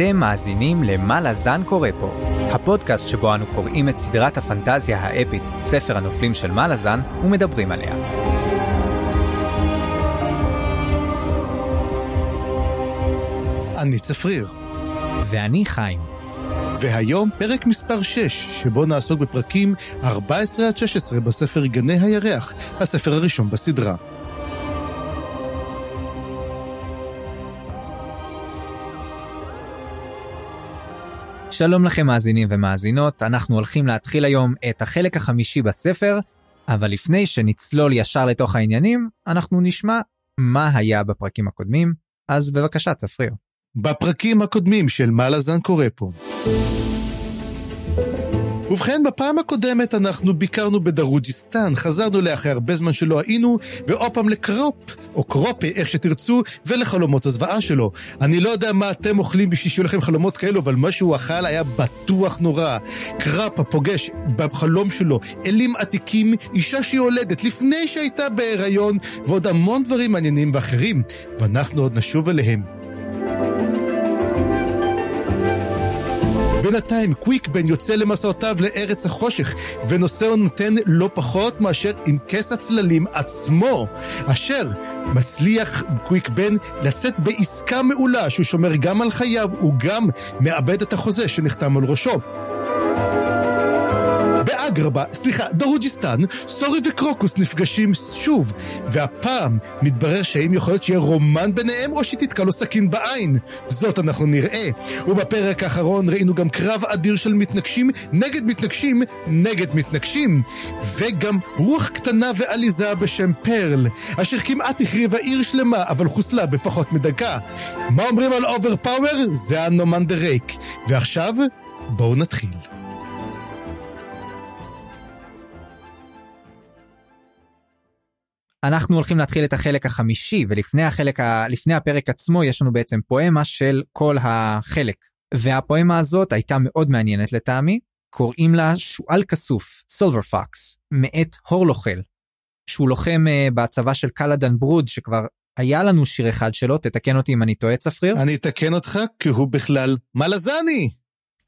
אתם מאזינים ל"מה לזן קורא פה", הפודקאסט שבו אנו קוראים את סדרת הפנטזיה האפית, ספר הנופלים של מה לזן, ומדברים עליה. אני צפריר. ואני חיים. והיום פרק מספר 6, שבו נעסוק בפרקים 14 עד 16 בספר גני הירח, הספר הראשון בסדרה. שלום לכם מאזינים ומאזינות, אנחנו הולכים להתחיל היום את החלק החמישי בספר, אבל לפני שנצלול ישר לתוך העניינים, אנחנו נשמע מה היה בפרקים הקודמים, אז בבקשה צפריר. בפרקים הקודמים של מה לזן קורא פה. ובכן, בפעם הקודמת אנחנו ביקרנו בדרוג'יסטן, חזרנו לאחרי הרבה זמן שלא היינו, ועוד פעם לקרופ, או קרופה, איך שתרצו, ולחלומות הזוועה שלו. אני לא יודע מה אתם אוכלים בשביל שיהיו לכם חלומות כאלו, אבל מה שהוא אכל היה בטוח נורא. קראפ הפוגש בחלום שלו אלים עתיקים, אישה שיולדת לפני שהייתה בהיריון, ועוד המון דברים מעניינים ואחרים, ואנחנו עוד נשוב אליהם. בינתיים קוויקבן יוצא למסעותיו לארץ החושך, ונושאו נותן לא פחות מאשר עם כס הצללים עצמו, אשר מצליח קוויקבן לצאת בעסקה מעולה שהוא שומר גם על חייו, הוא גם מאבד את החוזה שנחתם על ראשו. באגרבה, סליחה, דרוג'יסטן, סורי וקרוקוס נפגשים שוב, והפעם מתברר שהאם יכול להיות שיהיה רומן ביניהם או שתתקע לו סכין בעין. זאת אנחנו נראה. ובפרק האחרון ראינו גם קרב אדיר של מתנגשים נגד מתנגשים נגד מתנגשים. וגם רוח קטנה ועליזה בשם פרל, אשר כמעט החריבה עיר שלמה, אבל חוסלה בפחות מדקה. מה אומרים על overpower? זה אנומנדר רייק. ועכשיו, בואו נתחיל. אנחנו הולכים להתחיל את החלק החמישי, ולפני החלק ה... לפני הפרק עצמו יש לנו בעצם פואמה של כל החלק. והפואמה הזאת הייתה מאוד מעניינת לטעמי, קוראים לה שועל כסוף, סילבר פוקס, מאת הורלוכל, שהוא לוחם uh, בצבא של קלאדן ברוד, שכבר היה לנו שיר אחד שלו, תתקן אותי אם אני טועה צפריר. אני אתקן אותך, כי הוא בכלל מלזני.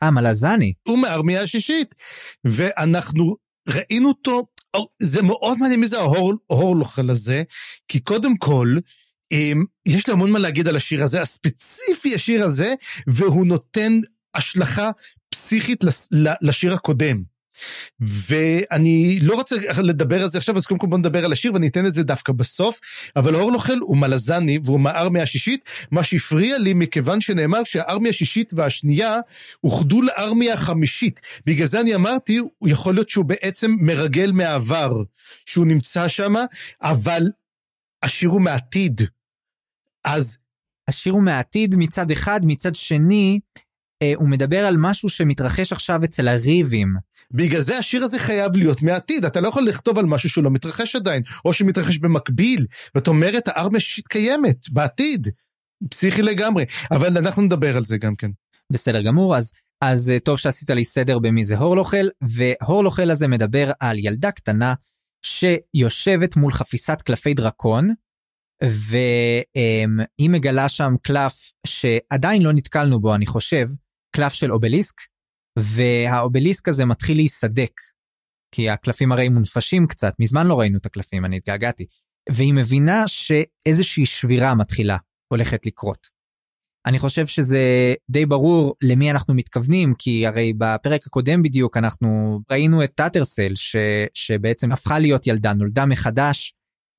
אה, מלזני. הוא מארמיה השישית. ואנחנו ראינו אותו זה מאוד מעניין מי זה ההורלוכל הזה, כי קודם כל, אמ, יש לי המון מה להגיד על השיר הזה, הספציפי השיר הזה, והוא נותן השלכה פסיכית לשיר הקודם. ואני לא רוצה לדבר על זה עכשיו, אז קודם כל בוא נדבר על השיר ואני אתן את זה דווקא בסוף, אבל אורלוכל הוא מלזני והוא מהארמיה השישית, מה שהפריע לי מכיוון שנאמר שהארמיה השישית והשנייה אוחדו לארמיה החמישית. בגלל זה אני אמרתי, יכול להיות שהוא בעצם מרגל מהעבר, שהוא נמצא שם, אבל השיר הוא מעתיד. אז... השיר הוא מעתיד מצד אחד, מצד שני, אה, הוא מדבר על משהו שמתרחש עכשיו אצל הריבים. בגלל זה השיר הזה חייב להיות מעתיד, אתה לא יכול לכתוב על משהו שלא מתרחש עדיין, או שמתרחש במקביל. זאת אומרת, הארמיה השישית קיימת, בעתיד. פסיכי לגמרי, אבל אנחנו נדבר על זה גם כן. בסדר גמור, אז, אז אה, טוב שעשית לי סדר במי זה הורלוכל, והורלוכל הזה מדבר על ילדה קטנה שיושבת מול חפיסת קלפי דרקון, והיא מגלה שם קלף שעדיין לא נתקלנו בו, אני חושב, קלף של אובליסק, והאובליסק הזה מתחיל להיסדק, כי הקלפים הרי מונפשים קצת, מזמן לא ראינו את הקלפים, אני התגעגעתי. והיא מבינה שאיזושהי שבירה מתחילה, הולכת לקרות. אני חושב שזה די ברור למי אנחנו מתכוונים, כי הרי בפרק הקודם בדיוק אנחנו ראינו את טאטרסל, ש, שבעצם הפכה להיות ילדה, נולדה מחדש,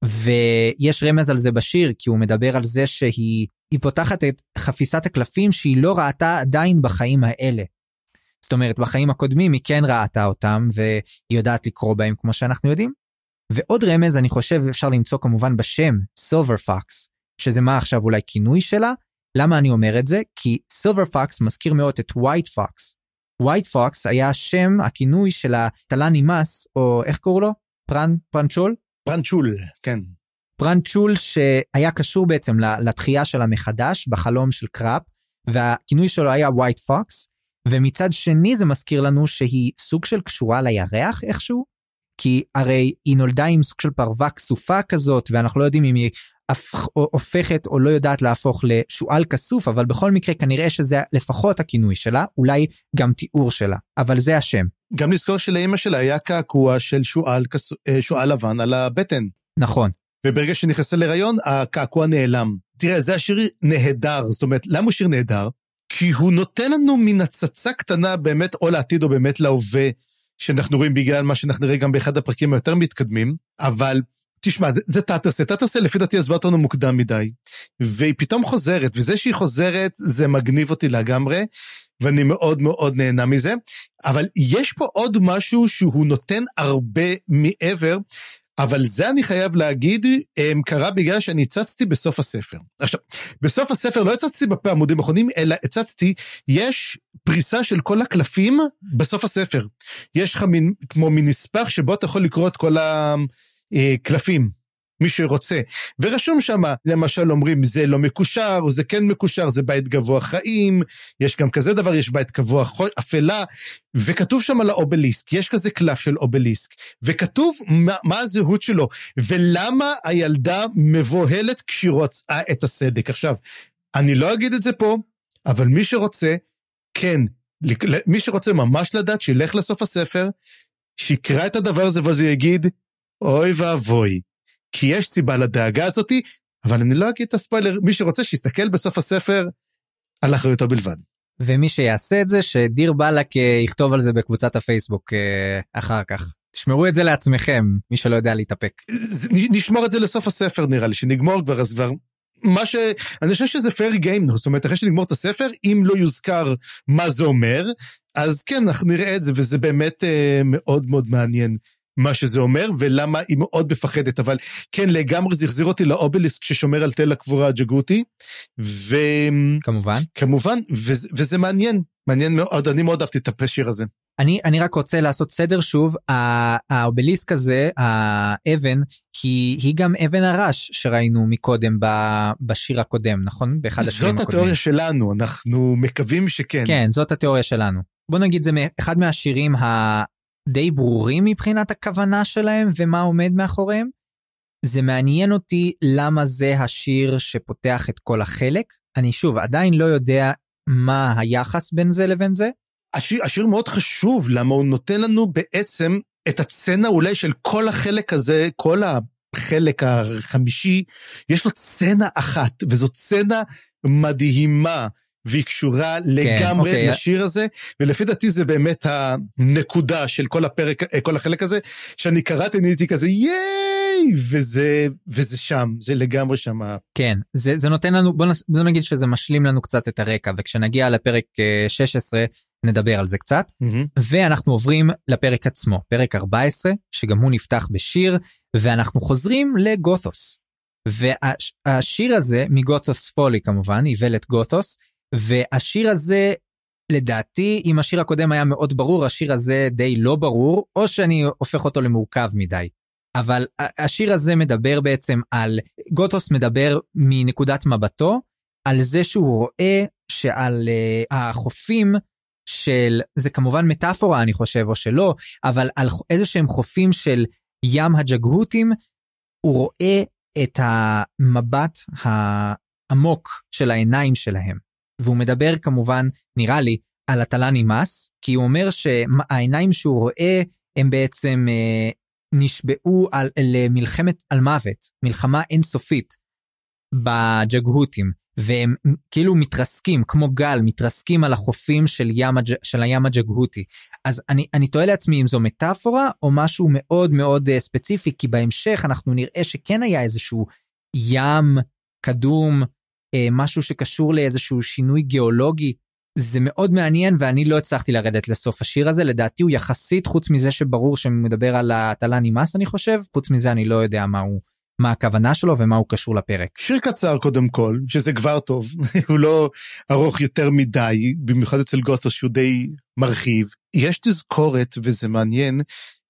ויש רמז על זה בשיר, כי הוא מדבר על זה שהיא פותחת את חפיסת הקלפים שהיא לא ראתה עדיין בחיים האלה. זאת אומרת, בחיים הקודמים היא כן ראתה אותם, והיא יודעת לקרוא בהם כמו שאנחנו יודעים. ועוד רמז, אני חושב, אפשר למצוא כמובן בשם, סילבר פוקס, שזה מה עכשיו אולי כינוי שלה. למה אני אומר את זה? כי סילבר פוקס מזכיר מאוד את ווייט פוקס. ווייט פוקס היה שם, הכינוי של הטלן אימאס, או איך קראו לו? פרן, פרנצ'ול? פרנצ'ול, כן. פרנצ'ול שהיה קשור בעצם לתחייה שלה מחדש בחלום של קראפ, והכינוי שלו היה ווייט פוקס, ומצד שני זה מזכיר לנו שהיא סוג של קשורה לירח איכשהו. כי הרי היא נולדה עם סוג של פרווה כסופה כזאת, ואנחנו לא יודעים אם היא הפך, או, הופכת או לא יודעת להפוך לשועל כסוף, אבל בכל מקרה כנראה שזה לפחות הכינוי שלה, אולי גם תיאור שלה, אבל זה השם. גם לזכור שלאימא שלה היה קעקוע של שועל, אה, שועל לבן על הבטן. נכון. וברגע שנכנסה להיריון, הקעקוע נעלם. תראה, זה השיר נהדר, זאת אומרת, למה הוא שיר נהדר? כי הוא נותן לנו מין הצצה קטנה באמת או לעתיד או באמת להווה, שאנחנו רואים בגלל מה שאנחנו נראה גם באחד הפרקים היותר מתקדמים, אבל תשמע, זה, תתרסה, תתרסה לפי דעתי עזבה אותנו מוקדם מדי, והיא פתאום חוזרת, וזה שהיא חוזרת זה מגניב אותי לגמרי, ואני מאוד מאוד נהנה מזה, אבל יש פה עוד משהו שהוא נותן הרבה מעבר, אבל זה אני חייב להגיד, קרה בגלל שאני הצצתי בסוף הספר. עכשיו, בסוף הספר לא הצצתי בפה עמודים האחרונים, אלא הצצתי, יש פריסה של כל הקלפים בסוף הספר. יש לך מין, כמו מין נספח שבו אתה יכול לקרוא את כל הקלפים. מי שרוצה. ורשום שם, למשל אומרים, זה לא מקושר, או זה כן מקושר, זה בית גבוה חיים, יש גם כזה דבר, יש בית גבוה אפלה, וכתוב שם על האובליסק, יש כזה קלף של אובליסק, וכתוב מה, מה הזהות שלו, ולמה הילדה מבוהלת כשהיא רוצה את הסדק. עכשיו, אני לא אגיד את זה פה, אבל מי שרוצה, כן, מי שרוצה ממש לדעת, שילך לסוף הספר, שיקרא את הדבר הזה ואז הוא יגיד, אוי ואבוי, כי יש סיבה לדאגה הזאתי, אבל אני לא אגיד את הספוילר, מי שרוצה שיסתכל בסוף הספר על אחריותו בלבד. ומי שיעשה את זה, שדיר באלק אה, יכתוב על זה בקבוצת הפייסבוק אה, אחר כך. תשמרו את זה לעצמכם, מי שלא יודע להתאפק. נשמור את זה לסוף הספר נראה לי, שנגמור כבר, אז כבר... מה ש... אני חושב שזה פייר גיים, זאת אומרת, אחרי שנגמור את הספר, אם לא יוזכר מה זה אומר, אז כן, אנחנו נראה את זה, וזה באמת אה, מאוד מאוד מעניין. מה שזה אומר, ולמה היא מאוד מפחדת. אבל כן, לגמרי זה החזיר אותי לאובליסק ששומר על תל הקבורה הג'גותי, ו... כמובן. כמובן, ו... וזה מעניין, מעניין מאוד, אני מאוד אהבתי את השיר הזה. אני, אני רק רוצה לעשות סדר שוב, האובליסק הזה, האבן, היא, היא גם אבן הרש שראינו מקודם ב, בשיר הקודם, נכון? באחד השירים הקודמים. זאת התיאוריה שלנו, אנחנו מקווים שכן. כן, זאת התיאוריה שלנו. בוא נגיד זה אחד מהשירים די ברורים מבחינת הכוונה שלהם ומה עומד מאחוריהם. זה מעניין אותי למה זה השיר שפותח את כל החלק. אני שוב עדיין לא יודע מה היחס בין זה לבין זה. השיר, השיר מאוד חשוב, למה הוא נותן לנו בעצם את הצצנה אולי של כל החלק הזה, כל החלק החמישי, יש לו צצנה אחת, וזו צצנה מדהימה. והיא קשורה כן, לגמרי אוקיי. לשיר הזה, ולפי דעתי זה באמת הנקודה של כל הפרק, אה, כל החלק הזה, שאני קראתי, אני הייתי כזה ייי, וזה, וזה שם, זה לגמרי שם. כן, זה, זה נותן לנו, בוא, נס, בוא נגיד שזה משלים לנו קצת את הרקע, וכשנגיע לפרק 16, אה, נדבר על זה קצת, mm-hmm. ואנחנו עוברים לפרק עצמו, פרק 14, שגם הוא נפתח בשיר, ואנחנו חוזרים לגותוס. והשיר הזה, מגותוס פולי כמובן, איוולת גותוס, והשיר הזה, לדעתי, אם השיר הקודם היה מאוד ברור, השיר הזה די לא ברור, או שאני הופך אותו למורכב מדי. אבל השיר הזה מדבר בעצם על, גוטוס מדבר מנקודת מבטו, על זה שהוא רואה שעל uh, החופים של, זה כמובן מטאפורה אני חושב או שלא, אבל על איזה שהם חופים של ים הג'גהותים, הוא רואה את המבט העמוק של העיניים שלהם. והוא מדבר כמובן, נראה לי, על הטלה נמאס, כי הוא אומר שהעיניים שהוא רואה הם בעצם אה, נשבעו על, למלחמת על מוות, מלחמה אינסופית בג'גהותים, והם כאילו מתרסקים, כמו גל, מתרסקים על החופים של, ים, של הים הג'גהותי. אז אני, אני תוהה לעצמי אם זו מטאפורה או משהו מאוד מאוד uh, ספציפי, כי בהמשך אנחנו נראה שכן היה איזשהו ים קדום אה, משהו שקשור לאיזשהו שינוי גיאולוגי. זה מאוד מעניין ואני לא הצלחתי לרדת לסוף השיר הזה, לדעתי הוא יחסית, חוץ מזה שברור שמדבר על הטלה נמאס אני חושב, חוץ מזה אני לא יודע מה הוא. מה הכוונה שלו ומה הוא קשור לפרק. שיר קצר קודם כל, שזה כבר טוב, הוא לא ארוך יותר מדי, במיוחד אצל גות'וס שהוא די מרחיב. יש תזכורת, וזה מעניין,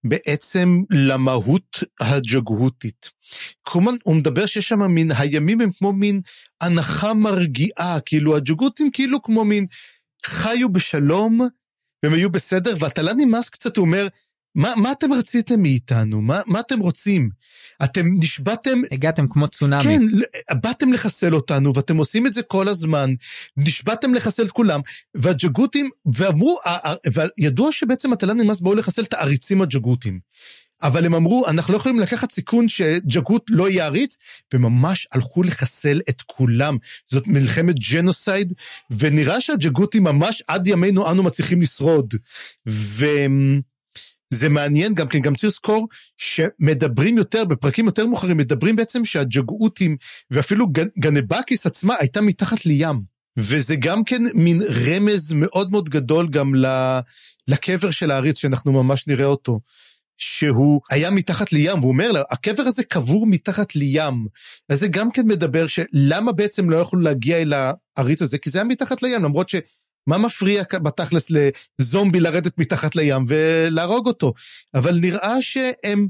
בעצם למהות הג'גהותית. כלומר, הוא מדבר שיש שם מין, הימים הם כמו מין הנחה מרגיעה, כאילו הג'גהותים כאילו כמו מין חיו בשלום, והם היו בסדר, והטלה נמאס קצת, הוא אומר, מה, מה אתם רציתם מאיתנו? מה, מה אתם רוצים? אתם נשבעתם... הגעתם כמו צונאמי. כן, באתם לחסל אותנו, ואתם עושים את זה כל הזמן. נשבעתם לחסל את כולם, והג'גותים, ואמרו, וידוע שבעצם התל"ן נמאס באו לחסל את העריצים הג'גותים. אבל הם אמרו, אנחנו לא יכולים לקחת סיכון שג'גות לא יהיה עריץ, וממש הלכו לחסל את כולם. זאת מלחמת ג'נוסייד, ונראה שהג'גותים ממש עד ימינו אנו מצליחים לשרוד. ו... זה מעניין גם כן, גם צריך לזכור שמדברים יותר, בפרקים יותר מאוחרים, מדברים בעצם שהג'גאותים, ואפילו גנבקיס עצמה הייתה מתחת לים. וזה גם כן מין רמז מאוד מאוד גדול גם לקבר של העריץ, שאנחנו ממש נראה אותו. שהוא היה מתחת לים, והוא אומר לה, הקבר הזה קבור מתחת לים. אז זה גם כן מדבר שלמה בעצם לא יכלו להגיע אל העריץ הזה, כי זה היה מתחת לים, למרות ש... מה מפריע בתכלס לזומבי לרדת מתחת לים ולהרוג אותו? אבל נראה שהם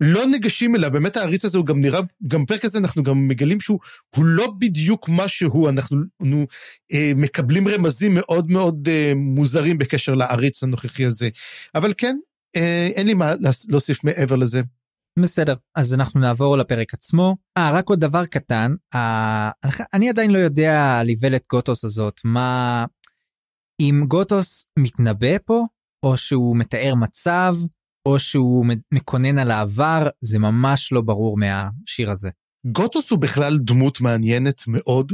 לא ניגשים אליו, באמת העריץ הזה הוא גם נראה, גם בפרק הזה אנחנו גם מגלים שהוא לא בדיוק מה שהוא, אנחנו נו, אה, מקבלים רמזים מאוד מאוד אה, מוזרים בקשר לעריץ הנוכחי הזה. אבל כן, אה, אין לי מה להוסיף מעבר לזה. בסדר, אז אנחנו נעבור לפרק עצמו. אה, רק עוד דבר קטן, אה, אני עדיין לא יודע על איוולת גוטוס הזאת, מה... אם גוטוס מתנבא פה, או שהוא מתאר מצב, או שהוא מקונן על העבר, זה ממש לא ברור מהשיר הזה. גוטוס הוא בכלל דמות מעניינת מאוד,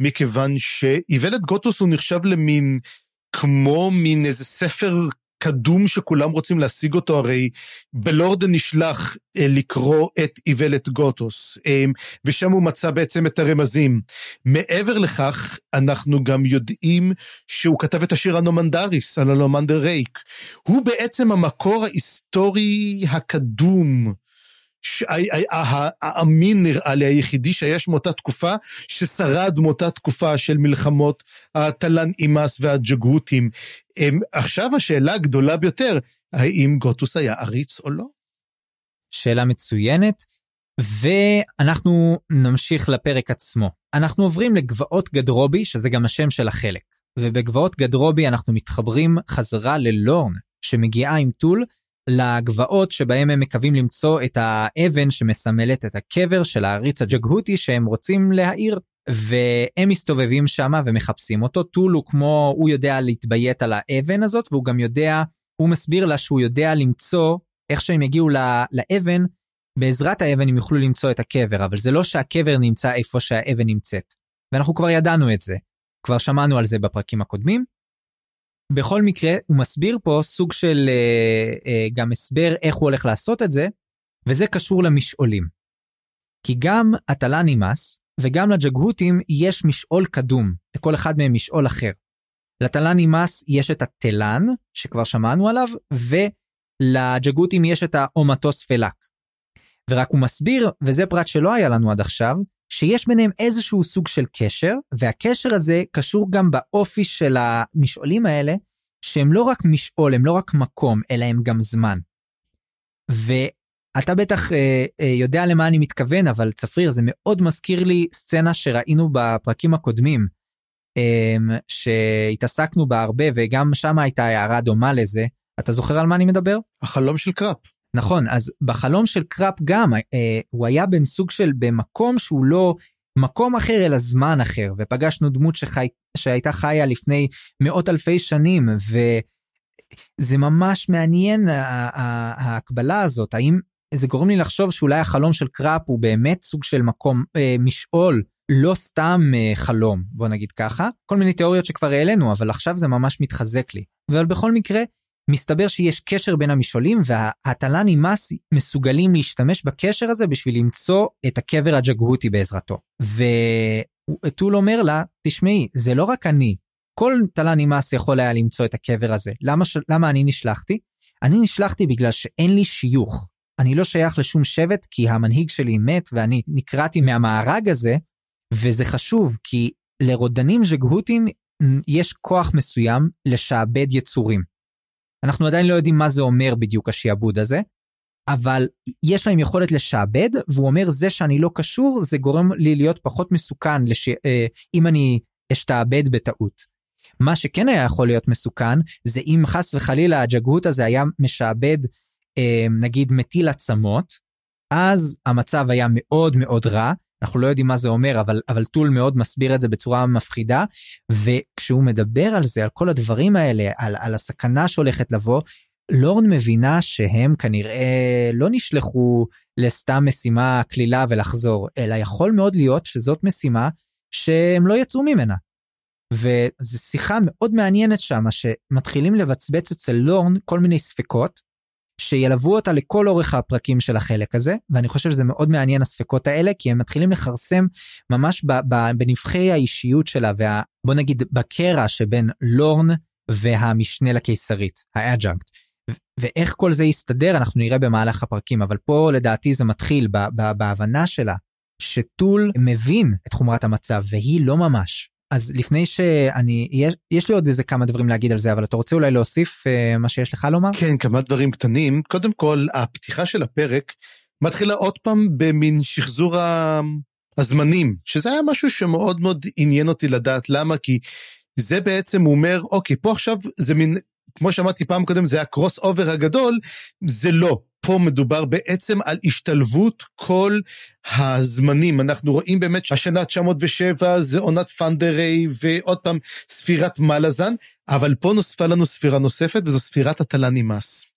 מכיוון שאיוולת גוטוס הוא נחשב למין, כמו מין איזה ספר קדום שכולם רוצים להשיג אותו, הרי בלורדן נשלח אה, לקרוא את איוולת גוטוס, אה, ושם הוא מצא בעצם את הרמזים. מעבר לכך, אנחנו גם יודעים שהוא כתב את השיר אנומנדריס על אנומנדר רייק. הוא בעצם המקור ההיסטורי הקדום. האמין נראה לי, היחידי שיש מאותה תקופה, ששרד מאותה תקופה של מלחמות הטלן אימאס והג'גהוטים. עכשיו השאלה הגדולה ביותר, האם גוטוס היה עריץ או לא? שאלה מצוינת, ואנחנו נמשיך לפרק עצמו. אנחנו עוברים לגבעות גדרובי, שזה גם השם של החלק. ובגבעות גדרובי אנחנו מתחברים חזרה ללורן, שמגיעה עם טול לגבעות שבהם הם מקווים למצוא את האבן שמסמלת את הקבר של העריץ הג'גהותי שהם רוצים להעיר. והם מסתובבים שם ומחפשים אותו. טול הוא כמו, הוא יודע להתביית על האבן הזאת, והוא גם יודע, הוא מסביר לה שהוא יודע למצוא, איך שהם יגיעו לאבן, בעזרת האבן הם יוכלו למצוא את הקבר, אבל זה לא שהקבר נמצא איפה שהאבן נמצאת. ואנחנו כבר ידענו את זה. כבר שמענו על זה בפרקים הקודמים. בכל מקרה, הוא מסביר פה סוג של אה, אה, גם הסבר איך הוא הולך לעשות את זה, וזה קשור למשעולים. כי גם הטלה נמאס, וגם לג'גהותים יש משעול קדום, לכל אחד מהם משעול אחר. לטלה נמאס יש את הטלן, שכבר שמענו עליו, ולג'גהותים יש את האומטוס פלק. ורק הוא מסביר, וזה פרט שלא היה לנו עד עכשיו, שיש ביניהם איזשהו סוג של קשר, והקשר הזה קשור גם באופי של המשעולים האלה, שהם לא רק משעול, הם לא רק מקום, אלא הם גם זמן. ואתה בטח אה, אה, יודע למה אני מתכוון, אבל צפריר, זה מאוד מזכיר לי סצנה שראינו בפרקים הקודמים, אה, שהתעסקנו בה הרבה, וגם שם הייתה הערה דומה לזה. אתה זוכר על מה אני מדבר? החלום של קראפ. נכון, אז בחלום של קראפ גם, אה, הוא היה בן סוג של במקום שהוא לא מקום אחר אלא זמן אחר, ופגשנו דמות שחי, שהייתה חיה לפני מאות אלפי שנים, וזה ממש מעניין ההקבלה הזאת, האם זה גורם לי לחשוב שאולי החלום של קראפ הוא באמת סוג של מקום, אה, משעול, לא סתם אה, חלום, בוא נגיד ככה. כל מיני תיאוריות שכבר העלינו, אבל עכשיו זה ממש מתחזק לי. אבל בכל מקרה, מסתבר שיש קשר בין המשעולים והטלן מס מסוגלים להשתמש בקשר הזה בשביל למצוא את הקבר הג'גהותי בעזרתו. וטול אומר לה, תשמעי, זה לא רק אני, כל טלן מס יכול היה למצוא את הקבר הזה. למה, למה אני נשלחתי? אני נשלחתי בגלל שאין לי שיוך. אני לא שייך לשום שבט כי המנהיג שלי מת ואני נקרעתי מהמארג הזה, וזה חשוב כי לרודנים ז'גהותים יש כוח מסוים לשעבד יצורים. אנחנו עדיין לא יודעים מה זה אומר בדיוק השעבוד הזה, אבל יש להם יכולת לשעבד, והוא אומר זה שאני לא קשור, זה גורם לי להיות פחות מסוכן לש... אה, אם אני אשתעבד בטעות. מה שכן היה יכול להיות מסוכן, זה אם חס וחלילה הג'גהות הזה היה משעבד, אה, נגיד, מטיל עצמות, אז המצב היה מאוד מאוד רע. אנחנו לא יודעים מה זה אומר, אבל, אבל טול מאוד מסביר את זה בצורה מפחידה, וכשהוא מדבר על זה, על כל הדברים האלה, על, על הסכנה שהולכת לבוא, לורן מבינה שהם כנראה לא נשלחו לסתם משימה קלילה ולחזור, אלא יכול מאוד להיות שזאת משימה שהם לא יצאו ממנה. וזו שיחה מאוד מעניינת שם, שמתחילים לבצבץ אצל לורן כל מיני ספקות, שילוו אותה לכל אורך הפרקים של החלק הזה, ואני חושב שזה מאוד מעניין הספקות האלה, כי הם מתחילים לכרסם ממש בנבכי האישיות שלה, וה, בוא נגיד בקרע שבין לורן והמשנה לקיסרית, ה adjunct. ואיך כל זה יסתדר אנחנו נראה במהלך הפרקים, אבל פה לדעתי זה מתחיל בהבנה שלה שטול מבין את חומרת המצב והיא לא ממש. אז לפני שאני, יש, יש לי עוד איזה כמה דברים להגיד על זה, אבל אתה רוצה אולי להוסיף uh, מה שיש לך לומר? כן, כמה דברים קטנים. קודם כל, הפתיחה של הפרק מתחילה עוד פעם במין שחזור הזמנים, שזה היה משהו שמאוד מאוד עניין אותי לדעת למה, כי זה בעצם הוא אומר, אוקיי, פה עכשיו זה מין, כמו שאמרתי פעם קודם, זה הקרוס אובר הגדול, זה לא. פה מדובר בעצם על השתלבות כל הזמנים. אנחנו רואים באמת שהשנה 907 זה עונת פנדריי ועוד פעם ספירת מלאזן, אבל פה נוספה לנו ספירה נוספת וזו ספירת הטלנימאס.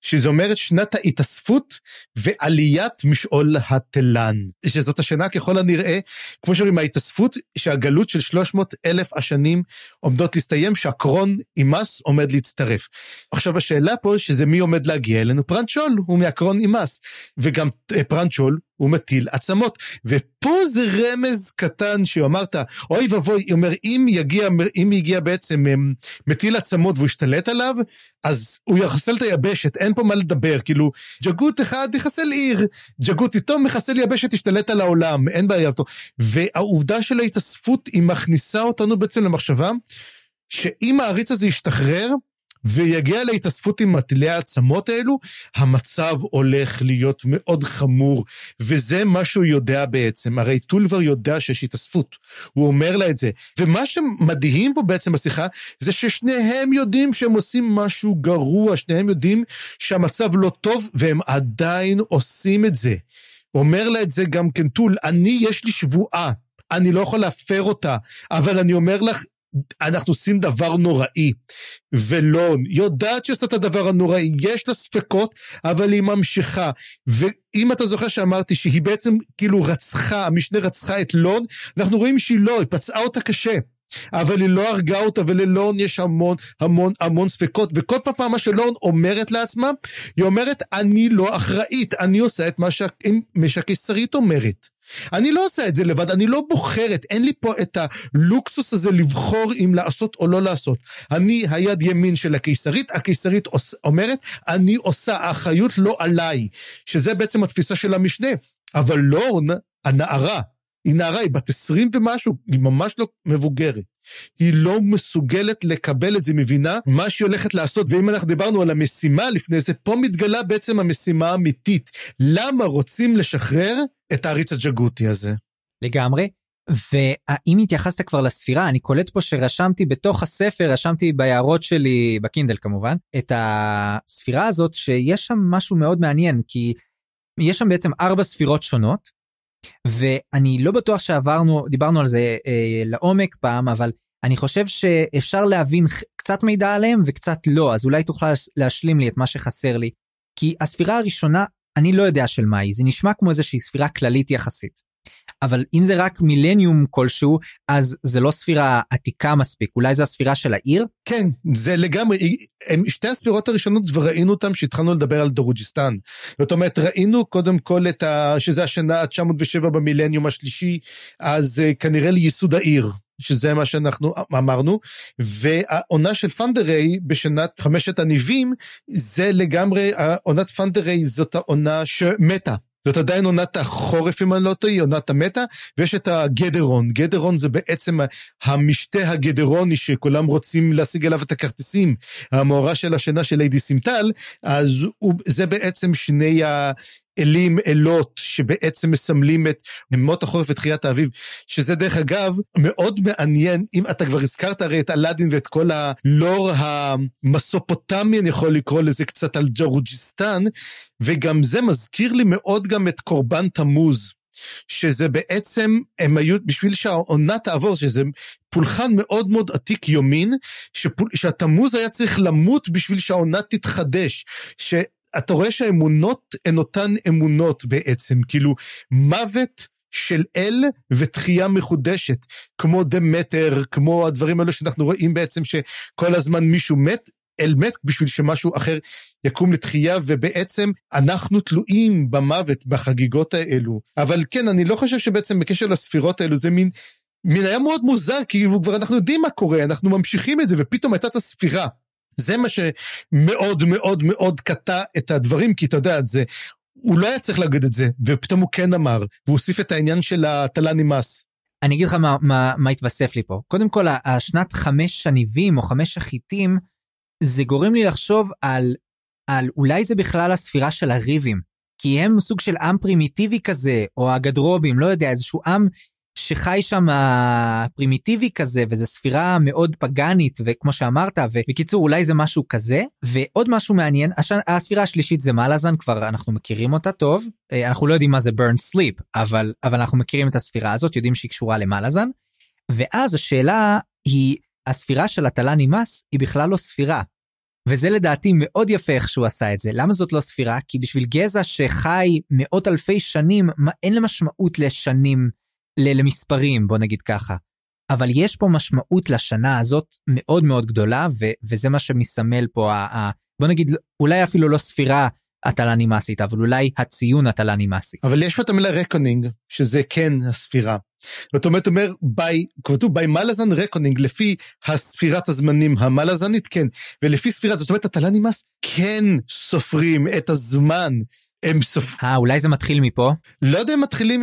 שזה אומרת שנת ההתאספות ועליית משעול התלן. שזאת השנה ככל הנראה, כמו שאומרים, ההתאספות שהגלות של 300 אלף השנים עומדות להסתיים, שהקרון אימאס עומד להצטרף. עכשיו השאלה פה, שזה מי עומד להגיע אלינו? פרנצ'ול הוא מהקרון אימאס. וגם אה, פרנצ'ול הוא מטיל עצמות. ופה זה רמז קטן שאמרת, אוי ואבוי, אומר, אם יגיע, אם יגיע בעצם אמ, מטיל עצמות והוא ישתלט עליו, אז הוא יחסל את היבשת, אין פה מה לדבר, כאילו, ג'גות אחד יחסל עיר, ג'גות איתו מחסל יבשת, ישתלט על העולם, אין בעיה. והעובדה של ההתאספות, היא מכניסה אותנו בעצם למחשבה, שאם העריץ הזה ישתחרר, ויגיע להתאספות עם מטילי העצמות האלו, המצב הולך להיות מאוד חמור, וזה מה שהוא יודע בעצם. הרי טולבר יודע שיש התאספות, הוא אומר לה את זה. ומה שמדהים פה בעצם בשיחה, זה ששניהם יודעים שהם עושים משהו גרוע, שניהם יודעים שהמצב לא טוב, והם עדיין עושים את זה. אומר לה את זה גם כן טול, אני, יש לי שבועה. אני לא יכול להפר אותה, אבל אני אומר לך, אנחנו עושים דבר נוראי. ולון יודעת שעושה את הדבר הנוראי, יש לה ספקות, אבל היא ממשיכה. ואם אתה זוכר שאמרתי שהיא בעצם כאילו רצחה, המשנה רצחה את לון, אנחנו רואים שהיא לא, היא פצעה אותה קשה. אבל היא לא הרגה אותה, וללון יש המון המון המון ספקות, וכל פעם מה שלון אומרת לעצמה, היא אומרת, אני לא אחראית, אני עושה את מה שהקיסרית אומרת. אני לא עושה את זה לבד, אני לא בוחרת, אין לי פה את הלוקסוס הזה לבחור אם לעשות או לא לעשות. אני היד ימין של הקיסרית, הקיסרית אומרת, אני עושה, האחריות לא עליי, שזה בעצם התפיסה של המשנה. אבל לורן, הנערה, היא נערה, היא בת עשרים ומשהו, היא ממש לא מבוגרת. היא לא מסוגלת לקבל את זה, מבינה מה שהיא הולכת לעשות. ואם אנחנו דיברנו על המשימה לפני זה, פה מתגלה בעצם המשימה האמיתית. למה רוצים לשחרר את העריץ הג'גותי הזה? לגמרי. והאם התייחסת כבר לספירה, אני קולט פה שרשמתי בתוך הספר, רשמתי בהערות שלי, בקינדל כמובן, את הספירה הזאת, שיש שם משהו מאוד מעניין, כי יש שם בעצם ארבע ספירות שונות, ואני לא בטוח שעברנו, דיברנו על זה אה, לעומק פעם, אבל אני חושב שאפשר להבין קצת מידע עליהם וקצת לא, אז אולי תוכל להשלים לי את מה שחסר לי. כי הספירה הראשונה, אני לא יודע של מה היא, זה נשמע כמו איזושהי ספירה כללית יחסית. אבל אם זה רק מילניום כלשהו, אז זה לא ספירה עתיקה מספיק, אולי זה הספירה של העיר? כן, זה לגמרי, הם שתי הספירות הראשונות וראינו אותם שהתחלנו לדבר על דרוג'יסטן. זאת אומרת, ראינו קודם כל את ה... שזה השנה ה-907 במילניום השלישי, אז uh, כנראה לייסוד העיר. שזה מה שאנחנו אמרנו, והעונה של פנדריי בשנת חמשת הניבים, זה לגמרי, עונת פנדריי זאת העונה שמתה. זאת עדיין עונת החורף, אם אני לא טועה, עונת המטה, ויש את הגדרון. גדרון זה בעצם המשתה הגדרוני שכולם רוצים להשיג אליו את הכרטיסים. המאורע של השינה של ליידי סימטל, אז הוא, זה בעצם שני ה... אלים, אלות, שבעצם מסמלים את ימות החורף ותחיית האביב, שזה דרך אגב מאוד מעניין, אם אתה כבר הזכרת הרי את אלאדין ואת כל הלור המסופוטמי, אני יכול לקרוא לזה קצת על דרוג'יסטן, וגם זה מזכיר לי מאוד גם את קורבן תמוז. שזה בעצם, הם היו, בשביל שהעונה תעבור, שזה פולחן מאוד מאוד עתיק יומין, שפול, שהתמוז היה צריך למות בשביל שהעונה תתחדש. שאתה רואה שהאמונות הן אותן אמונות בעצם, כאילו מוות של אל ותחייה מחודשת, כמו דמטר, כמו הדברים האלו שאנחנו רואים בעצם שכל הזמן מישהו מת, אל מת בשביל שמשהו אחר יקום לתחייה, ובעצם אנחנו תלויים במוות בחגיגות האלו. אבל כן, אני לא חושב שבעצם בקשר לספירות האלו זה מין, מין היה מאוד מוזר, כי כבר אנחנו יודעים מה קורה, אנחנו ממשיכים את זה, ופתאום הייתה את הספירה. זה מה שמאוד מאוד מאוד קטע את הדברים, כי אתה יודע, זה, הוא לא היה צריך להגיד את זה, ופתאום הוא כן אמר, והוא הוסיף את העניין של התלה נמאס. אני אגיד לך מה, מה, מה התווסף לי פה. קודם כל, השנת חמש שניבים או חמש החיטים, זה גורם לי לחשוב על, על אולי זה בכלל הספירה של הריבים. כי הם סוג של עם פרימיטיבי כזה, או הגדרובים, לא יודע, איזשהו עם שחי שם פרימיטיבי כזה, וזו ספירה מאוד פגאנית, וכמו שאמרת, ובקיצור, אולי זה משהו כזה. ועוד משהו מעניין, השנה, הספירה השלישית זה מלאזן, כבר אנחנו מכירים אותה טוב. אה, אנחנו לא יודעים מה זה burn sleep, אבל, אבל אנחנו מכירים את הספירה הזאת, יודעים שהיא קשורה למלאזן. ואז השאלה היא, הספירה של הטלה נמאס היא בכלל לא ספירה. וזה לדעתי מאוד יפה איך שהוא עשה את זה. למה זאת לא ספירה? כי בשביל גזע שחי מאות אלפי שנים, מה, אין לה משמעות לשנים, למספרים, בוא נגיד ככה. אבל יש פה משמעות לשנה הזאת מאוד מאוד גדולה, ו- וזה מה שמסמל פה, ה- ה- בוא נגיד, אולי אפילו לא ספירה הטלן אימאסית, אבל אולי הציון הטלן אימאסית. אבל יש פה את המילה reckoning, שזה כן הספירה. זאת אומרת, אומר, by, כתוב by Malazan reckoning, לפי הספירת הזמנים המלאזנית, כן. ולפי ספירת, זאת אומרת, הטלן אימאס, כן סופרים את הזמן. הם סופרים. אה, אולי זה מתחיל מפה? לא יודע אם מתחילים,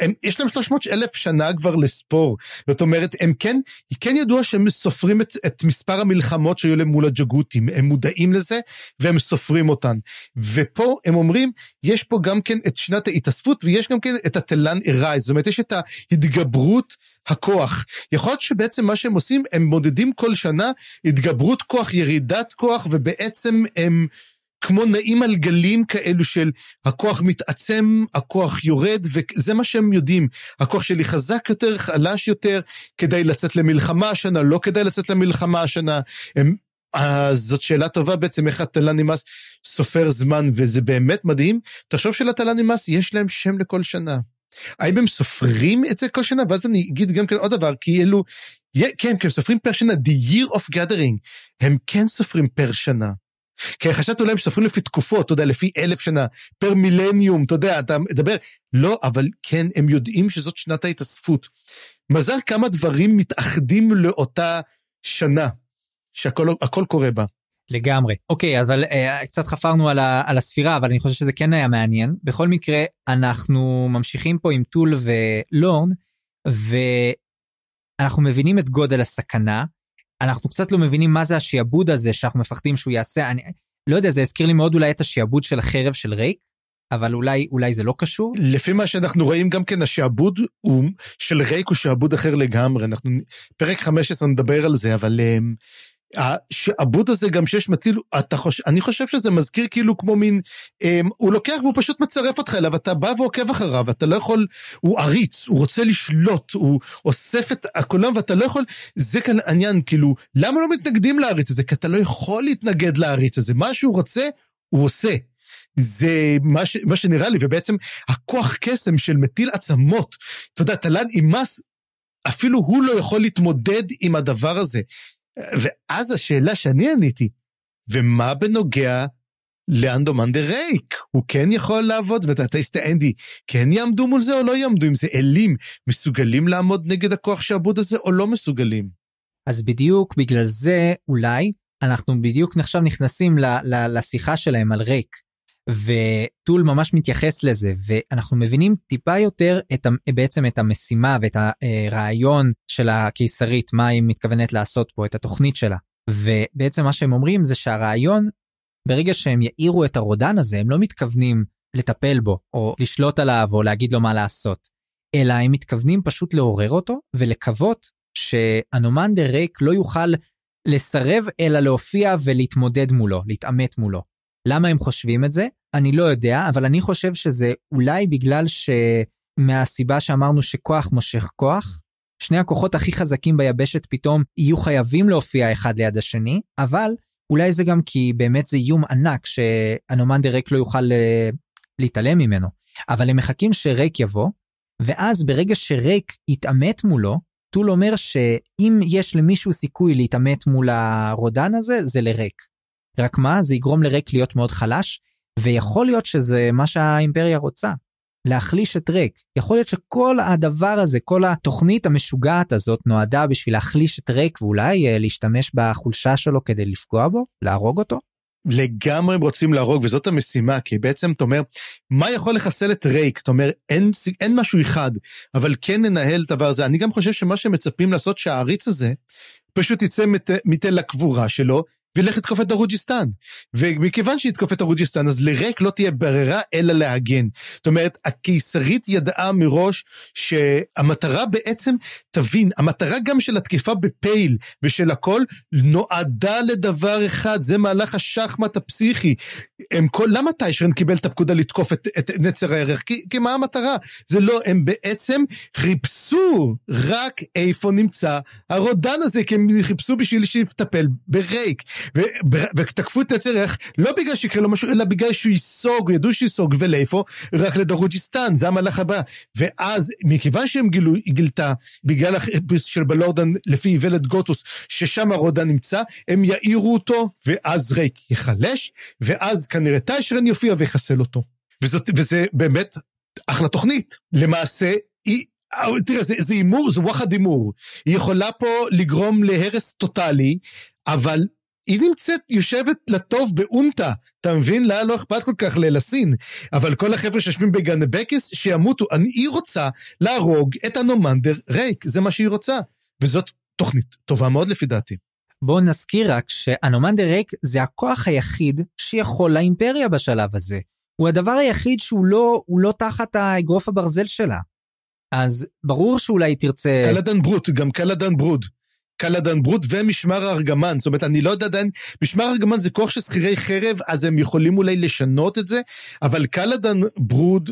הם, יש להם 300 אלף שנה כבר לספור. זאת אומרת, הם כן, כן ידוע שהם סופרים את, את מספר המלחמות שהיו להם מול הג'גותים. הם מודעים לזה, והם סופרים אותן. ופה הם אומרים, יש פה גם כן את שנת ההתאספות, ויש גם כן את התלן ארייז. זאת אומרת, יש את ההתגברות הכוח. יכול להיות שבעצם מה שהם עושים, הם מודדים כל שנה התגברות כוח, ירידת כוח, ובעצם הם... כמו נעים על גלים כאלו של הכוח מתעצם, הכוח יורד, וזה מה שהם יודעים. הכוח שלי חזק יותר, חלש יותר, כדאי לצאת למלחמה השנה, לא כדאי לצאת למלחמה השנה. הם, אז זאת שאלה טובה בעצם, איך התל"ן נמאס סופר זמן, וזה באמת מדהים. תחשוב שלתל"ן נמאס יש להם שם לכל שנה. האם הם סופרים את זה כל שנה? ואז אני אגיד גם כן עוד דבר, כאילו, כן, כי הם סופרים פר שנה, the year of gathering, הם כן סופרים פר שנה. כי חשבתי אולי הם סופרים לפי תקופות, אתה יודע, לפי אלף שנה, פר מילניום, אתה יודע, אתה מדבר. לא, אבל כן, הם יודעים שזאת שנת ההתאספות. מזל כמה דברים מתאחדים לאותה שנה, שהכל קורה בה. לגמרי. אוקיי, אז על, אה, קצת חפרנו על, ה, על הספירה, אבל אני חושב שזה כן היה מעניין. בכל מקרה, אנחנו ממשיכים פה עם טול ולורן, ואנחנו מבינים את גודל הסכנה, אנחנו קצת לא מבינים מה זה השעבוד הזה שאנחנו מפחדים שהוא יעשה. אני לא יודע, זה הזכיר לי מאוד אולי את השעבוד של החרב של רייק, אבל אולי, אולי זה לא קשור? לפי מה שאנחנו רואים גם כן, השעבוד הוא, של רייק הוא שעבוד אחר לגמרי. אנחנו, פרק 15 נדבר על זה, אבל השעבוד הזה גם שיש מטיל, אתה חושב, אני חושב שזה מזכיר כאילו כמו מין, אמ, הוא לוקח והוא פשוט מצרף אותך אליו, אתה בא ועוקב אחריו, אתה לא יכול, הוא עריץ, הוא רוצה לשלוט, הוא אוסף את הכולם ואתה לא יכול, זה כאן עניין, כאילו, למה לא מתנגדים לעריץ הזה? כי אתה לא יכול להתנגד לעריץ הזה, מה שהוא רוצה, הוא עושה. זה מה, ש, מה שנראה לי, ובעצם הכוח קסם של מטיל עצמות, אתה יודע, תל"ן עם מס, אפילו הוא לא יכול להתמודד עם הדבר הזה. ואז השאלה שאני עניתי, ומה בנוגע לאנדומן דה רייק? הוא כן יכול לעבוד? זאת אומרת, הטייסט האנדי כן יעמדו מול זה או לא יעמדו? אם זה אלים, מסוגלים לעמוד נגד הכוח שעבוד הזה או לא מסוגלים? אז בדיוק בגלל זה אולי אנחנו בדיוק עכשיו נכנסים ל, ל, לשיחה שלהם על רייק. וטול ממש מתייחס לזה ואנחנו מבינים טיפה יותר את בעצם את המשימה ואת הרעיון של הקיסרית מה היא מתכוונת לעשות פה את התוכנית שלה ובעצם מה שהם אומרים זה שהרעיון ברגע שהם יאירו את הרודן הזה הם לא מתכוונים לטפל בו, או לשלוט עליו, או להגיד לו מה לעשות, אלא הם מתכוונים פשוט לעורר אותו, ולקוות שאנומנדר ריק לא יוכל לסרב, אלא להופיע ולהתמודד מולו, להתעמת מולו. למה הם חושבים את זה? אני לא יודע, אבל אני חושב שזה אולי בגלל שמהסיבה שאמרנו שכוח מושך כוח, שני הכוחות הכי חזקים ביבשת פתאום יהיו חייבים להופיע אחד ליד השני, אבל אולי זה גם כי באמת זה איום ענק שאנומנדר ריק לא יוכל אה, להתעלם ממנו. אבל הם מחכים שריק יבוא, ואז ברגע שריק יתעמת מולו, טול אומר שאם יש למישהו סיכוי להתעמת מול הרודן הזה, זה לריק. רק מה, זה יגרום לריק להיות מאוד חלש, ויכול להיות שזה מה שהאימפריה רוצה. להחליש את ריק. יכול להיות שכל הדבר הזה, כל התוכנית המשוגעת הזאת נועדה בשביל להחליש את ריק ואולי אה, להשתמש בחולשה שלו כדי לפגוע בו, להרוג אותו? לגמרי הם רוצים להרוג, וזאת המשימה, כי בעצם אתה אומר, מה יכול לחסל את רייק? אתה אומר, אין, אין משהו אחד, אבל כן ננהל את הדבר הזה. אני גם חושב שמה שמצפים לעשות שהעריץ הזה, פשוט יצא מתל הקבורה שלו, וילך לתקוף את הרוג'יסטן. ומכיוון שיתקוף את הרוג'יסטן, אז לריק לא תהיה ברירה אלא להגן. זאת אומרת, הקיסרית ידעה מראש שהמטרה בעצם, תבין, המטרה גם של התקיפה בפייל ושל הכל, נועדה לדבר אחד, זה מהלך השחמט הפסיכי. הם כל, למה טיישרן קיבל את הפקודה לתקוף את, את נצר הירח? כי, כי מה המטרה? זה לא, הם בעצם חיפשו רק איפה נמצא הרודן הזה, כי הם חיפשו בשביל שיטפל ברייק. ותקפו את נצר הירח לא בגלל שיקרה לו משהו, אלא בגלל שהוא ייסוג, ידעו שייסוג, ולאיפה? רק לדרוג'יסטן, זה המהלך הבא. ואז, מכיוון שהם גילו, היא גילתה, בגלל החיפוש של בלורדן לפי איוולת גוטוס, ששם הרודן נמצא, הם יעירו אותו, ואז ריק ייחלש, ואז כנראה טיישרן יופיע ויחסל אותו. וזאת, וזה באמת אחלה תוכנית. למעשה, היא... תראה, זה הימור, זה וואחד הימור. היא יכולה פה לגרום להרס טוטאלי, אבל היא נמצאת, יושבת לטוב באונטה, אתה מבין? לה לא אכפת כל כך ללסין. אבל כל החבר'ה שיושבים בגנבקיס, שימותו. אני, היא רוצה להרוג את אנומנדר רייק, זה מה שהיא רוצה. וזאת תוכנית טובה מאוד לפי דעתי. בואו נזכיר רק שאנומנדר רייק זה הכוח היחיד שיכול לאימפריה בשלב הזה. הוא הדבר היחיד שהוא לא, לא תחת האגרוף הברזל שלה. אז ברור שאולי תרצה... קלדן ברוד, גם קלדן ברוד. קלדן ברוד ומשמר הארגמן. זאת אומרת, אני לא יודע עדיין, משמר הארגמן זה כוח של שכירי חרב, אז הם יכולים אולי לשנות את זה, אבל קלדן ברוד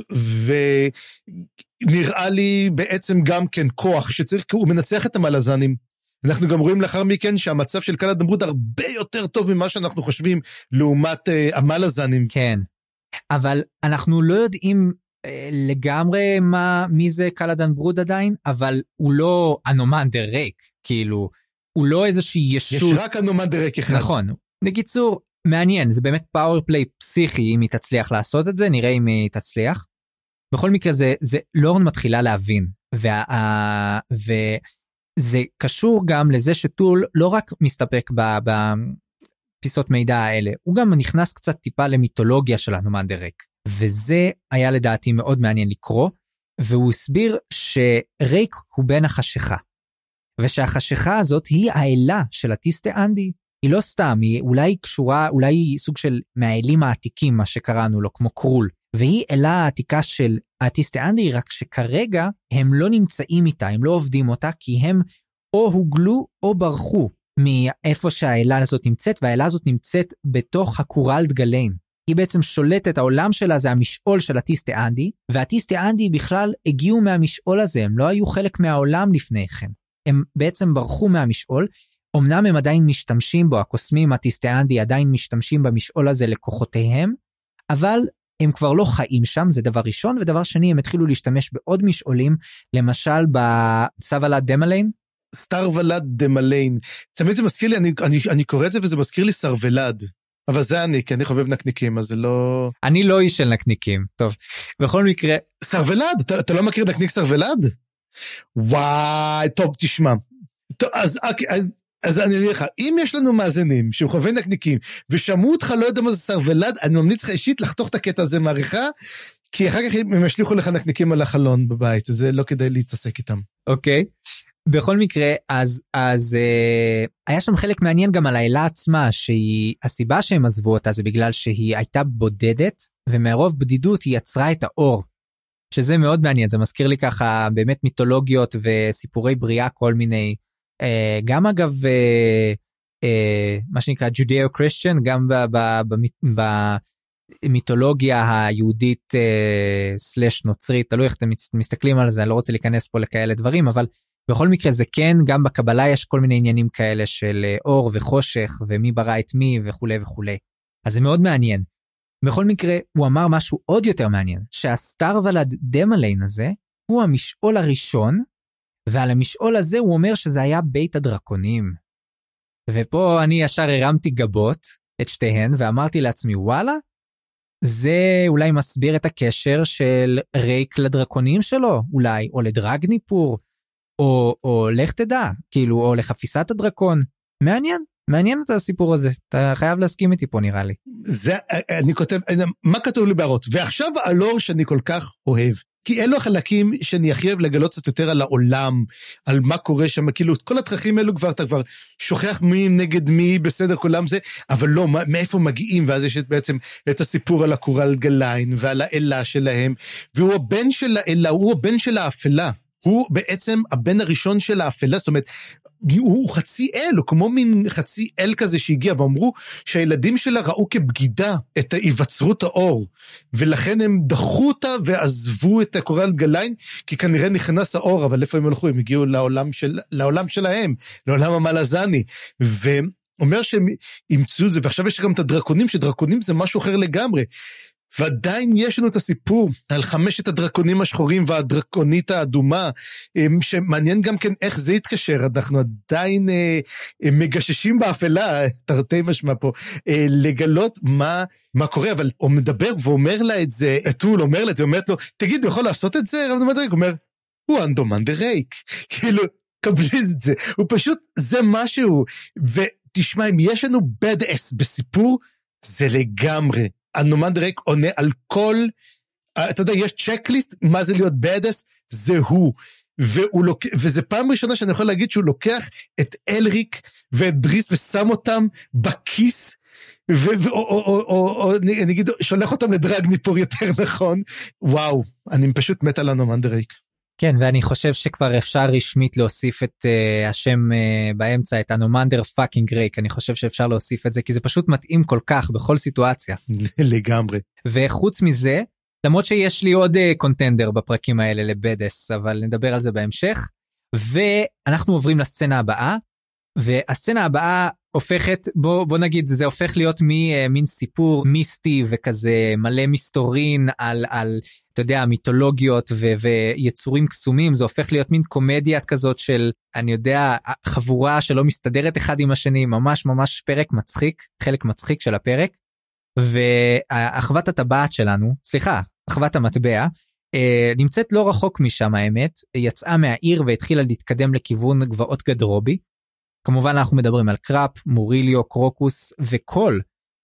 ונראה לי בעצם גם כן כוח שצריך, הוא מנצח את המלזנים. אנחנו גם רואים לאחר מכן שהמצב של קלדן ברוד הרבה יותר טוב ממה שאנחנו חושבים לעומת אה, המלזנים. כן, אבל אנחנו לא יודעים לגמרי מה, מי זה קלדן ברוד עדיין, אבל הוא לא אנומנדר רייק, כאילו, הוא לא איזושהי ישות. יש רק אנומנדר רייק אחד. נכון. בקיצור, מעניין, זה באמת פאוור פליי פסיכי אם היא תצליח לעשות את זה, נראה אם היא תצליח. בכל מקרה זה, זה לורן מתחילה להבין, וה, וזה קשור גם לזה שטול לא רק מסתפק בפיסות מידע האלה, הוא גם נכנס קצת טיפה למיתולוגיה של אנומנדר ריק. וזה היה לדעתי מאוד מעניין לקרוא, והוא הסביר שריק הוא בן החשיכה. ושהחשיכה הזאת היא האלה של הטיסטה אנדי. היא לא סתם, היא אולי קשורה, אולי היא סוג של מהאלים העתיקים, מה שקראנו לו, כמו קרול. והיא אלה העתיקה של הטיסטה אנדי, רק שכרגע הם לא נמצאים איתה, הם לא עובדים אותה, כי הם או הוגלו או ברחו מאיפה שהאלה הזאת נמצאת, והאלה הזאת נמצאת בתוך הקורלד גליין. היא בעצם שולטת, העולם שלה זה המשעול של הטיסטה אנדי, והטיסטה אנדי בכלל הגיעו מהמשעול הזה, הם לא היו חלק מהעולם לפני כן. הם בעצם ברחו מהמשעול, אמנם הם עדיין משתמשים בו, הקוסמים הטיסטה אנדי עדיין משתמשים במשעול הזה לכוחותיהם, אבל הם כבר לא חיים שם, זה דבר ראשון, ודבר שני, הם התחילו להשתמש בעוד משעולים, למשל בסטרוולד דמליין. סטרוולד דמליין. תמיד זה מזכיר לי, אני, אני, אני קורא את זה וזה מזכיר לי סרוולד. אבל זה אני, כי אני חובב נקניקים, אז זה לא... אני לא איש של נקניקים, טוב. בכל מקרה... סרוולד? אתה, אתה לא מכיר נקניק סרוולד? וואי, טוב, תשמע. טוב, אז, אוקיי, אז, אז אני אגיד לך, אם יש לנו מאזינים שהם חובבי נקניקים, ושמעו אותך לא יודע מה זה סרוולד, אני ממליץ לך אישית לחתוך את הקטע הזה מהעריכה, כי אחר כך הם ישליכו לך נקניקים על החלון בבית, זה לא כדאי להתעסק איתם. אוקיי. בכל מקרה, אז, אז אה, היה שם חלק מעניין גם על האלה עצמה, שהיא, הסיבה שהם עזבו אותה זה בגלל שהיא הייתה בודדת, ומרוב בדידות היא יצרה את האור. שזה מאוד מעניין, זה מזכיר לי ככה באמת מיתולוגיות וסיפורי בריאה, כל מיני, אה, גם אגב, אה, אה, מה שנקרא Judeo-Christian, גם במיתולוגיה היהודית אה, סלש נוצרית, תלוי איך אתם מסתכלים על זה, אני לא רוצה להיכנס פה לכאלה דברים, אבל בכל מקרה זה כן, גם בקבלה יש כל מיני עניינים כאלה של אה, אור וחושך ומי ברא את מי וכולי וכולי. אז זה מאוד מעניין. בכל מקרה, הוא אמר משהו עוד יותר מעניין, שהסטאר ולד דמליין הזה הוא המשעול הראשון, ועל המשעול הזה הוא אומר שזה היה בית הדרקונים. ופה אני ישר הרמתי גבות, את שתיהן, ואמרתי לעצמי, וואלה, זה אולי מסביר את הקשר של רייק לדרקונים שלו, אולי, או לדרגניפור, או, או לך תדע, כאילו, או לחפיסת הדרקון. מעניין, מעניין את הסיפור הזה, אתה חייב להסכים איתי פה נראה לי. זה, אני כותב, מה כתוב לי בהערות? ועכשיו הלור שאני כל כך אוהב. כי אלו החלקים שאני הכי אוהב לגלות קצת יותר על העולם, על מה קורה שם, כאילו, כל התככים האלו כבר, אתה כבר שוכח מי נגד מי, בסדר, כולם זה, אבל לא, מאיפה מגיעים, ואז יש בעצם את הסיפור על הקורל גליין ועל האלה שלהם, והוא הבן של האלה, הוא הבן של האפלה. הוא בעצם הבן הראשון של האפלה, זאת אומרת, הוא חצי אל, הוא כמו מין חצי אל כזה שהגיע, ואמרו שהילדים שלה ראו כבגידה את היווצרות האור, ולכן הם דחו אותה ועזבו את הקורל גליין, כי כנראה נכנס האור, אבל איפה הם הלכו? הם הגיעו לעולם, של, לעולם שלהם, לעולם המלאזני. ו... אומר שהם אימצו את זה, ועכשיו יש גם את הדרקונים, שדרקונים זה משהו אחר לגמרי. ועדיין יש לנו את הסיפור על חמשת הדרקונים השחורים והדרקונית האדומה, אמ, שמעניין גם כן איך זה יתקשר, אנחנו עדיין אה, אה, מגששים באפלה, תרתי משמע פה, אה, לגלות מה... מה קורה, אבל הוא מדבר ואומר לה את זה, אתול אומר לה את זה, אומרת לו, תגיד, הוא יכול לעשות את זה? רב נמדריק אומר, הוא אנדומן דה רייק. כאילו, קבלי את זה, הוא פשוט, זה משהו. ותשמע, אם יש לנו bad ass בסיפור, זה לגמרי אנומנדר רייק עונה על כל, אתה יודע, יש checklist, מה זה להיות badass, זה הוא. והוא לוק... וזה פעם ראשונה שאני יכול להגיד שהוא לוקח את אלריק ואת דריזט ושם אותם בכיס, ו... ו... או, או, או, או, או נגיד שולח אותם לדרגניפור יותר נכון. וואו, אני פשוט מת על אנומנדר רייק. כן, ואני חושב שכבר אפשר רשמית להוסיף את אה, השם אה, באמצע, את הנומנדר פאקינג רייק, אני חושב שאפשר להוסיף את זה, כי זה פשוט מתאים כל כך בכל סיטואציה. לגמרי. וחוץ מזה, למרות שיש לי עוד קונטנדר uh, בפרקים האלה לבדס, אבל נדבר על זה בהמשך. ואנחנו עוברים לסצנה הבאה, והסצנה הבאה הופכת, בוא, בוא נגיד, זה הופך להיות ממין אה, סיפור מיסטי וכזה מלא מסתורין על, על אתה יודע, מיתולוגיות ו, ויצורים קסומים, זה הופך להיות מין קומדיה כזאת של, אני יודע, חבורה שלא מסתדרת אחד עם השני, ממש ממש פרק מצחיק, חלק מצחיק של הפרק. ואחוות הטבעת שלנו, סליחה, אחוות המטבע, אה, נמצאת לא רחוק משם האמת, יצאה מהעיר והתחילה להתקדם לכיוון גבעות גדרובי. כמובן אנחנו מדברים על קראפ, מוריליו, קרוקוס וקול,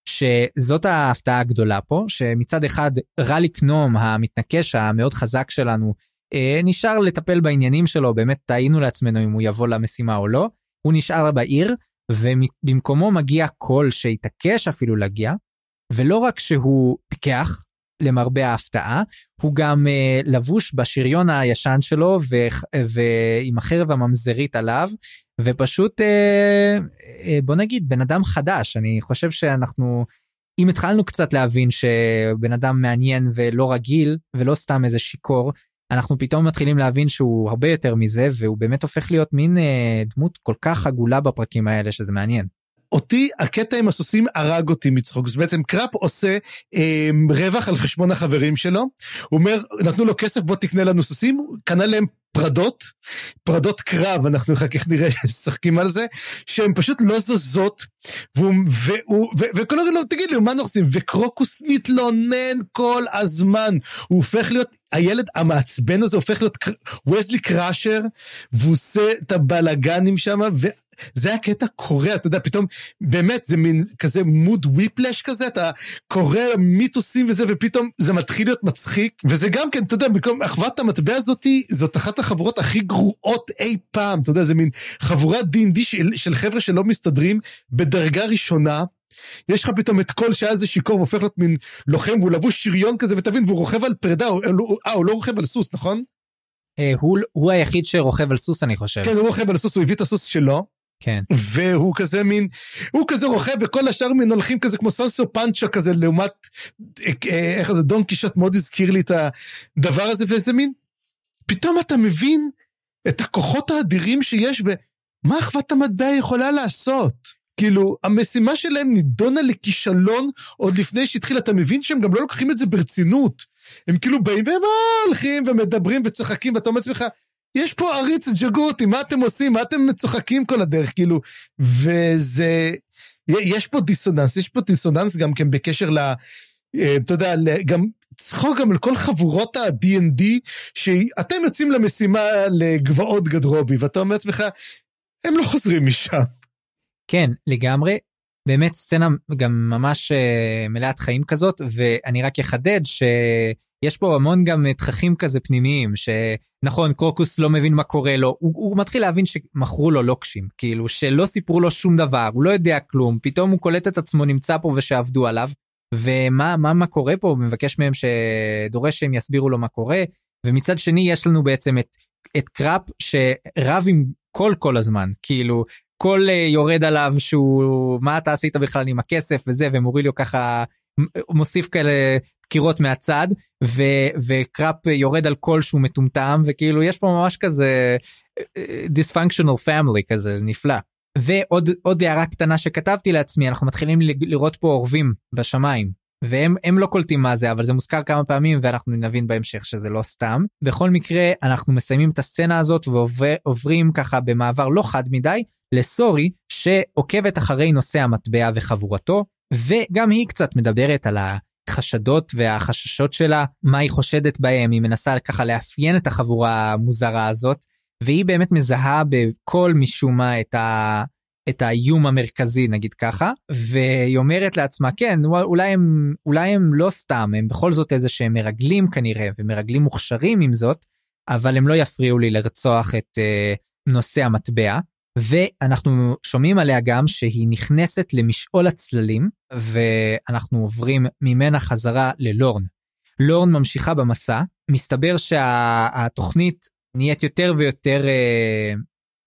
שזאת ההפתעה הגדולה פה, שמצד אחד רליק נום המתנקש המאוד חזק שלנו, אה, נשאר לטפל בעניינים שלו, באמת טעינו לעצמנו אם הוא יבוא למשימה או לא, הוא נשאר בעיר, ובמקומו מגיע קול שהתעקש אפילו להגיע, ולא רק שהוא פיקח, למרבה ההפתעה, הוא גם uh, לבוש בשריון הישן שלו ו- ועם החרב הממזרית עליו, ופשוט uh, uh, בוא נגיד בן אדם חדש, אני חושב שאנחנו, אם התחלנו קצת להבין שבן אדם מעניין ולא רגיל ולא סתם איזה שיכור, אנחנו פתאום מתחילים להבין שהוא הרבה יותר מזה והוא באמת הופך להיות מין uh, דמות כל כך עגולה בפרקים האלה שזה מעניין. אותי, הקטע עם הסוסים הרג אותי מצחוק. אז בעצם קראפ עושה אה, רווח על חשבון החברים שלו. הוא אומר, נתנו לו כסף, בוא תקנה לנו סוסים, קנה להם פרדות, פרדות קרב, אנחנו אחר כך נראה, משחקים על זה, שהן פשוט לא זזות, והוא, והוא, וכל הרי לא, תגיד לי, מה אנחנו עושים? וקרוקוס מתלונן כל הזמן. הוא הופך להיות, הילד המעצבן הזה הופך להיות וזלי קראשר, והוא עושה את הבלאגנים שם, וזה הקטע קורע, אתה יודע, פתאום, באמת, זה מין כזה מוד וויפלש כזה, אתה קורא מיתוסים וזה, ופתאום זה מתחיל להיות מצחיק, וזה גם כן, אתה יודע, במקום אחוות המטבע הזאתי, זאת אחת החבורות הכי גרועות אי פעם, אתה יודע, זה מין חבורת D&D של, של חבר'ה שלא מסתדרים בדרגה ראשונה. יש לך פתאום את כל שהיה איזה שיכור והופך להיות מין לוחם והוא לבוש שריון כזה, ותבין, והוא רוכב על פרידה, הוא, אה, הוא לא רוכב על סוס, נכון? אה, הוא, הוא היחיד שרוכב על סוס, אני חושב. כן, הוא רוכב על סוס, הוא הביא את הסוס שלו. כן. והוא כזה מין, הוא כזה רוכב וכל השאר מין הולכים כזה כמו סוסיו פאנצ'ה כזה לעומת, אה, איך זה, דון קישוט מאוד הזכיר לי את הדבר הזה, ואיזה מין, פתאום אתה מבין את הכוחות האדירים שיש ומה אחוות המטבע יכולה לעשות. כאילו, המשימה שלהם נידונה לכישלון עוד לפני שהתחילה, אתה מבין שהם גם לא לוקחים את זה ברצינות. הם כאילו באים והם הולכים ומדברים וצוחקים, ואתה אומר לעצמך, יש פה עריץ ג'גותי, מה אתם עושים? מה אתם צוחקים כל הדרך? כאילו, וזה... יש פה דיסוננס, יש פה דיסוננס גם כן בקשר ל... אה, אתה יודע, גם צחוק גם על כל חבורות ה-D&D, שאתם יוצאים למשימה לגבעות גדרובי, ואתה אומר לעצמך, הם לא חוזרים משם. כן, לגמרי. באמת סצנה גם ממש uh, מלאת חיים כזאת, ואני רק אחדד שיש פה המון גם תככים כזה פנימיים, שנכון, קרוקוס לא מבין מה קורה לו, הוא, הוא מתחיל להבין שמכרו לו לוקשים, כאילו שלא סיפרו לו שום דבר, הוא לא יודע כלום, פתאום הוא קולט את עצמו נמצא פה ושעבדו עליו, ומה מה, מה קורה פה, מבקש מהם שדורש שהם יסבירו לו מה קורה, ומצד שני יש לנו בעצם את, את קראפ שרב עם קול כל הזמן, כאילו הכל אה, יורד עליו שהוא מה אתה עשית בכלל עם הכסף? וזה ומוריליו ככה מוסיף כאלה דקירות מהצד ו, וקראפ יורד על קול שהוא מטומטם וכאילו יש פה ממש כזה dysfunctional אה, family כזה נפלא. ועוד עוד הערה קטנה שכתבתי לעצמי אנחנו מתחילים לראות פה עורבים בשמיים והם לא קולטים מה זה אבל זה מוזכר כמה פעמים ואנחנו נבין בהמשך שזה לא סתם. בכל מקרה אנחנו מסיימים את הסצנה הזאת ועוברים ככה במעבר לא חד מדי לסורי שעוקבת אחרי נושא המטבע וחבורתו וגם היא קצת מדברת על החשדות והחששות שלה מה היא חושדת בהם היא מנסה ככה לאפיין את החבורה המוזרה הזאת והיא באמת מזהה בכל משום מה את ה... את האיום המרכזי נגיד ככה והיא אומרת לעצמה כן אולי הם אולי הם לא סתם הם בכל זאת איזה שהם מרגלים כנראה ומרגלים מוכשרים עם זאת אבל הם לא יפריעו לי לרצוח את uh, נושא המטבע ואנחנו שומעים עליה גם שהיא נכנסת למשעול הצללים ואנחנו עוברים ממנה חזרה ללורן. לורן ממשיכה במסע מסתבר שהתוכנית נהיית יותר ויותר uh,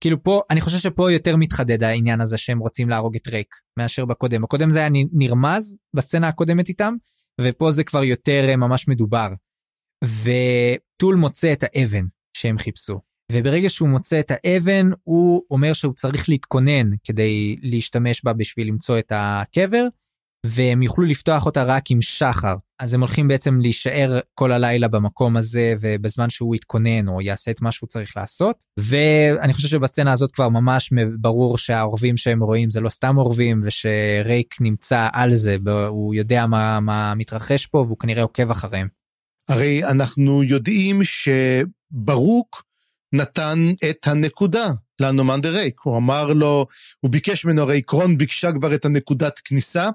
כאילו פה אני חושב שפה יותר מתחדד העניין הזה שהם רוצים להרוג את רייק מאשר בקודם בקודם זה היה נרמז בסצנה הקודמת איתם ופה זה כבר יותר אה, ממש מדובר. וטול מוצא את האבן שהם חיפשו וברגע שהוא מוצא את האבן הוא אומר שהוא צריך להתכונן כדי להשתמש בה בשביל למצוא את הקבר והם יוכלו לפתוח אותה רק עם שחר. אז הם הולכים בעצם להישאר כל הלילה במקום הזה ובזמן שהוא יתכונן או יעשה את מה שהוא צריך לעשות. ואני חושב שבסצנה הזאת כבר ממש ברור שהעורבים שהם רואים זה לא סתם עורבים ושרייק נמצא על זה, הוא יודע מה, מה מתרחש פה והוא כנראה עוקב אחריהם. הרי אנחנו יודעים שברוק נתן את הנקודה לאנומן דה רייק. הוא אמר לו, הוא ביקש ממנו, הרי קרון ביקשה כבר את הנקודת כניסה,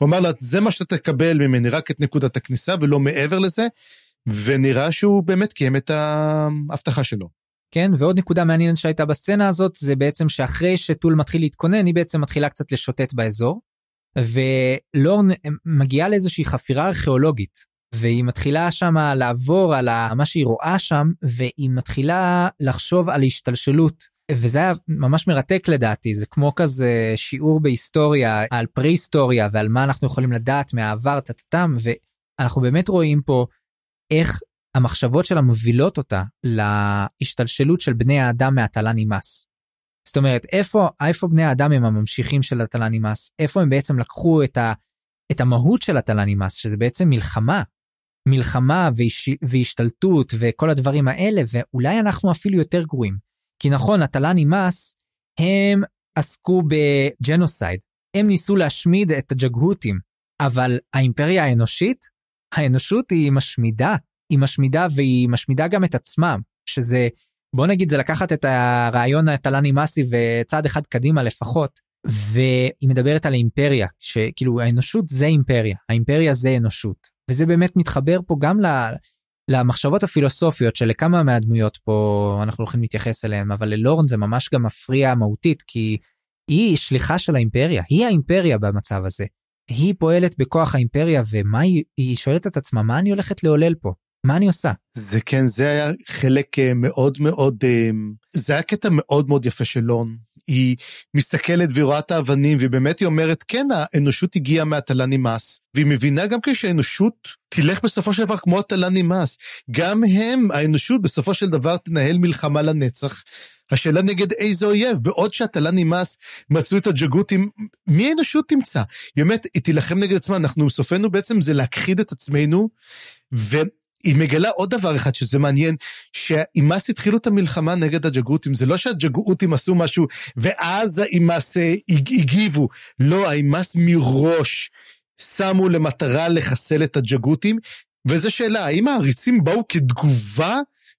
הוא אמר לה, זה מה שאתה תקבל ממני, רק את נקודת הכניסה ולא מעבר לזה, ונראה שהוא באמת קיים את ההבטחה שלו. כן, ועוד נקודה מעניינת שהייתה בסצנה הזאת, זה בעצם שאחרי שטול מתחיל להתכונן, היא בעצם מתחילה קצת לשוטט באזור, ולורן מגיעה לאיזושהי חפירה ארכיאולוגית, והיא מתחילה שם לעבור על מה שהיא רואה שם, והיא מתחילה לחשוב על השתלשלות וזה היה ממש מרתק לדעתי זה כמו כזה שיעור בהיסטוריה על פרה-היסטוריה ועל מה אנחנו יכולים לדעת מהעבר טטטם ואנחנו באמת רואים פה איך המחשבות שלה מובילות אותה להשתלשלות של בני האדם מהטלה נמאס. זאת אומרת איפה איפה בני האדם הם הממשיכים של הטלאן אימאס איפה הם בעצם לקחו את, ה, את המהות של הטלאן אימאס שזה בעצם מלחמה. מלחמה והש, והשתלטות וכל הדברים האלה ואולי אנחנו אפילו יותר גרועים. כי נכון, הטלאן אימאס, הם עסקו ב genocide. הם ניסו להשמיד את הג'אגהוטים, אבל האימפריה האנושית, האנושות היא משמידה. היא משמידה והיא משמידה גם את עצמם, שזה, בוא נגיד זה לקחת את הרעיון הטלה נמאסי וצעד אחד קדימה לפחות, והיא מדברת על האימפריה, שכאילו האנושות זה אימפריה, האימפריה זה אנושות. וזה באמת מתחבר פה גם למחשבות הפילוסופיות שלכמה מהדמויות פה אנחנו הולכים להתייחס אליהם, אבל ללורן זה ממש גם מפריע מהותית, כי היא שליחה של האימפריה, היא האימפריה במצב הזה. היא פועלת בכוח האימפריה, ומה היא, היא שואלת את עצמה, מה אני הולכת לעולל פה? מה אני עושה? זה כן, זה היה חלק אה, מאוד מאוד, אה, זה היה קטע מאוד מאוד יפה של לורן. היא מסתכלת והיא רואה את האבנים, ובאמת היא אומרת, כן, האנושות הגיעה מהטלה נמאס. והיא מבינה גם כשהאנושות תלך בסופו של דבר כמו הטלה נמאס. גם הם, האנושות בסופו של דבר תנהל מלחמה לנצח. השאלה נגד איזה אויב, בעוד שהטלה נמאס, מצאו את הג'גותים, מי האנושות תמצא? היא אומרת, היא תילחם נגד עצמה, אנחנו סופנו בעצם זה להכחיד את עצמנו, ו... היא מגלה עוד דבר אחד שזה מעניין, שהאימאס התחילו את המלחמה נגד הג'גותים, זה לא שהג'גותים עשו משהו ואז האימאס אה, הגיבו, לא, האימאס מראש שמו למטרה לחסל את הג'גותים, וזו שאלה, האם העריצים באו כתגובה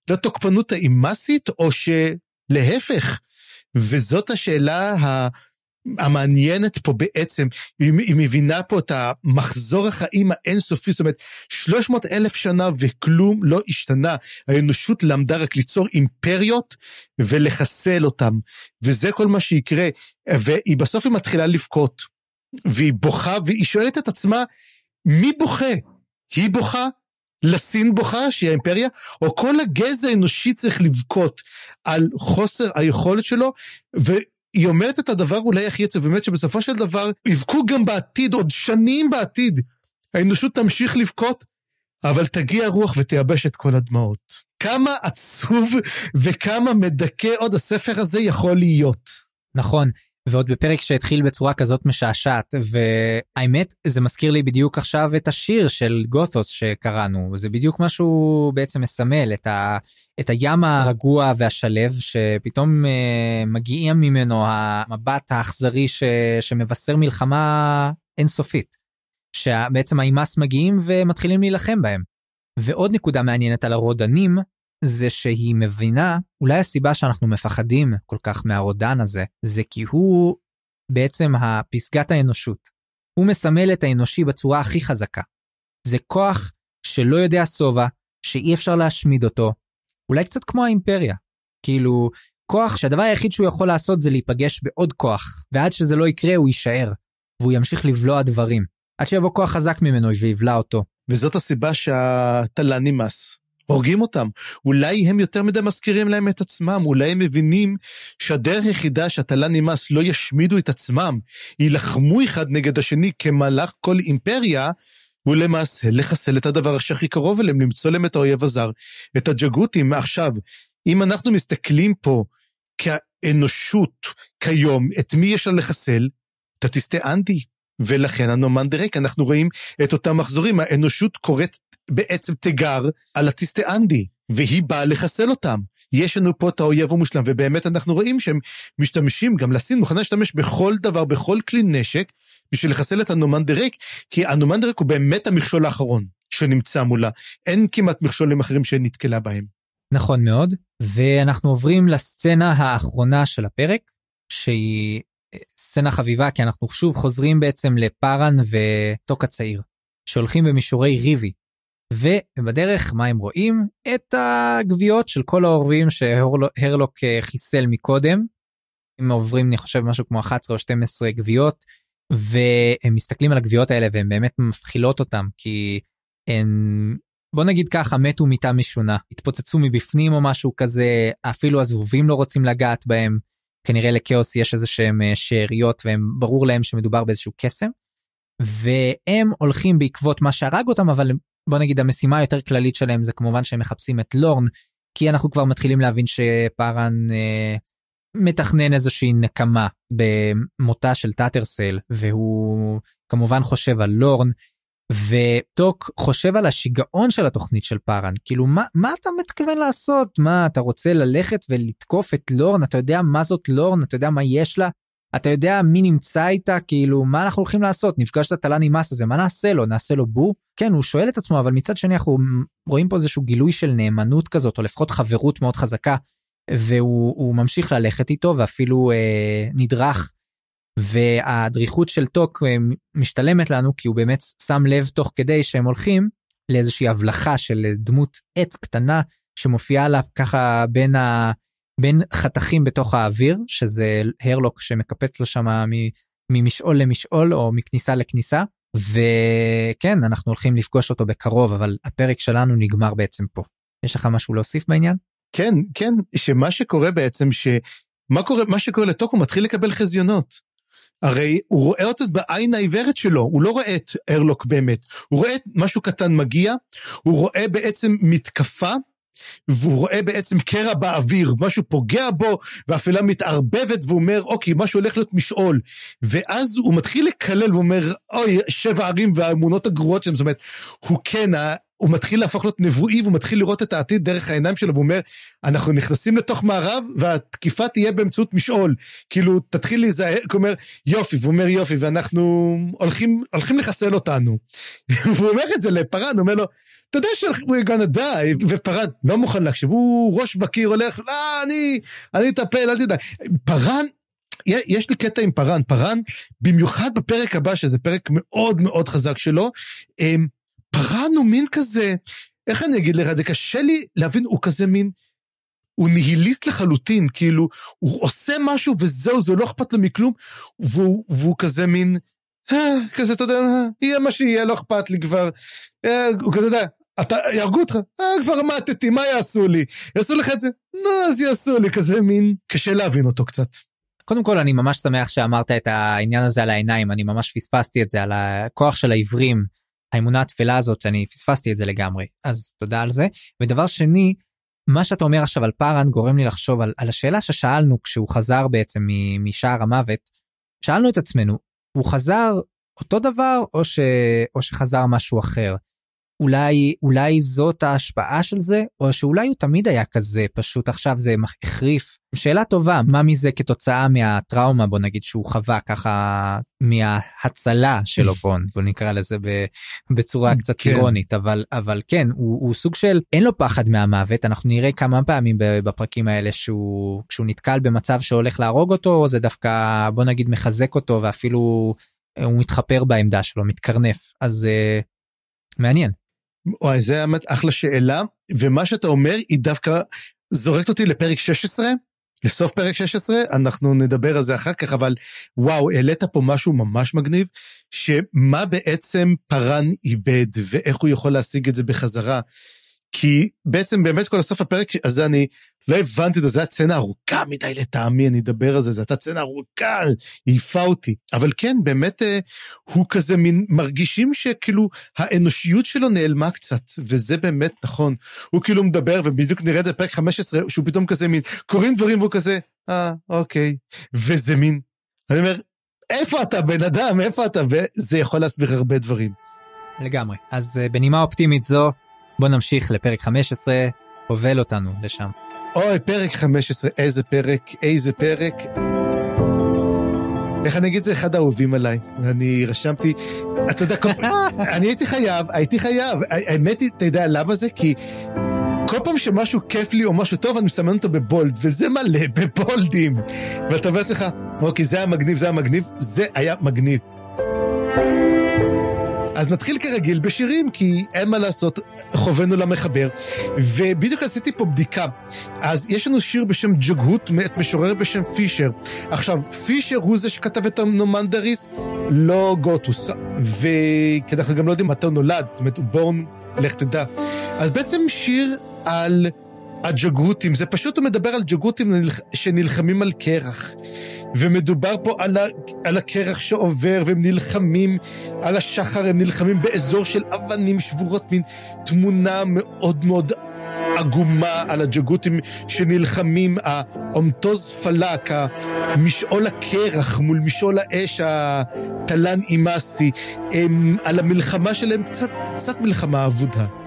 לתוקפנות האימאסית, או שלהפך? וזאת השאלה ה... המעניינת פה בעצם, היא, היא מבינה פה את המחזור החיים האינסופי, זאת אומרת, 300 אלף שנה וכלום לא השתנה. האנושות למדה רק ליצור אימפריות ולחסל אותם, וזה כל מה שיקרה. והיא בסוף היא מתחילה לבכות, והיא בוכה, והיא שואלת את עצמה, מי בוכה? היא בוכה? לסין בוכה, שהיא האימפריה, או כל הגזע האנושי צריך לבכות על חוסר היכולת שלו, ו... היא אומרת את הדבר אולי הכי עצוב, באמת שבסופו של דבר יבכו גם בעתיד, עוד שנים בעתיד. האנושות תמשיך לבכות, אבל תגיע רוח ותייבש את כל הדמעות. כמה עצוב וכמה מדכא עוד הספר הזה יכול להיות. נכון, ועוד בפרק שהתחיל בצורה כזאת משעשעת והאמת זה מזכיר לי בדיוק עכשיו את השיר של גותוס שקראנו זה בדיוק מה שהוא בעצם מסמל את, ה, את הים הרגוע והשלב שפתאום uh, מגיע ממנו המבט האכזרי ש, שמבשר מלחמה אינסופית. שבעצם האימאס מגיעים ומתחילים להילחם בהם. ועוד נקודה מעניינת על הרודנים זה שהיא מבינה, אולי הסיבה שאנחנו מפחדים כל כך מהרודן הזה, זה כי הוא בעצם הפסגת האנושות. הוא מסמל את האנושי בצורה הכי חזקה. זה כוח שלא יודע שובע, שאי אפשר להשמיד אותו, אולי קצת כמו האימפריה. כאילו, כוח שהדבר היחיד שהוא יכול לעשות זה להיפגש בעוד כוח, ועד שזה לא יקרה הוא יישאר, והוא ימשיך לבלוע דברים, עד שיבוא כוח חזק ממנו ויבלע אותו. וזאת הסיבה שהתלה נמאס. הורגים אותם. אולי הם יותר מדי מזכירים להם את עצמם, אולי הם מבינים שהדרך היחידה שהתלה נמאס לא ישמידו את עצמם, יילחמו אחד נגד השני כמלאך כל אימפריה, ולמעשה לחסל את הדבר שהכי קרוב אליהם, למצוא להם את האויב הזר, את הג'גותים. עכשיו, אם אנחנו מסתכלים פה כאנושות כיום, את מי יש לה לחסל? את הטיסטי אנטי. ולכן הנומן דירק, אנחנו רואים את אותם מחזורים, האנושות קוראת בעצם תיגר על הטיסטי אנדי, והיא באה לחסל אותם. יש לנו פה את האויב המושלם, ובאמת אנחנו רואים שהם משתמשים, גם לסין מוכנה להשתמש בכל דבר, בכל כלי נשק, בשביל לחסל את הנומן דירק, כי הנומן דירק הוא באמת המכשול האחרון שנמצא מולה. אין כמעט מכשולים אחרים שנתקלה בהם. נכון מאוד, ואנחנו עוברים לסצנה האחרונה של הפרק, שהיא סצנה חביבה כי אנחנו שוב חוזרים בעצם לפארן וטוק הצעיר שהולכים במישורי ריבי. ובדרך מה הם רואים? את הגוויות של כל העורבים שהרלוק חיסל מקודם. הם עוברים אני חושב משהו כמו 11 או 12 גוויות והם מסתכלים על הגוויות האלה והן באמת מפחילות אותם כי הן בוא נגיד ככה מתו מיתה משונה התפוצצו מבפנים או משהו כזה אפילו הזבובים לא רוצים לגעת בהם. כנראה לכאוס יש איזה שהם אה, שאריות והם ברור להם שמדובר באיזשהו קסם. והם הולכים בעקבות מה שהרג אותם אבל בוא נגיד המשימה היותר כללית שלהם זה כמובן שהם מחפשים את לורן כי אנחנו כבר מתחילים להבין שפארן אה, מתכנן איזושהי נקמה במותה של טאטרסל והוא כמובן חושב על לורן וטוק חושב על השיגעון של התוכנית של פארן. כאילו מה מה אתה מתכוון לעשות? מה אתה רוצה ללכת ולתקוף את לורן? אתה יודע מה זאת לורן? אתה יודע מה יש לה אתה יודע מי נמצא איתה? כאילו מה אנחנו הולכים לעשות? נפגש את הטלני מס הזה מה נעשה לו? נעשה לו בו כן הוא שואל את עצמו אבל מצד שני אנחנו רואים פה איזשהו גילוי של נאמנות כזאת או לפחות חברות מאוד חזקה והוא ממשיך ללכת איתו ואפילו אה, נדרך. והדריכות של טוק אה, משתלמת לנו כי הוא באמת שם לב תוך כדי שהם הולכים לאיזושהי הבלחה של דמות עץ קטנה שמופיעה לה ככה בין, ה, בין חתכים בתוך האוויר, שזה הרלוק שמקפץ לו שם ממשעול למשעול או מכניסה לכניסה. וכן, אנחנו הולכים לפגוש אותו בקרוב, אבל הפרק שלנו נגמר בעצם פה. יש לך משהו להוסיף בעניין? כן, כן, שמה שקורה בעצם, שמה קורה, מה שקורה לטוק, הוא מתחיל לקבל חזיונות. הרי הוא רואה אותו בעין העיוורת שלו, הוא לא רואה את ארלוק באמת. הוא רואה משהו קטן מגיע, הוא רואה בעצם מתקפה, והוא רואה בעצם קרע באוויר, משהו פוגע בו, והאפלה מתערבבת, והוא אומר, אוקיי, משהו הולך להיות משעול. ואז הוא מתחיל לקלל ואומר, אוי, שבע ערים והאמונות הגרועות שלהם, זאת אומרת, הוא כן, הוא מתחיל להפוך להיות נבואי, והוא מתחיל לראות את העתיד דרך העיניים שלו, והוא אומר, אנחנו נכנסים לתוך מערב, והתקיפה תהיה באמצעות משעול. כאילו, תתחיל להיזהר, הוא אומר, יופי, והוא אומר, יופי, ואנחנו הולכים, הולכים לחסל אותנו. והוא אומר את זה לפרן, הוא אומר לו, אתה יודע ש-we're gonna die, ופרן לא מוכן להקשיב, הוא ראש בקיר הולך, לא, אני, אני אטפל, אל תדאג. פרן, יש לי קטע עם פרן, פרן, במיוחד בפרק הבא, שזה פרק מאוד מאוד חזק שלו, פרן הוא מין כזה, איך אני אגיד לך, זה קשה לי להבין, הוא כזה מין, הוא ניהיליסט לחלוטין, כאילו, הוא עושה משהו וזהו, זה לא אכפת לו מכלום, והוא, והוא כזה מין, אה, כזה, אתה יודע, אה, יהיה מה שיהיה, לא אכפת לי כבר. אה, הוא כזה, אתה יודע, אתה, יהרגו אותך, אה, כבר מתתי, מה יעשו לי? יעשו לך את זה? נו, אז יעשו לי, כזה מין, קשה להבין אותו קצת. קודם כל, אני ממש שמח שאמרת את העניין הזה על העיניים, אני ממש פספסתי את זה, על הכוח של העיוורים, האמונה התפלה הזאת, שאני פספסתי את זה לגמרי, אז תודה על זה. ודבר שני, מה שאתה אומר עכשיו על פארן גורם לי לחשוב על, על השאלה ששאלנו כשהוא חזר בעצם משער המוות, שאלנו את עצמנו, הוא חזר אותו דבר או, ש, או שחזר משהו אחר? אולי אולי זאת ההשפעה של זה או שאולי הוא תמיד היה כזה פשוט עכשיו זה החריף שאלה טובה מה מזה כתוצאה מהטראומה בוא נגיד שהוא חווה ככה מההצלה שלו בון בוא נקרא לזה בצורה קצת כן. אירונית אבל אבל כן הוא, הוא סוג של אין לו פחד מהמוות אנחנו נראה כמה פעמים בפרקים האלה שהוא כשהוא נתקל במצב שהולך להרוג אותו זה דווקא בוא נגיד מחזק אותו ואפילו הוא מתחפר בעמדה שלו מתקרנף אז uh, מעניין. וואי, זה האמת אחלה שאלה, ומה שאתה אומר היא דווקא זורקת אותי לפרק 16, לסוף פרק 16, אנחנו נדבר על זה אחר כך, אבל וואו, העלית פה משהו ממש מגניב, שמה בעצם פארן איבד, ואיך הוא יכול להשיג את זה בחזרה. כי בעצם באמת כל הסוף הפרק הזה אני לא הבנתי את זה, זו הייתה סצנה ארוכה מדי לטעמי, אני אדבר על זה, זו הייתה סצנה ארוכה, היא העיפה אותי. אבל כן, באמת אה, הוא כזה מין, מרגישים שכאילו האנושיות שלו נעלמה קצת, וזה באמת נכון. הוא כאילו מדבר, ובדיוק נראה את זה בפרק 15, שהוא פתאום כזה מין, קורים דברים והוא כזה, אה, אוקיי. וזה מין, אני אומר, איפה אתה בן אדם, איפה אתה? וזה יכול להסביר הרבה דברים. לגמרי. אז אה, בנימה אופטימית זו, בוא נמשיך לפרק 15, הובל אותנו לשם. אוי, פרק 15, איזה פרק, איזה פרק. איך אני אגיד, זה אחד האהובים עליי. אני רשמתי, אתה יודע, אני הייתי חייב, הייתי חייב. האמת היא, אתה יודע למה זה? כי כל פעם שמשהו כיף לי או משהו טוב, אני מסמן אותו בבולד, וזה מלא בבולדים. ואתה אומר לעצמך, אוקיי, זה היה מגניב, זה היה מגניב, זה היה מגניב. אז נתחיל כרגיל בשירים, כי אין מה לעשות, חובנו למחבר. ובדיוק עשיתי פה בדיקה. אז יש לנו שיר בשם ג'גהוט, מאת משורר בשם פישר. עכשיו, פישר הוא זה שכתב את הנומנדריס, לא גוטוס. וכי אנחנו גם לא יודעים מתי הוא נולד, זאת אומרת, הוא בורן, לך תדע. אז בעצם שיר על... הג'גותים, זה פשוט הוא מדבר על ג'גותים שנלחמים על קרח. ומדובר פה על, ה, על הקרח שעובר, והם נלחמים על השחר, הם נלחמים באזור של אבנים שבורות, מין תמונה מאוד מאוד עגומה על הג'גותים שנלחמים, האומטוז פלק, משעול הקרח מול משעול האש, הטלן אימאסי, על המלחמה שלהם, קצת, קצת מלחמה אבודה.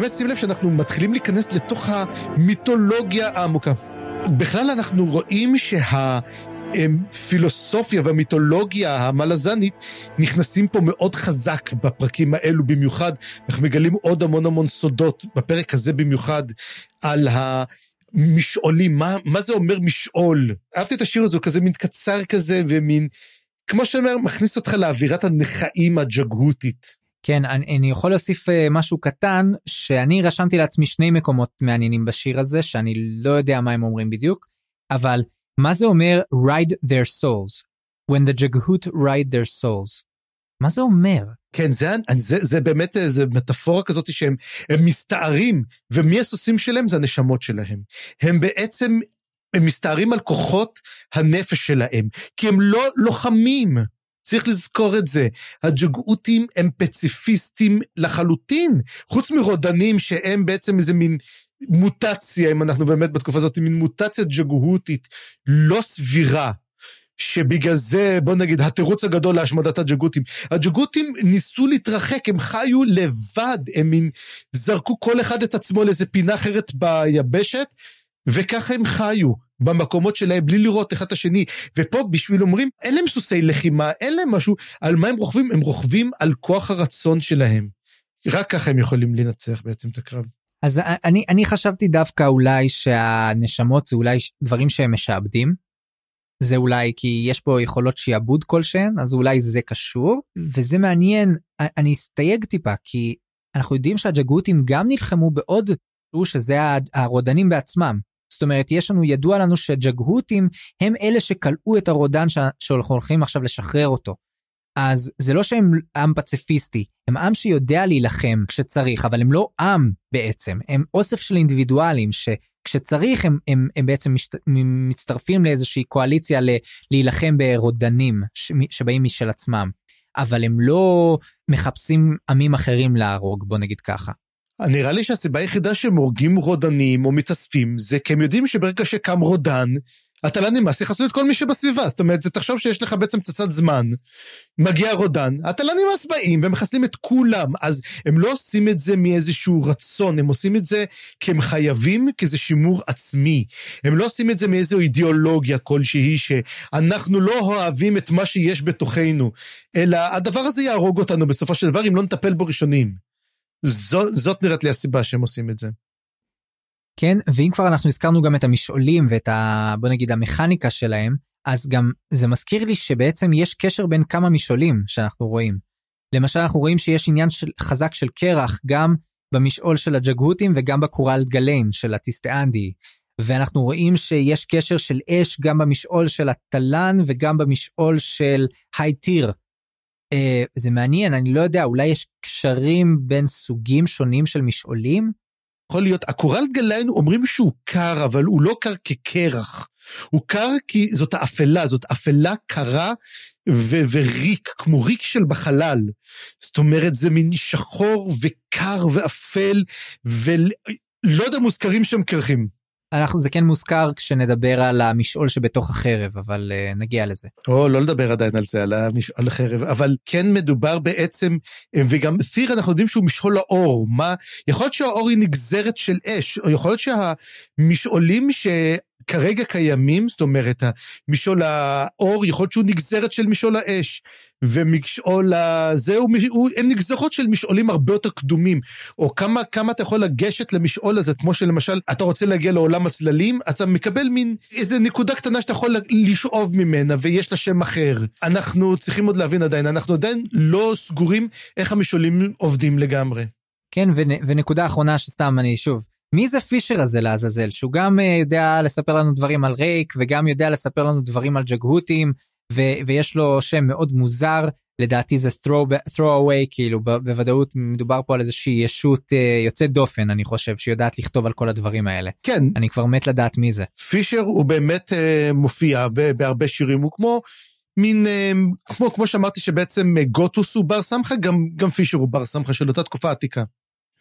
באמת שים לב שאנחנו מתחילים להיכנס לתוך המיתולוגיה העמוקה. בכלל אנחנו רואים שהפילוסופיה והמיתולוגיה המלזנית נכנסים פה מאוד חזק בפרקים האלו במיוחד. אנחנו מגלים עוד המון המון סודות, בפרק הזה במיוחד, על ה... משעולים, מה, מה זה אומר משעול? אהבתי את השיר הזה, הוא כזה מין קצר כזה, ומין כמו שאומר, מכניס אותך לאווירת הנכאים הג'גהותית. כן, אני, אני יכול להוסיף uh, משהו קטן, שאני רשמתי לעצמי שני מקומות מעניינים בשיר הזה, שאני לא יודע מה הם אומרים בדיוק, אבל מה זה אומר ride their souls? When the Jaghut ride their souls. מה זה אומר? כן, זה, זה, זה באמת איזה מטאפורה כזאת שהם מסתערים, ומי הסוסים שלהם זה הנשמות שלהם. הם בעצם, הם מסתערים על כוחות הנפש שלהם, כי הם לא לוחמים. צריך לזכור את זה. הג'געותים הם פציפיסטים לחלוטין, חוץ מרודנים שהם בעצם איזה מין מוטציה, אם אנחנו באמת בתקופה הזאת, מין מוטציה ג'גהותית לא סבירה. שבגלל זה, בוא נגיד, התירוץ הגדול להשמדת הג'גותים. הג'גותים ניסו להתרחק, הם חיו לבד, הם מין זרקו כל אחד את עצמו לאיזה פינה אחרת ביבשת, וככה הם חיו. במקומות שלהם בלי לראות אחד את השני. ופה בשביל אומרים, אין להם סוסי לחימה, אין להם משהו, על מה הם רוכבים? הם רוכבים על כוח הרצון שלהם. רק ככה הם יכולים לנצח בעצם את הקרב. אז אני, אני חשבתי דווקא אולי שהנשמות זה אולי דברים שהם משעבדים. זה אולי כי יש פה יכולות שיעבוד כלשהן, אז אולי זה קשור. וזה מעניין, אני אסתייג טיפה, כי אנחנו יודעים שהג'גותים גם נלחמו בעוד, שזה הרודנים בעצמם. זאת אומרת, יש לנו, ידוע לנו שג'גהותים הם אלה שכלאו את הרודן שאנחנו הולכים עכשיו לשחרר אותו. אז זה לא שהם עם פציפיסטי, הם עם שיודע להילחם כשצריך, אבל הם לא עם בעצם, הם אוסף של אינדיבידואלים שכשצריך הם, הם, הם בעצם משת, מצטרפים לאיזושהי קואליציה ל, להילחם ברודנים שבאים משל עצמם, אבל הם לא מחפשים עמים אחרים להרוג, בוא נגיד ככה. נראה לי שהסיבה היחידה שהם הורגים רודנים או מתאספים זה כי הם יודעים שברגע שקם רודן, התל"ן נמאס יחסו את כל מי שבסביבה. זאת אומרת, זה תחשוב שיש לך בעצם פצצת זמן, מגיע רודן, התל"ן נמאס באים ומחסלים את כולם. אז הם לא עושים את זה מאיזשהו רצון, הם עושים את זה כי הם חייבים, כי זה שימור עצמי. הם לא עושים את זה מאיזו אידיאולוגיה כלשהי, שאנחנו לא אוהבים את מה שיש בתוכנו, אלא הדבר הזה יהרוג אותנו בסופו של דבר אם לא נטפל בו ראשונים. זאת, זאת נראית לי הסיבה שהם עושים את זה. כן, ואם כבר אנחנו הזכרנו גם את המשעולים ואת ה... בוא נגיד המכניקה שלהם, אז גם זה מזכיר לי שבעצם יש קשר בין כמה משעולים שאנחנו רואים. למשל אנחנו רואים שיש עניין של, חזק של קרח גם במשעול של הג'גהותים וגם בקורל גליין של הטיסטאנדי. ואנחנו רואים שיש קשר של אש גם במשעול של התלן וגם במשעול של הייטיר זה מעניין, אני לא יודע, אולי יש קשרים בין סוגים שונים של משעולים? יכול להיות, הקורל גליין אומרים שהוא קר, אבל הוא לא קר כקרח. הוא קר כי זאת האפלה, זאת אפלה קרה ו- וריק, כמו ריק של בחלל. זאת אומרת, זה מין שחור וקר ואפל, ולא יודע, מוזכרים שם קרחים. אנחנו זה כן מוזכר כשנדבר על המשעול שבתוך החרב אבל uh, נגיע לזה. או לא לדבר עדיין על זה על המשעול החרב אבל כן מדובר בעצם וגם ת'יר אנחנו יודעים שהוא משעול האור מה יכול להיות שהאור היא נגזרת של אש או יכול להיות שהמשעולים ש... כרגע קיימים, זאת אומרת, משעול האור יכול להיות שהוא נגזרת של משעול האש, ומשעול הזה הם נגזרות של משעולים הרבה יותר קדומים, או כמה, כמה אתה יכול לגשת למשעול הזה, כמו שלמשל, אתה רוצה להגיע לעולם הצללים, אתה מקבל מין איזה נקודה קטנה שאתה יכול לשאוב ממנה, ויש לה שם אחר. אנחנו צריכים עוד להבין עדיין, אנחנו עדיין לא סגורים איך המשעולים עובדים לגמרי. כן, ונקודה אחרונה שסתם אני שוב, מי זה פישר הזה לעזאזל שהוא גם uh, יודע לספר לנו דברים על רייק וגם יודע לספר לנו דברים על ג'גהותים ו- ויש לו שם מאוד מוזר לדעתי זה throw, throw away כאילו ב- בוודאות מדובר פה על איזושהי ישות uh, יוצאת דופן אני חושב שיודעת לכתוב על כל הדברים האלה. כן. אני כבר מת לדעת מי זה. פישר הוא באמת uh, מופיע בהרבה שירים הוא כמו מין כמו כמו שאמרתי שבעצם גוטוס הוא בר סמכה גם גם פישר הוא בר סמכה של אותה תקופה עתיקה.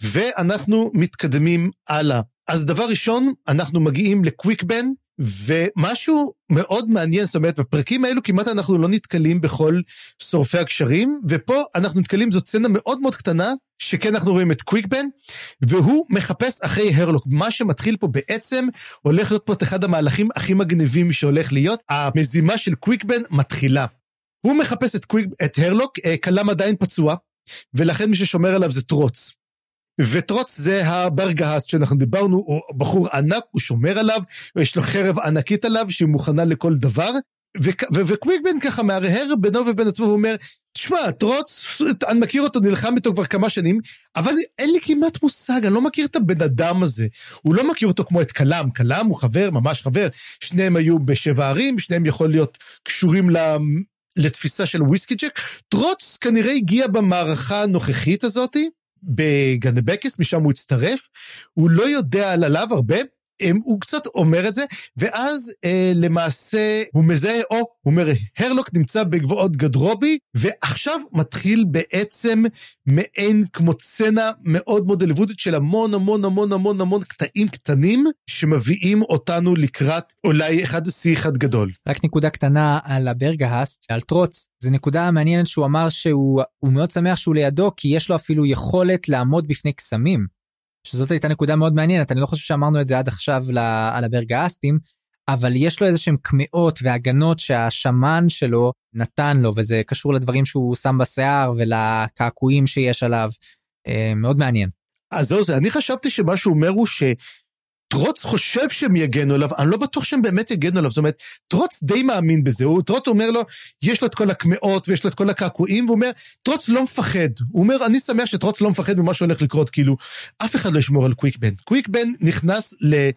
ואנחנו מתקדמים הלאה. אז דבר ראשון, אנחנו מגיעים לקוויקבן, ומשהו מאוד מעניין, זאת אומרת, בפרקים האלו כמעט אנחנו לא נתקלים בכל שורפי הקשרים, ופה אנחנו נתקלים, זאת סצנה מאוד מאוד קטנה, שכן אנחנו רואים את קוויקבן, והוא מחפש אחרי הרלוק. מה שמתחיל פה בעצם, הולך להיות פה את אחד המהלכים הכי מגניבים שהולך להיות, המזימה של קוויקבן מתחילה. הוא מחפש את, קוויק, את הרלוק, כלם אה, עדיין פצוע, ולכן מי ששומר עליו זה טרוץ. וטרוץ זה הברגהס שאנחנו דיברנו, הוא בחור ענק, הוא שומר עליו, יש לו חרב ענקית עליו שהיא מוכנה לכל דבר, וקוויקבן ככה מהרהר בינו ובין עצמו ואומר, תשמע, טרוץ, אני מכיר אותו, נלחם איתו כבר כמה שנים, אבל אין לי כמעט מושג, אני לא מכיר את הבן אדם הזה. הוא לא מכיר אותו כמו את קלאם, קלאם הוא חבר, ממש חבר. שניהם היו בשבע ערים, שניהם יכול להיות קשורים לתפיסה של וויסקי ג'ק. טרוץ כנראה הגיע במערכה הנוכחית הזאתי, בגנבקס, משם הוא הצטרף. הוא לא יודע עליו הרבה, הוא קצת אומר את זה, ואז אה, למעשה הוא מזהה, או, הוא אומר, הרלוק נמצא בגבעות גדרובי, ועכשיו מתחיל בעצם מעין כמו סצנה מאוד מאוד הליוודית של המון המון המון המון המון קטעים קטנים, שמביאים אותנו לקראת אולי אחד השיא אחד גדול. רק נקודה קטנה על הברגהאסט, על טרוץ, זה נקודה מעניינת שהוא אמר שהוא מאוד שמח שהוא לידו, כי יש לו אפילו יכולת לעמוד בפני קסמים. שזאת הייתה נקודה מאוד מעניינת, אני לא חושב שאמרנו את זה עד עכשיו על הברגאסטים, אבל יש לו איזה שהם קמעות והגנות שהשמן שלו נתן לו, וזה קשור לדברים שהוא שם בשיער ולקעקועים שיש עליו, אה, מאוד מעניין. אז זהו זה, אני חשבתי שמה שהוא אומר הוא ש... טרוץ חושב שהם יגנו עליו, אני לא בטוח שהם באמת יגנו עליו, זאת אומרת, טרוץ די מאמין בזה, הוא, טרוץ אומר לו, יש לו את כל הקמעות ויש לו את כל הקעקועים, והוא אומר, טרוץ לא מפחד. הוא אומר, אני שמח שטרוץ לא מפחד ממה שהולך לקרות, כאילו, אף אחד לא ישמור על קוויקבן. קוויקבן נכנס ל...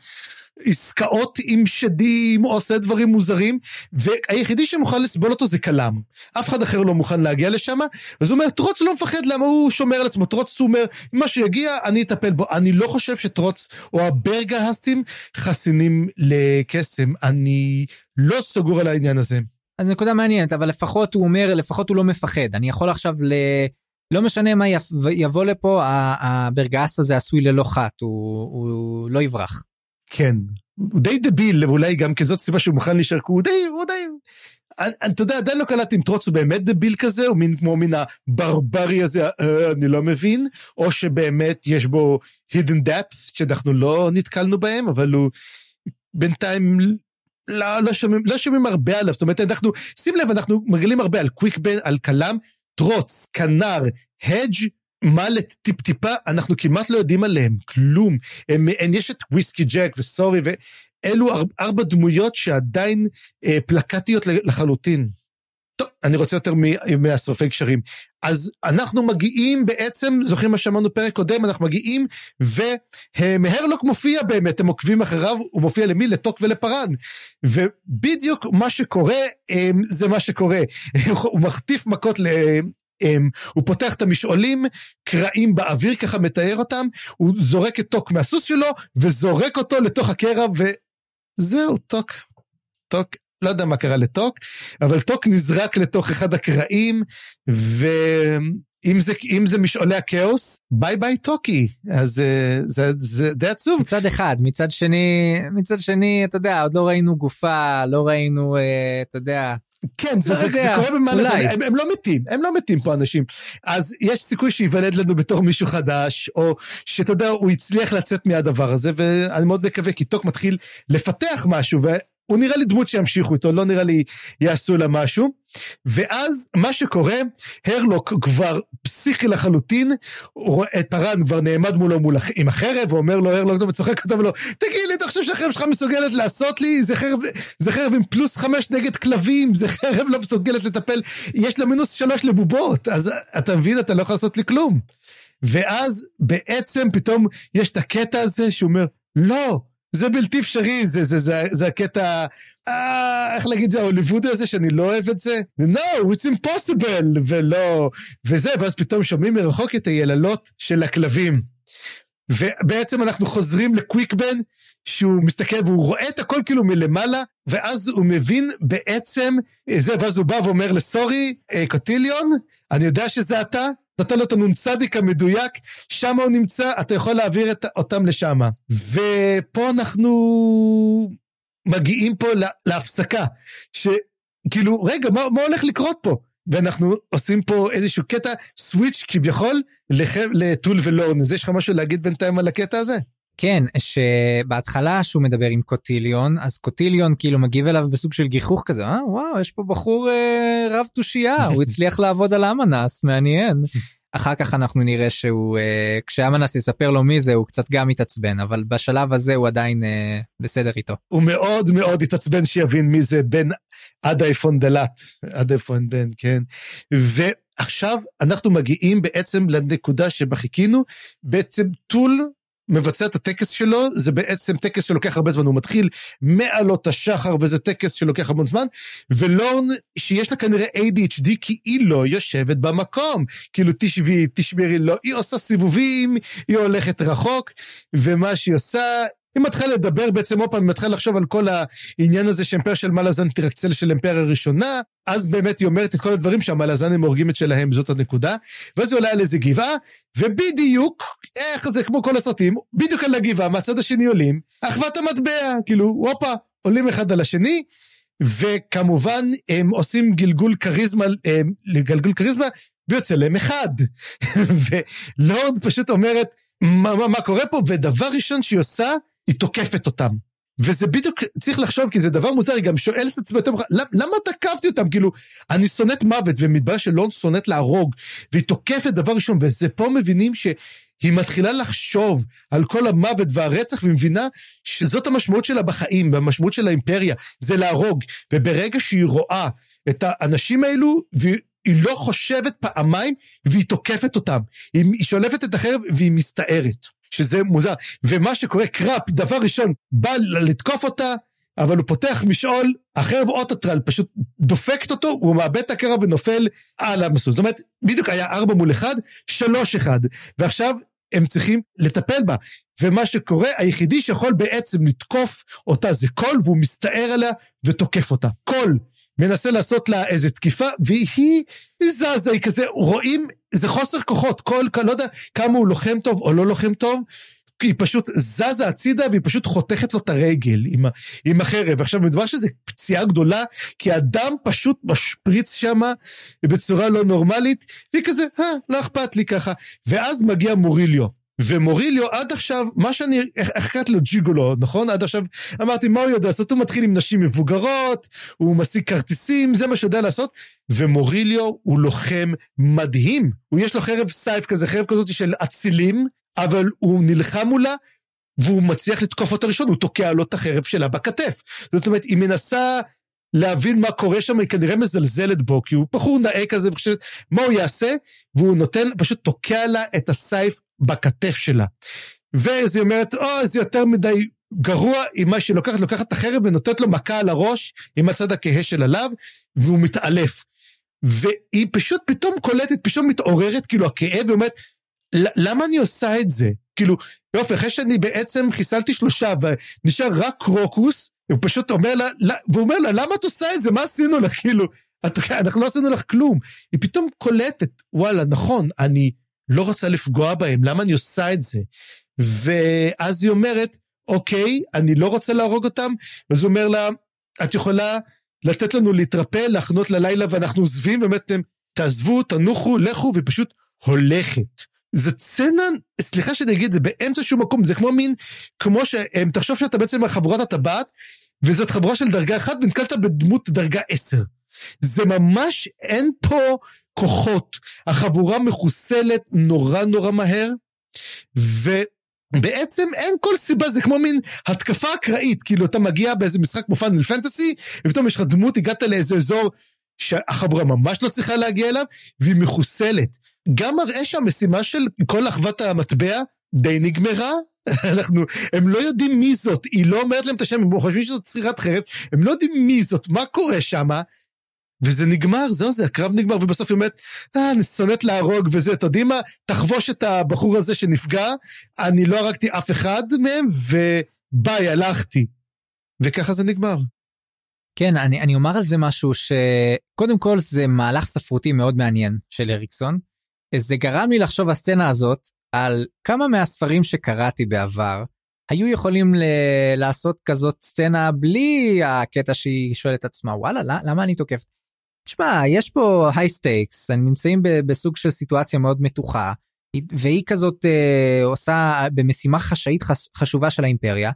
עסקאות עם שדים, עושה דברים מוזרים, והיחידי שמוכן לסבול אותו זה כלם. אף אחד אחר לא מוכן להגיע לשם, אז הוא אומר, טרוץ לא מפחד, למה הוא שומר על עצמו? טרוץ הוא אומר, מה שיגיע, אני אטפל בו. אני לא חושב שטרוץ או הברגהסים חסינים לקסם. אני לא סגור על העניין הזה. אז נקודה מעניינת, אבל לפחות הוא אומר, לפחות הוא לא מפחד. אני יכול עכשיו ל... לא משנה מה יבוא לפה, הברגהס הזה עשוי ללא חת, הוא, הוא לא יברח. כן, הוא די דביל, ואולי גם כזאת סיבה שהוא מוכן להישאר, הוא די, הוא די... אתה יודע, עדיין לא קלטתי אם טרוץ הוא באמת דביל כזה, או מין כמו מן הברברי הזה, אה, אני לא מבין, או שבאמת יש בו hidden depth, שאנחנו לא נתקלנו בהם, אבל הוא בינתיים לא, לא, שומעים, לא שומעים הרבה עליו, זאת אומרת, אנחנו, שים לב, אנחנו מגלים הרבה על קוויקבן, על כלם, טרוץ, כנר, הדג' מה לטיפ-טיפה, אנחנו כמעט לא יודעים עליהם, כלום. הם, הם, יש את וויסקי ג'ק וסורי, ואלו ארבע דמויות שעדיין אה, פלקטיות לחלוטין. טוב, אני רוצה יותר מהשורפי קשרים. אז אנחנו מגיעים בעצם, זוכרים מה שאמרנו פרק קודם, אנחנו מגיעים, ומהרלוק מופיע באמת, הם עוקבים אחריו, הוא מופיע למי? לטוק ולפרן. ובדיוק מה שקורה, אה, זה מה שקורה. הוא מחטיף מכות הוא פותח את המשעולים, קרעים באוויר, ככה מתאר אותם, הוא זורק את טוק מהסוס שלו, וזורק אותו לתוך הקרע, וזהו, טוק. טוק, לא יודע מה קרה לטוק, אבל טוק נזרק לתוך אחד הקרעים, ואם זה, זה משעולי הכאוס, ביי ביי טוקי. אז אה, זה, זה די עצוב. מצד אחד, מצד שני, מצד שני, אתה יודע, עוד לא ראינו גופה, לא ראינו, אה, אתה יודע, כן, זה, זה, זה קורה במעלה, הם, הם לא מתים, הם לא מתים פה אנשים. אז יש סיכוי שייוולד לנו בתור מישהו חדש, או שאתה יודע, הוא הצליח לצאת מהדבר הזה, ואני מאוד מקווה, כי טוק מתחיל לפתח משהו, הוא נראה לי דמות שימשיכו איתו, לא נראה לי יעשו לה משהו. ואז מה שקורה, הרלוק כבר פסיכי לחלוטין, פארן כבר נעמד מולו מול, עם החרב, ואומר לו, הרלוק טוב וצוחק אותו, ולא, תגיד לי, אתה חושב שהחרב שלך מסוגלת לעשות לי? זה חרב, זה חרב עם פלוס חמש נגד כלבים, זה חרב לא מסוגלת לטפל, יש לה מינוס שלוש לבובות, אז אתה מבין, אתה לא יכול לעשות לי כלום. ואז בעצם פתאום יש את הקטע הזה שהוא אומר, לא, זה בלתי אפשרי, זה, זה, זה, זה הקטע, אה, איך להגיד את זה, ההוליוודי הזה שאני לא אוהב את זה? No, it's impossible, ולא, וזה, ואז פתאום שומעים מרחוק את היללות של הכלבים. ובעצם אנחנו חוזרים לקוויקבן, שהוא מסתכל והוא רואה את הכל כאילו מלמעלה, ואז הוא מבין בעצם, זה, ואז הוא בא ואומר לסורי, אה, קוטיליון, אני יודע שזה אתה, נתן לו את הנ"צ המדויק, שם הוא נמצא, אתה יכול להעביר את, אותם לשם. ופה אנחנו מגיעים פה לה, להפסקה, שכאילו, רגע, מה, מה הולך לקרות פה? ואנחנו עושים פה איזשהו קטע, סוויץ' כביכול, לטול ולורן. אז יש לך משהו להגיד בינתיים על הקטע הזה? כן, שבהתחלה שהוא מדבר עם קוטיליון, אז קוטיליון כאילו מגיב אליו בסוג של גיחוך כזה, אה וואו, יש פה בחור אה, רב תושייה, הוא הצליח לעבוד על אמנס, מעניין. אחר כך אנחנו נראה שהוא, אה, כשאמנס יספר לו מי זה, הוא קצת גם מתעצבן, אבל בשלב הזה הוא עדיין אה, בסדר איתו. הוא מאוד מאוד התעצבן שיבין מי זה בן עד האיפון דלת, עד האיפון בן, כן. ועכשיו אנחנו מגיעים בעצם לנקודה שבה חיכינו, בעצם טול מבצע את הטקס שלו, זה בעצם טקס שלוקח הרבה זמן, הוא מתחיל מעלות השחר, וזה טקס שלוקח המון זמן, ולורן, שיש לה כנראה ADHD, כי היא לא יושבת במקום. כאילו, תשבי, תשמרי לו, היא עושה סיבובים, היא הולכת רחוק, ומה שהיא עושה, היא מתחילה לדבר בעצם עוד פעם, היא מתחילה לחשוב על כל העניין הזה שאימפריה של מלאזן תרקצל של אימפריה הראשונה, אז באמת היא אומרת את כל הדברים שהמלאזנים הורגים את שלהם, זאת הנקודה, ואז היא עולה על איזה גבעה, ובדיוק, איך זה, כמו כל הסרטים, בדיוק על הגבעה, מהצד השני עולים, אחוות המטבע, כאילו, הופה, עולים אחד על השני, וכמובן הם עושים גלגול כריזמה, הם, גלגול כריזמה, ויוצא להם אחד. ולורד פשוט אומרת, מה, מה, מה קורה פה? ודבר ראשון שהיא עושה, היא תוקפת אותם. וזה בדיוק, צריך לחשוב, כי זה דבר מוזר, היא גם שואלת את יותר מאוחר, למה תקפתי אותם? כאילו, אני שונאת מוות, ומתברר שלון שונאת להרוג, והיא תוקפת דבר ראשון, וזה פה מבינים שהיא מתחילה לחשוב על כל המוות והרצח, והיא מבינה שזאת המשמעות שלה בחיים, והמשמעות של האימפריה, זה להרוג. וברגע שהיא רואה את האנשים האלו, והיא... היא לא חושבת פעמיים, והיא תוקפת אותם. היא שולפת את החרב והיא מסתערת. שזה מוזר. ומה שקורה, קראפ, דבר ראשון, בא לתקוף אותה, אבל הוא פותח משעול, החרב אוטטרל פשוט דופקת אותו, הוא מאבד את הקרב ונופל על המסלול. זאת אומרת, בדיוק היה ארבע מול אחד, שלוש אחד. ועכשיו הם צריכים לטפל בה. ומה שקורה, היחידי שיכול בעצם לתקוף אותה זה קול, והוא מסתער עליה ותוקף אותה. קול מנסה לעשות לה איזה תקיפה, והיא זזה, היא כזה, רואים, זה חוסר כוחות. קול, לא יודע כמה הוא לוחם טוב או לא לוחם טוב, היא פשוט זזה הצידה והיא פשוט חותכת לו את הרגל עם, עם החרב. עכשיו, מדובר שזה פציעה גדולה, כי הדם פשוט משפריץ שם בצורה לא נורמלית, והיא כזה, אה, לא אכפת לי ככה. ואז מגיע מוריליו. ומוריליו עד עכשיו, מה שאני, איך קראתי לו ג'יגולו, נכון? עד עכשיו אמרתי, מה הוא יודע לעשות? הוא מתחיל עם נשים מבוגרות, הוא משיג כרטיסים, זה מה שהוא יודע לעשות. ומוריליו הוא לוחם מדהים. הוא יש לו חרב סייף כזה, חרב כזאת של אצילים, אבל הוא נלחם מולה, והוא מצליח לתקוף אותה ראשון, הוא תוקע לו את החרב שלה בכתף. זאת אומרת, היא מנסה להבין מה קורה שם, היא כנראה מזלזלת בו, כי הוא בחור נאה כזה וחושבת מה הוא יעשה, והוא נותן, פשוט תוקע לה את הסייף בכתף שלה. ואז היא אומרת, או, זה יותר מדי גרוע עם מה שהיא לוקחת, לוקחת את החרב ונותנת לו מכה על הראש עם הצד הכהה של עליו, והוא מתעלף. והיא פשוט פתאום קולטת, פתאום מתעוררת, כאילו הכאב, ואומרת, למה אני עושה את זה? כאילו, יופי, אחרי שאני בעצם חיסלתי שלושה ונשאר רק קרוקוס, הוא פשוט אומר לה, והוא אומר לה, למה את עושה את זה? מה עשינו לך? כאילו, את, אנחנו לא עשינו לך כלום. היא פתאום קולטת, וואלה, נכון, אני לא רוצה לפגוע בהם, למה אני עושה את זה? ואז היא אומרת, אוקיי, אני לא רוצה להרוג אותם, ואז הוא אומר לה, את יכולה לתת לנו להתרפא, להכנות ללילה ואנחנו עוזבים, באמת, תעזבו, תנוחו, לכו, והיא פשוט הולכת. זה סצנה, סליחה שאני אגיד, זה באמצע שום מקום, זה כמו מין, כמו ש... תחשוב שאתה בעצם חבורת הטבעת, וזאת חבורה של דרגה אחת, ונתקלת בדמות דרגה עשר. זה ממש, אין פה כוחות. החבורה מחוסלת נורא נורא מהר, ובעצם אין כל סיבה, זה כמו מין התקפה אקראית, כאילו אתה מגיע באיזה משחק כמו פאנל פנטסי, ופתאום יש לך דמות, הגעת לאיזה אזור שהחבורה ממש לא צריכה להגיע אליו, והיא מחוסלת. גם מראה שהמשימה של כל אחוות המטבע די נגמרה. אנחנו, הם לא יודעים מי זאת, היא לא אומרת להם את השם, הם חושבים שזאת צרירת חרב, הם לא יודעים מי זאת, מה קורה שם, וזה נגמר, זהו זה, הקרב נגמר, ובסוף היא אומרת, אה, אני שונאת להרוג וזה, אתה יודעים מה, תחבוש את הבחור הזה שנפגע, אני לא הרגתי אף אחד מהם, וביי, הלכתי. וככה זה נגמר. כן, אני, אני אומר על זה משהו שקודם כל זה מהלך ספרותי מאוד מעניין של אריקסון. זה גרם לי לחשוב הסצנה הזאת על כמה מהספרים שקראתי בעבר היו יכולים ל- לעשות כזאת סצנה בלי הקטע שהיא שואלת עצמה וואלה למה אני תוקפת. תשמע יש פה high stakes נמצאים בסוג של סיטואציה מאוד מתוחה והיא כזאת אה, עושה במשימה חשאית חש, חשובה של האימפריה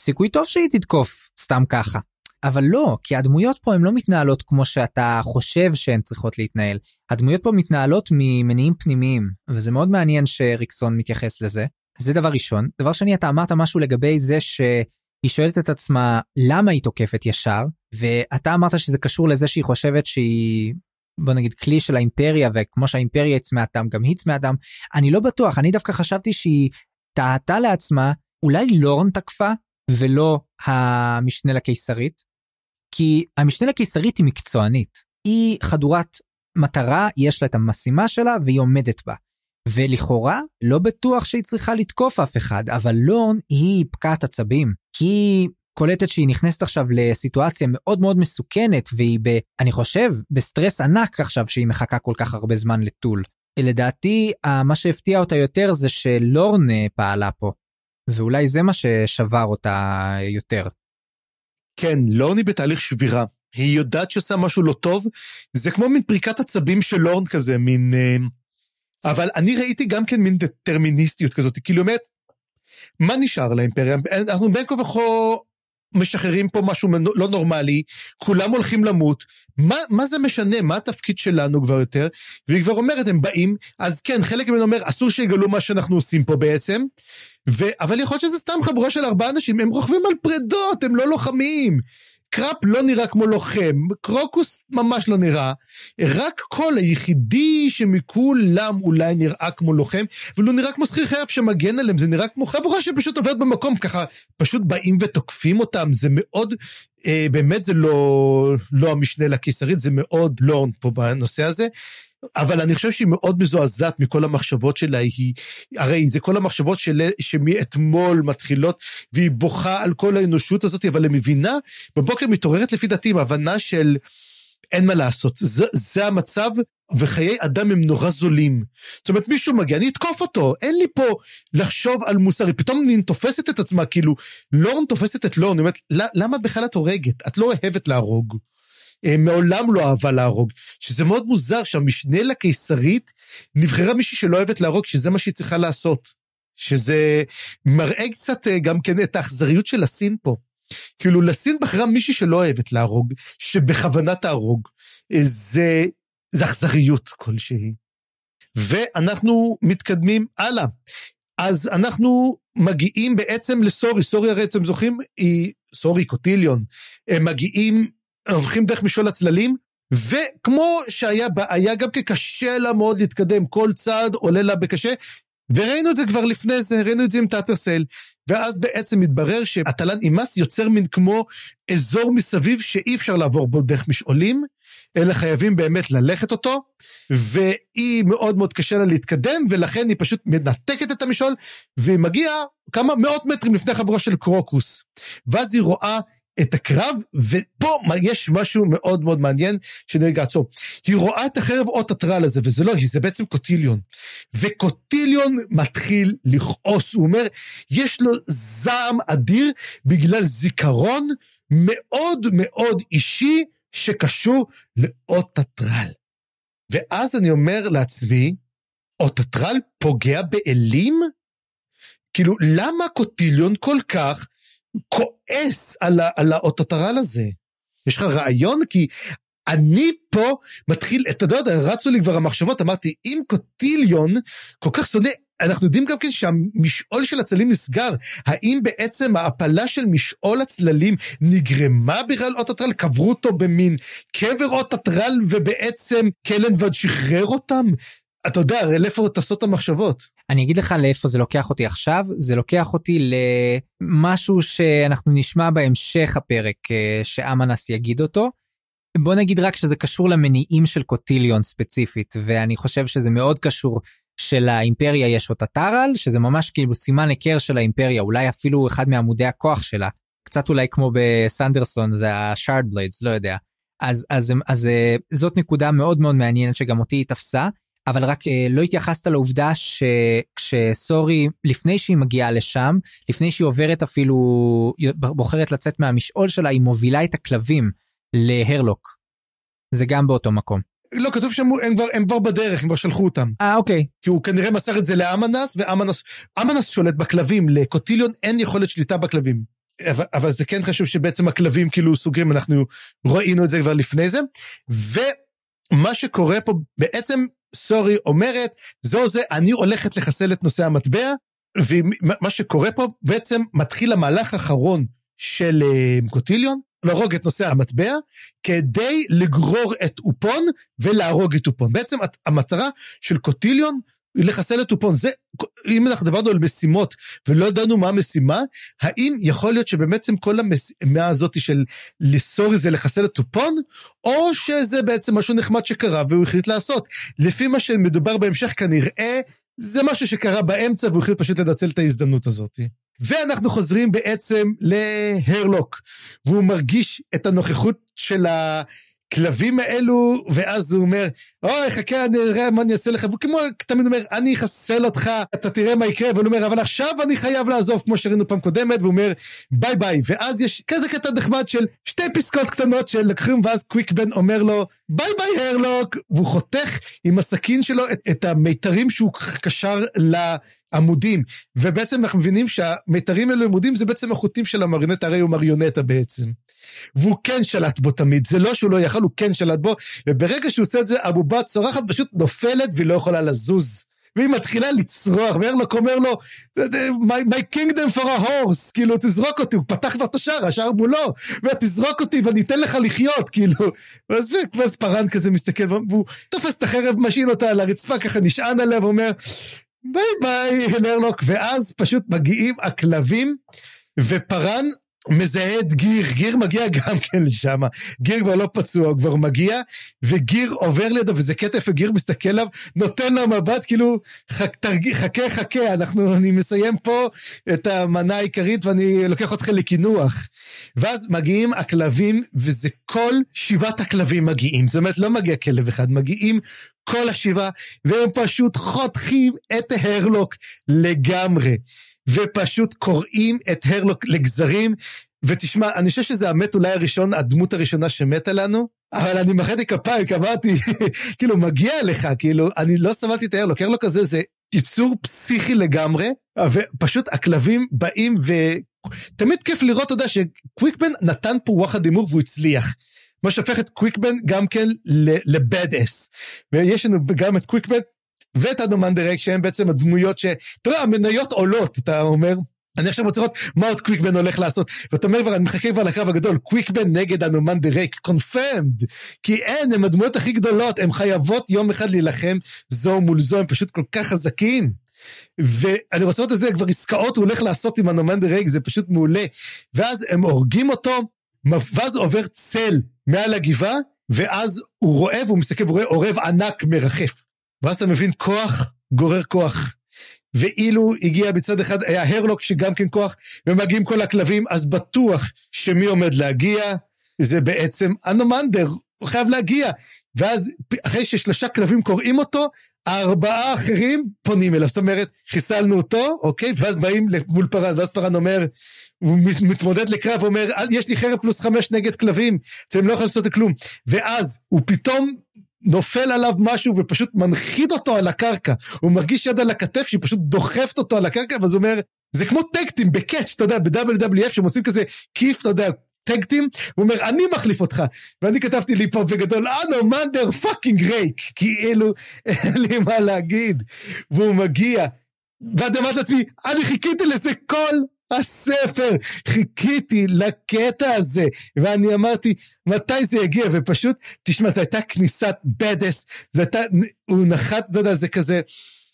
סיכוי טוב שהיא תתקוף סתם ככה. אבל לא, כי הדמויות פה הן לא מתנהלות כמו שאתה חושב שהן צריכות להתנהל. הדמויות פה מתנהלות ממניעים פנימיים, וזה מאוד מעניין שריקסון מתייחס לזה. זה דבר ראשון. דבר שני, אתה אמרת משהו לגבי זה שהיא שואלת את עצמה למה היא תוקפת ישר, ואתה אמרת שזה קשור לזה שהיא חושבת שהיא בוא נגיד כלי של האימפריה וכמו שהאימפריה צמאה דם גם היא צמאה דם אני לא בטוח אני דווקא חשבתי שהיא טעתה לעצמה אולי לורן תקפה ולא המשנה לקיסרית כי המשנה לקיסרית היא מקצוענית היא חדורת מטרה יש לה את המשימה שלה והיא עומדת בה. ולכאורה לא בטוח שהיא צריכה לתקוף אף אחד אבל לורן היא פקעת עצבים היא קולטת שהיא נכנסת עכשיו לסיטואציה מאוד מאוד מסוכנת והיא ב... אני חושב בסטרס ענק עכשיו שהיא מחכה כל כך הרבה זמן לטול. לדעתי מה שהפתיע אותה יותר זה שלורן אה, פעלה פה. ואולי זה מה ששבר אותה יותר. כן, לורן היא בתהליך שבירה. היא יודעת שעושה משהו לא טוב, זה כמו מין פריקת עצבים של לורן כזה, מין... אה, אבל אני ראיתי גם כן מין דטרמיניסטיות כזאת, כאילו באמת, מה נשאר לאימפריה? אנחנו בין כה וכה משחררים פה משהו לא נורמלי, כולם הולכים למות, מה, מה זה משנה? מה התפקיד שלנו כבר יותר? והיא כבר אומרת, הם באים, אז כן, חלק ממנו אומר, אסור שיגלו מה שאנחנו עושים פה בעצם, ו... אבל יכול להיות שזה סתם חבורה של ארבעה אנשים, הם רוכבים על פרדות, הם לא לוחמים. קראפ לא נראה כמו לוחם, קרוקוס ממש לא נראה, רק קול היחידי שמכולם אולי נראה כמו לוחם, אבל הוא נראה כמו שכיר חרב שמגן עליהם, זה נראה כמו חבורה שפשוט עוברת במקום, ככה פשוט באים ותוקפים אותם, זה מאוד, אה, באמת זה לא, לא המשנה לקיסרית, זה מאוד לורן פה בנושא הזה. אבל אני חושב שהיא מאוד מזועזעת מכל המחשבות שלה, היא, הרי זה כל המחשבות של, שמאתמול מתחילות, והיא בוכה על כל האנושות הזאת, אבל היא מבינה, בבוקר מתעוררת לפי דעתי עם הבנה של אין מה לעשות, זה, זה המצב, וחיי אדם הם נורא זולים. זאת אומרת, מישהו מגיע, אני אתקוף אותו, אין לי פה לחשוב על מוסרי. פתאום אני תופסת את עצמה, כאילו, לורן תופסת את לורן, היא אומרת, למה בכלל את הורגת? את לא אוהבת להרוג. אה, מעולם לא אהבה להרוג. שזה מאוד מוזר שהמשנה לקיסרית נבחרה מישהי שלא אוהבת להרוג, שזה מה שהיא צריכה לעשות. שזה מראה קצת אה, גם כן את האכזריות של הסין פה. כאילו, לסין בחרה מישהי שלא אוהבת להרוג, שבכוונה תהרוג. אה, זה, זה אכזריות כלשהי. ואנחנו מתקדמים הלאה. אז אנחנו מגיעים בעצם לסורי, סורי הרי אתם זוכרים, היא, סורי, קוטיליון, הם מגיעים הולכים דרך משעול הצללים, וכמו שהיה היה גם קשה לה מאוד להתקדם, כל צעד עולה לה בקשה, וראינו את זה כבר לפני זה, ראינו את זה עם טאטרסל. ואז בעצם מתברר שהתל"ן אימס יוצר מין כמו אזור מסביב שאי אפשר לעבור בו דרך משעולים, אלא חייבים באמת ללכת אותו, והיא מאוד מאוד קשה לה להתקדם, ולכן היא פשוט מנתקת את המשעול, והיא מגיעה כמה מאות מטרים לפני חברו של קרוקוס. ואז היא רואה את הקרב, ופה יש משהו מאוד מאוד מעניין שנרגע עצור. היא רואה את החרב אות הטרל הזה, וזה לא זה בעצם קוטיליון. וקוטיליון מתחיל לכעוס, הוא אומר, יש לו זעם אדיר בגלל זיכרון מאוד מאוד אישי שקשור לאות הטרל. ואז אני אומר לעצמי, אות הטרל פוגע באלים? כאילו, למה קוטיליון כל כך כועס על, על האוטוטרל הזה. יש לך רעיון? כי אני פה מתחיל, אתה יודע, רצו לי כבר המחשבות, אמרתי, אם קוטיליון כל כך שונא, אנחנו יודעים גם כן שהמשעול של הצללים נסגר. האם בעצם ההפלה של משעול הצללים נגרמה בגלל אוטוטרל? קברו אותו במין קבר אוטוטרל ובעצם קלנבד שחרר אותם? אתה יודע, לאיפה טסות את המחשבות? אני אגיד לך לאיפה זה לוקח אותי עכשיו, זה לוקח אותי למשהו שאנחנו נשמע בהמשך הפרק אה, שאמנס יגיד אותו. בוא נגיד רק שזה קשור למניעים של קוטיליון ספציפית, ואני חושב שזה מאוד קשור שלאימפריה יש אותה טארל, שזה ממש כאילו סימן היכר של האימפריה, אולי אפילו אחד מעמודי הכוח שלה. קצת אולי כמו בסנדרסון, זה השארד בליידס, לא יודע. אז, אז, אז, אז אה, זאת נקודה מאוד מאוד מעניינת שגם אותי היא תפסה. אבל רק אה, לא התייחסת לעובדה שכשסורי, לפני שהיא מגיעה לשם, לפני שהיא עוברת אפילו, בוחרת לצאת מהמשעול שלה, היא מובילה את הכלבים להרלוק. זה גם באותו מקום. לא, כתוב שהם הם כבר, הם כבר בדרך, הם כבר שלחו אותם. אה, אוקיי. כי הוא כנראה מסר את זה לאמנס, ואמנס אמנס שולט בכלבים, לקוטיליון אין יכולת שליטה בכלבים. אבל, אבל זה כן חשוב שבעצם הכלבים כאילו סוגרים, אנחנו ראינו את זה כבר לפני זה. ומה שקורה פה בעצם, סורי אומרת, זו זה, אני הולכת לחסל את נושא המטבע, ומה שקורה פה בעצם מתחיל המהלך האחרון של uh, קוטיליון, להרוג את נושא המטבע, כדי לגרור את אופון ולהרוג את אופון. בעצם המטרה של קוטיליון לחסל את אופון. זה, אם אנחנו דיברנו על משימות ולא ידענו מה המשימה, האם יכול להיות שבעצם כל המשימה הזאת של לסורי זה לחסל את אופון, או שזה בעצם משהו נחמד שקרה והוא החליט לעשות. לפי מה שמדובר בהמשך, כנראה זה משהו שקרה באמצע והוא החליט פשוט לנצל את ההזדמנות הזאת. ואנחנו חוזרים בעצם להרלוק, והוא מרגיש את הנוכחות של ה... הכלבים האלו, ואז הוא אומר, אוי, חכה, אני אראה מה אני אעשה לך, והוא כמו תמיד אומר, אני אחסל אותך, אתה תראה מה יקרה, והוא אומר, אבל עכשיו אני חייב לעזוב, כמו שראינו פעם קודמת, והוא אומר, ביי ביי, ואז יש כזה קטע נחמד של שתי פסקאות קטנות של לקחים, ואז קוויק בן אומר לו, ביי ביי הרלוק, והוא חותך עם הסכין שלו את, את המיתרים שהוא קשר לעמודים, ובעצם אנחנו מבינים שהמיתרים האלו לעמודים זה בעצם החוטים של המריונטה, הרי הוא מריונטה בעצם. והוא כן שלט בו תמיד, זה לא שהוא לא יכל, הוא כן שלט בו, וברגע שהוא עושה את זה, הבובה צורחת פשוט נופלת והיא לא יכולה לזוז. והיא מתחילה לצרוח, והרלוק אומר לו, my, my kingdom for a horse, כאילו, תזרוק אותי, הוא פתח כבר את השער, השער מולו, ותזרוק אותי ואני אתן לך לחיות, כאילו. ואז, ואז פארן כזה מסתכל, והוא תופס את החרב, משעין אותה על הרצפה, ככה נשען עליה ואומר, ביי ביי, הרלוק, ואז פשוט מגיעים הכלבים, ופארן מזהה את גיר, גיר מגיע גם כן לשם, גיר כבר לא פצוע, הוא כבר מגיע, וגיר עובר לידו, וזה קטע איפה גיר מסתכל עליו, נותן לו מבט, כאילו, חכה, חכה, חכה, אנחנו, אני מסיים פה את המנה העיקרית ואני לוקח אתכם לקינוח. ואז מגיעים הכלבים, וזה כל שבעת הכלבים מגיעים, זאת אומרת, לא מגיע כלב אחד, מגיעים כל השבעה, והם פשוט חותכים את הרלוק לגמרי. ופשוט קורעים את הרלוק לגזרים. ותשמע, אני חושב שזה המת אולי הראשון, הדמות הראשונה שמתה לנו, אבל אני מחאתי כפיים, כי אמרתי, כאילו, מגיע לך, כאילו, אני לא סבלתי את הרלוק, הרלוק הזה זה יצור פסיכי לגמרי, ופשוט הכלבים באים ו... תמיד כיף לראות, אתה יודע, שקוויקבן נתן פה וואחד הימור והוא הצליח. מה שהופך את קוויקבן גם כן לבד אס. ויש לנו גם את קוויקבן ואת אדומנדרק, שהם בעצם הדמויות ש... אתה יודע, המניות עולות, אתה אומר. אני עכשיו רוצה לראות מה עוד קוויקבן הולך לעשות. ואתה אומר כבר, אני מחכה כבר לקרב הגדול, קוויקבן נגד אנומן דה ריק, קונפרמד. כי אין, הם הדמויות הכי גדולות, הן חייבות יום אחד להילחם זו מול זו, הם פשוט כל כך חזקים. ואני רוצה לראות את זה, כבר עסקאות הוא הולך לעשות עם אנומן דה ריק, זה פשוט מעולה. ואז הם הורגים אותו, ואז עובר צל מעל הגבעה, ואז הוא רואה, והוא מסתכל ורואה עורב ענק מרחף. ואז אתה מבין, כוח גורר כוח. ואילו הגיע בצד אחד, היה הרלוק שגם כן כוח, ומגיעים כל הכלבים, אז בטוח שמי עומד להגיע? זה בעצם אנומנדר, הוא חייב להגיע. ואז אחרי ששלושה כלבים קוראים אותו, הארבעה האחרים פונים אליו. זאת אומרת, חיסלנו אותו, אוקיי? ואז באים מול פרן, ואז פרן אומר, הוא מתמודד לקרב, אומר, יש לי חרב פלוס חמש נגד כלבים, אתם לא יכולים לעשות כלום. ואז הוא פתאום נופל עליו משהו ופשוט מנחית אותו על הקרקע. הוא מרגיש יד על הכתף שהיא פשוט דוחפת אותו על הקרקע, ואז הוא אומר, זה כמו טקטים בקאץ', אתה יודע, ב-WWF, שהם עושים כזה כיף, אתה יודע, טקטים, הוא אומר, אני מחליף אותך. ואני כתבתי לי פה בגדול, אנו מנדר פאקינג רייק, כאילו, אין לי מה להגיד. והוא מגיע, ואני אמרתי לעצמי, אני חיכיתי לזה כל הספר, חיכיתי לקטע הזה, ואני אמרתי, מתי זה יגיע? ופשוט, תשמע, זו הייתה כניסת badass, זו הייתה, הוא נחת, אתה יודע, זה כזה,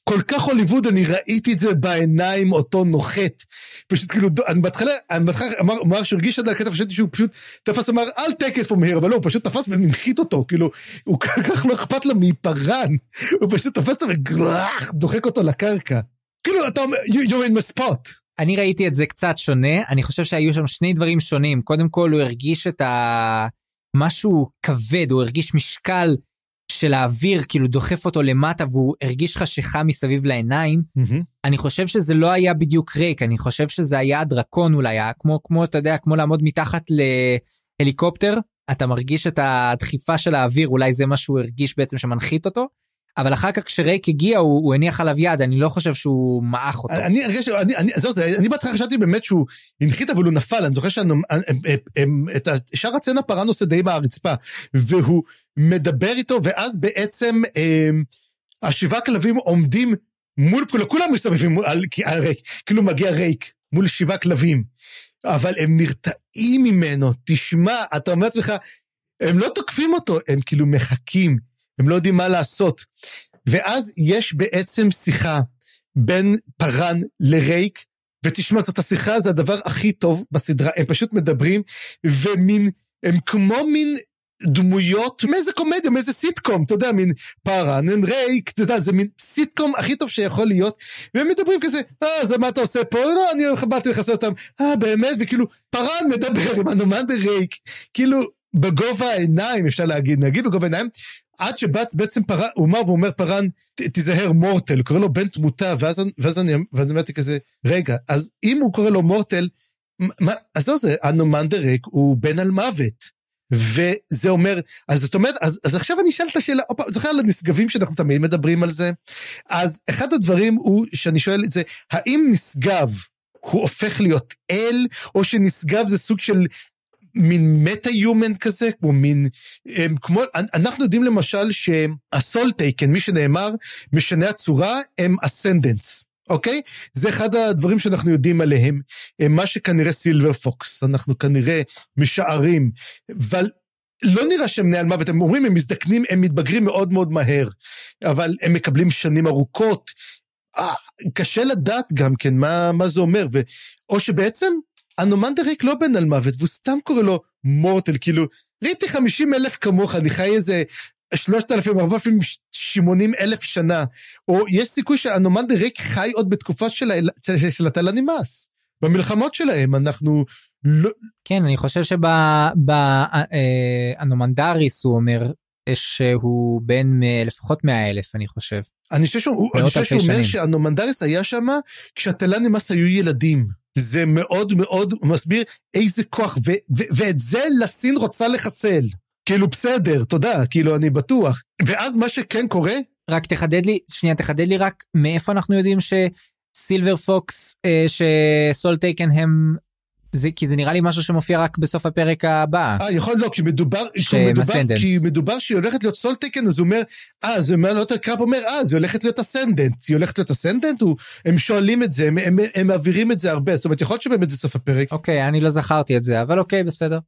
כל כך הוליווד, אני ראיתי את זה בעיניים, אותו נוחת. פשוט כאילו, אני בהתחלה, אני בהתחלה אמר, אמר שהרגיש עד הקטע, חשבתי שהוא פשוט תפס, אמר, אל take it here, אבל לא, הוא פשוט תפס והנחית אותו, כאילו, הוא כל כך לא אכפת לו מפרן, הוא פשוט תפס אותו וגרח, דוחק אותו לקרקע. כאילו, אתה אומר, you're in my spot. אני ראיתי את זה קצת שונה, אני חושב שהיו שם שני דברים שונים. קודם כל, הוא הרגיש את ה... משהו כבד, הוא הרגיש משקל של האוויר, כאילו דוחף אותו למטה, והוא הרגיש חשיכה מסביב לעיניים. Mm-hmm. אני חושב שזה לא היה בדיוק ריק, אני חושב שזה היה דרקון אולי, היה כמו, כמו, אתה יודע, כמו לעמוד מתחת להליקופטר, אתה מרגיש את הדחיפה של האוויר, אולי זה מה שהוא הרגיש בעצם שמנחית אותו. אבל אחר כך כשרייק הגיע הוא, הוא הניח עליו יד, אני לא חושב שהוא מעך אותו. אני הרגשתי, אני, אני, זהו זה, אני בהתחלה חשבתי באמת שהוא הנחית אבל הוא נפל, אני זוכר שאת שאר הצצנה פארן עושה די ברצפה, והוא מדבר איתו, ואז בעצם אה, השבעה כלבים עומדים מול, כולם מסתובבים על, על ריק, כאילו מגיע ריק מול שבעה כלבים, אבל הם נרתעים ממנו, תשמע, אתה אומר לעצמך, הם לא תוקפים אותו, הם כאילו מחכים, הם לא יודעים מה לעשות. ואז יש בעצם שיחה בין פארן לרייק, ותשמע, זאת השיחה, זה הדבר הכי טוב בסדרה, הם פשוט מדברים, ומין, הם כמו מין דמויות מאיזה קומדיה, מאיזה סיטקום, אתה יודע, מין פארן, רייק, אתה יודע, זה מין סיטקום הכי טוב שיכול להיות, והם מדברים כזה, אה, אז מה אתה עושה פה? לא, אני באתי לחסר אותם, אה, באמת? וכאילו, פארן מדבר עם הנומנדר רייק, כאילו, בגובה העיניים, אפשר להגיד, נגיד בגובה העיניים, עד שבץ בעצם פרן, הוא אמר והוא אומר פארן, תיזהר מורטל, קורא לו בן תמותה, ואז, ואז אני, אמרתי כזה, רגע, אז אם הוא קורא לו מורטל, מה, אז לא זה, הנומנדר ריק הוא בן על מוות. וזה אומר, אז זאת אומרת, אז, אז עכשיו אני אשאל את השאלה, אופה, זוכר על הנשגבים שאנחנו תמיד מדברים על זה? אז אחד הדברים הוא שאני שואל את זה, האם נשגב הוא הופך להיות אל, או שנשגב זה סוג של מין מטה-יומן כזה, כמו מין, הם, כמו, אנחנו יודעים למשל שהסול טייקן, מי שנאמר, משנה הצורה, הם אסנדנטס. אוקיי? זה אחד הדברים שאנחנו יודעים עליהם, מה שכנראה סילבר פוקס, אנחנו כנראה משערים, אבל לא נראה שהם בני על מוות, הם אומרים, הם מזדקנים, הם מתבגרים מאוד מאוד מהר, אבל הם מקבלים שנים ארוכות. אה, קשה לדעת גם כן מה, מה זה אומר, ו... או שבעצם הנומנדריק לא בן על מוות, והוא סתם קורא לו מורטל, כאילו, ראיתי 50 אלף כמוך, אני חי איזה 3,000, 4,080 אלף שנה, או יש סיכוי שהנומנדריק חי עוד בתקופה של, של התל הנמאס. במלחמות שלהם אנחנו לא... כן, אני חושב שבנומנדריס אה, הוא אומר שהוא בן לפחות 100 אלף, אני חושב. אני חושב שהוא, אני חושב שהוא אומר שהנומנדריס היה שם כשהתלן נמאס היו ילדים. זה מאוד מאוד מסביר איזה כוח, ו- ו- ואת זה לסין רוצה לחסל. כאילו בסדר, תודה, כאילו אני בטוח. ואז מה שכן קורה... רק תחדד לי, שנייה, תחדד לי רק מאיפה אנחנו יודעים שסילבר פוקס, אה, שסול טייקן הם זה כי זה נראה לי משהו שמופיע רק בסוף הפרק הבא. אה, יכול להיות, כי מדובר, כי מדובר, כי מדובר שהיא הולכת להיות soletaken, אז הוא אומר, אה, הוא אומר, לא יודע, קראפ אומר, אה, היא הולכת להיות ascendant. היא הולכת להיות ascendant? הוא, הם שואלים את זה, הם, הם, הם מעבירים את זה הרבה, זאת אומרת, יכול להיות שבאמת זה סוף הפרק. אוקיי, אני לא זכרתי את זה, אבל אוקיי, בסדר.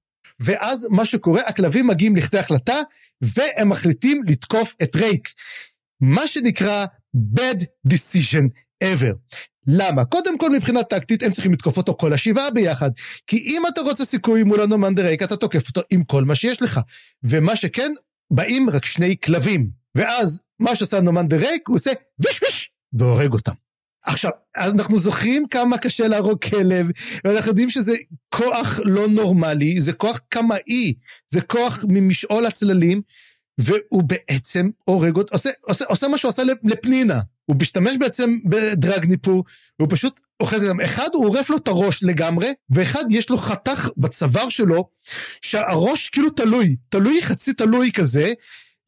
ואז מה שקורה, הכלבים מגיעים לכדי החלטה, והם מחליטים לתקוף את רייק. מה שנקרא bad decision ever. למה? קודם כל מבחינה טקטית הם צריכים לתקוף אותו כל השבעה ביחד. כי אם אתה רוצה סיכוי מול הנומנדר ריק, אתה תוקף אותו עם כל מה שיש לך. ומה שכן, באים רק שני כלבים. ואז מה שעושה הנומנדר ריק, הוא עושה ויש ויש, והורג אותם. עכשיו, אנחנו זוכרים כמה קשה להרוג כלב, ואנחנו יודעים שזה כוח לא נורמלי, זה כוח קמאי, זה כוח ממשעול הצללים, והוא בעצם הורג אותו, עושה, עושה, עושה מה שהוא עשה לפנינה. הוא משתמש בעצם בדרג ניפור, הוא פשוט אוכל את זה. אחד, הוא עורף לו את הראש לגמרי, ואחד, יש לו חתך בצוואר שלו, שהראש כאילו תלוי, תלוי, חצי תלוי כזה,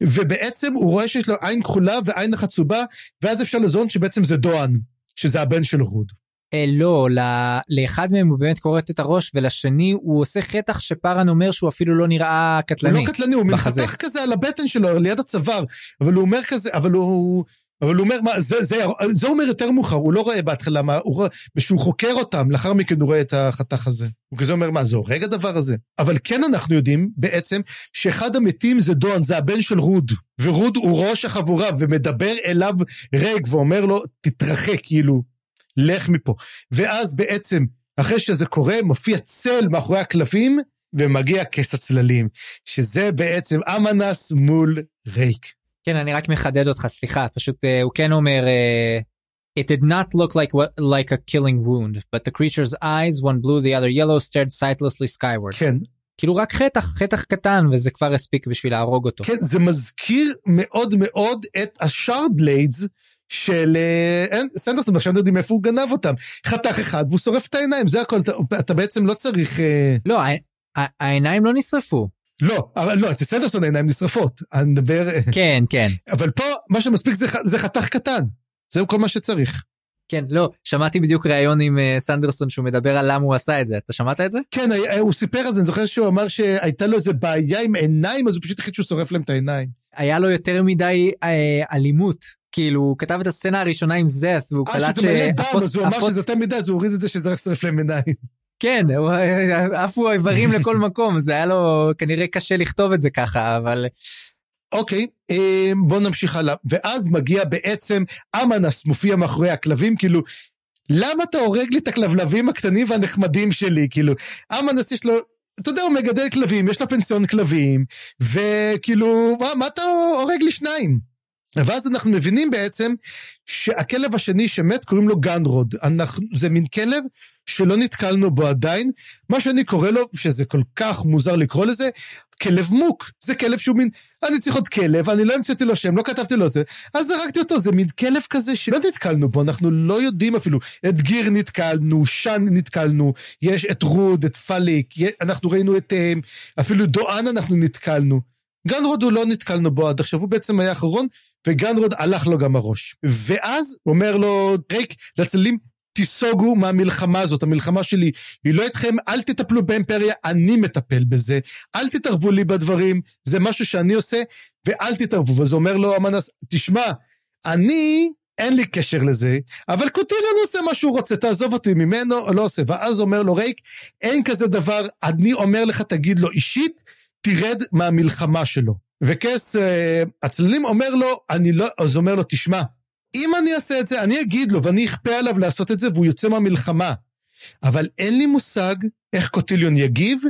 ובעצם הוא רואה שיש לו עין כחולה ועין חצובה, ואז אפשר לזון שבעצם זה דואן, שזה הבן של רוד. אה, לא, לא, לאחד מהם הוא באמת כורת את הראש, ולשני הוא עושה חטח שפארן אומר שהוא אפילו לא נראה קטלני. הוא לא קטלני, הוא מחתך כזה על הבטן שלו, ליד הצוואר, אבל הוא אומר כזה, אבל הוא... אבל הוא אומר, מה, זה, זה, זה הוא אומר יותר מאוחר, הוא לא רואה בהתחלה מה, הוא רואה, כשהוא חוקר אותם, לאחר מכן הוא רואה את החתך הזה. הוא כזה אומר, מה, זה הורג הדבר הזה? אבל כן אנחנו יודעים בעצם שאחד המתים זה דון, זה הבן של רוד. ורוד הוא ראש החבורה ומדבר אליו ריק ואומר לו, תתרחק, כאילו, לך מפה. ואז בעצם, אחרי שזה קורה, מופיע צל מאחורי הכלבים, ומגיע כס הצללים, שזה בעצם אמנס מול ריק. כן, אני רק מחדד אותך, סליחה, פשוט uh, הוא כן אומר, uh, It did not look like, what, like a killing wound, but the creature's eyes, one blue, the other yellow, stared sightlessly skyward. כן. כאילו רק חטח, חטח קטן, וזה כבר הספיק בשביל להרוג אותו. כן, זה מזכיר מאוד מאוד את השארד בליידס של אה, סנדרסון, עכשיו יודעים איפה הוא גנב אותם. חתך אחד והוא שורף את העיניים, זה הכל, אתה, אתה בעצם לא צריך... לא, העיניים לא נשרפו. לא, אבל לא, אצל סנדרסון העיניים נשרפות. אני מדבר... כן, כן. אבל פה, מה שמספיק זה, זה חתך קטן. זהו כל מה שצריך. כן, לא, שמעתי בדיוק ראיון עם uh, סנדרסון שהוא מדבר על למה הוא עשה את זה. אתה שמעת את זה? כן, הוא סיפר על זה, אני זוכר שהוא אמר שהייתה לו איזה בעיה עם עיניים, אז הוא פשוט החליט שהוא שורף להם את העיניים. היה לו יותר מדי אה, אלימות. כאילו, הוא כתב את הסצנה הראשונה עם זeth, והוא קלט ש... אה, שזה מלא דם, אז הוא אמר שזה יותר מדי, אז הוא הוריד את זה שזה רק שורף להם עיניים. כן, עפו האיברים לכל מקום, זה היה לו כנראה קשה לכתוב את זה ככה, אבל... אוקיי, אמ, בוא נמשיך הלאה. ואז מגיע בעצם אמנס מופיע מאחורי הכלבים, כאילו, למה אתה הורג לי את הכלבלבים הקטנים והנחמדים שלי? כאילו, אמנס יש לו, אתה יודע, הוא מגדל כלבים, יש לו פנסיון כלבים, וכאילו, מה, מה אתה הורג לי שניים? ואז אנחנו מבינים בעצם שהכלב השני שמת קוראים לו גנרוד. אנחנו, זה מין כלב שלא נתקלנו בו עדיין. מה שאני קורא לו, שזה כל כך מוזר לקרוא לזה, כלב מוק. זה כלב שהוא מין, אני צריך עוד כלב, אני לא המצאתי לו שם, לא כתבתי לו את זה, אז זרקתי אותו, זה מין כלב כזה שלא נתקלנו בו, אנחנו לא יודעים אפילו. את גיר נתקלנו, שן נתקלנו, יש את רוד, את פליק, אנחנו ראינו את, אה, אפילו דואן אנחנו נתקלנו. גנרוד הוא לא נתקלנו בו עד עכשיו, הוא בעצם היה אחרון, וגנרוד הלך לו גם הראש. ואז אומר לו ריק לצללים, תיסוגו מהמלחמה הזאת, המלחמה שלי היא לא אתכם, אל תטפלו באימפריה, אני מטפל בזה, אל תתערבו לי בדברים, זה משהו שאני עושה, ואל תתערבו. וזה אומר לו המנס, תשמע, אני, אין לי קשר לזה, אבל קוטילון עושה מה שהוא רוצה, תעזוב אותי ממנו, לא עושה. ואז אומר לו ריק, אין כזה דבר, אני אומר לך, תגיד לו אישית, תרד מהמלחמה שלו. וקס, אה, הצללים אומר לו, אני לא, אז אומר לו, תשמע, אם אני אעשה את זה, אני אגיד לו ואני אכפה עליו לעשות את זה והוא יוצא מהמלחמה. אבל אין לי מושג איך קוטיליון יגיב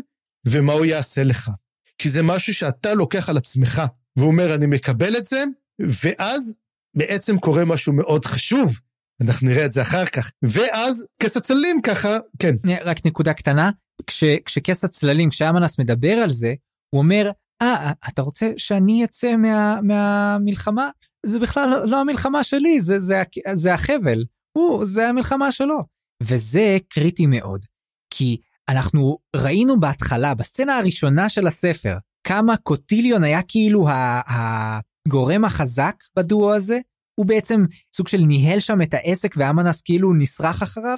ומה הוא יעשה לך. כי זה משהו שאתה לוקח על עצמך. והוא אומר, אני מקבל את זה, ואז בעצם קורה משהו מאוד חשוב. אנחנו נראה את זה אחר כך. ואז כס הצללים ככה, כן. רק נקודה קטנה, כש, כשכס הצללים, כשאמנס מדבר על זה, הוא אומר, אה, אתה רוצה שאני אצא מה, מהמלחמה? זה בכלל לא, לא המלחמה שלי, זה, זה, זה החבל. הוא, זה המלחמה שלו. וזה קריטי מאוד. כי אנחנו ראינו בהתחלה, בסצנה הראשונה של הספר, כמה קוטיליון היה כאילו הגורם החזק בדואו הזה. הוא בעצם סוג של ניהל שם את העסק ואמנס כאילו נסרח אחריו.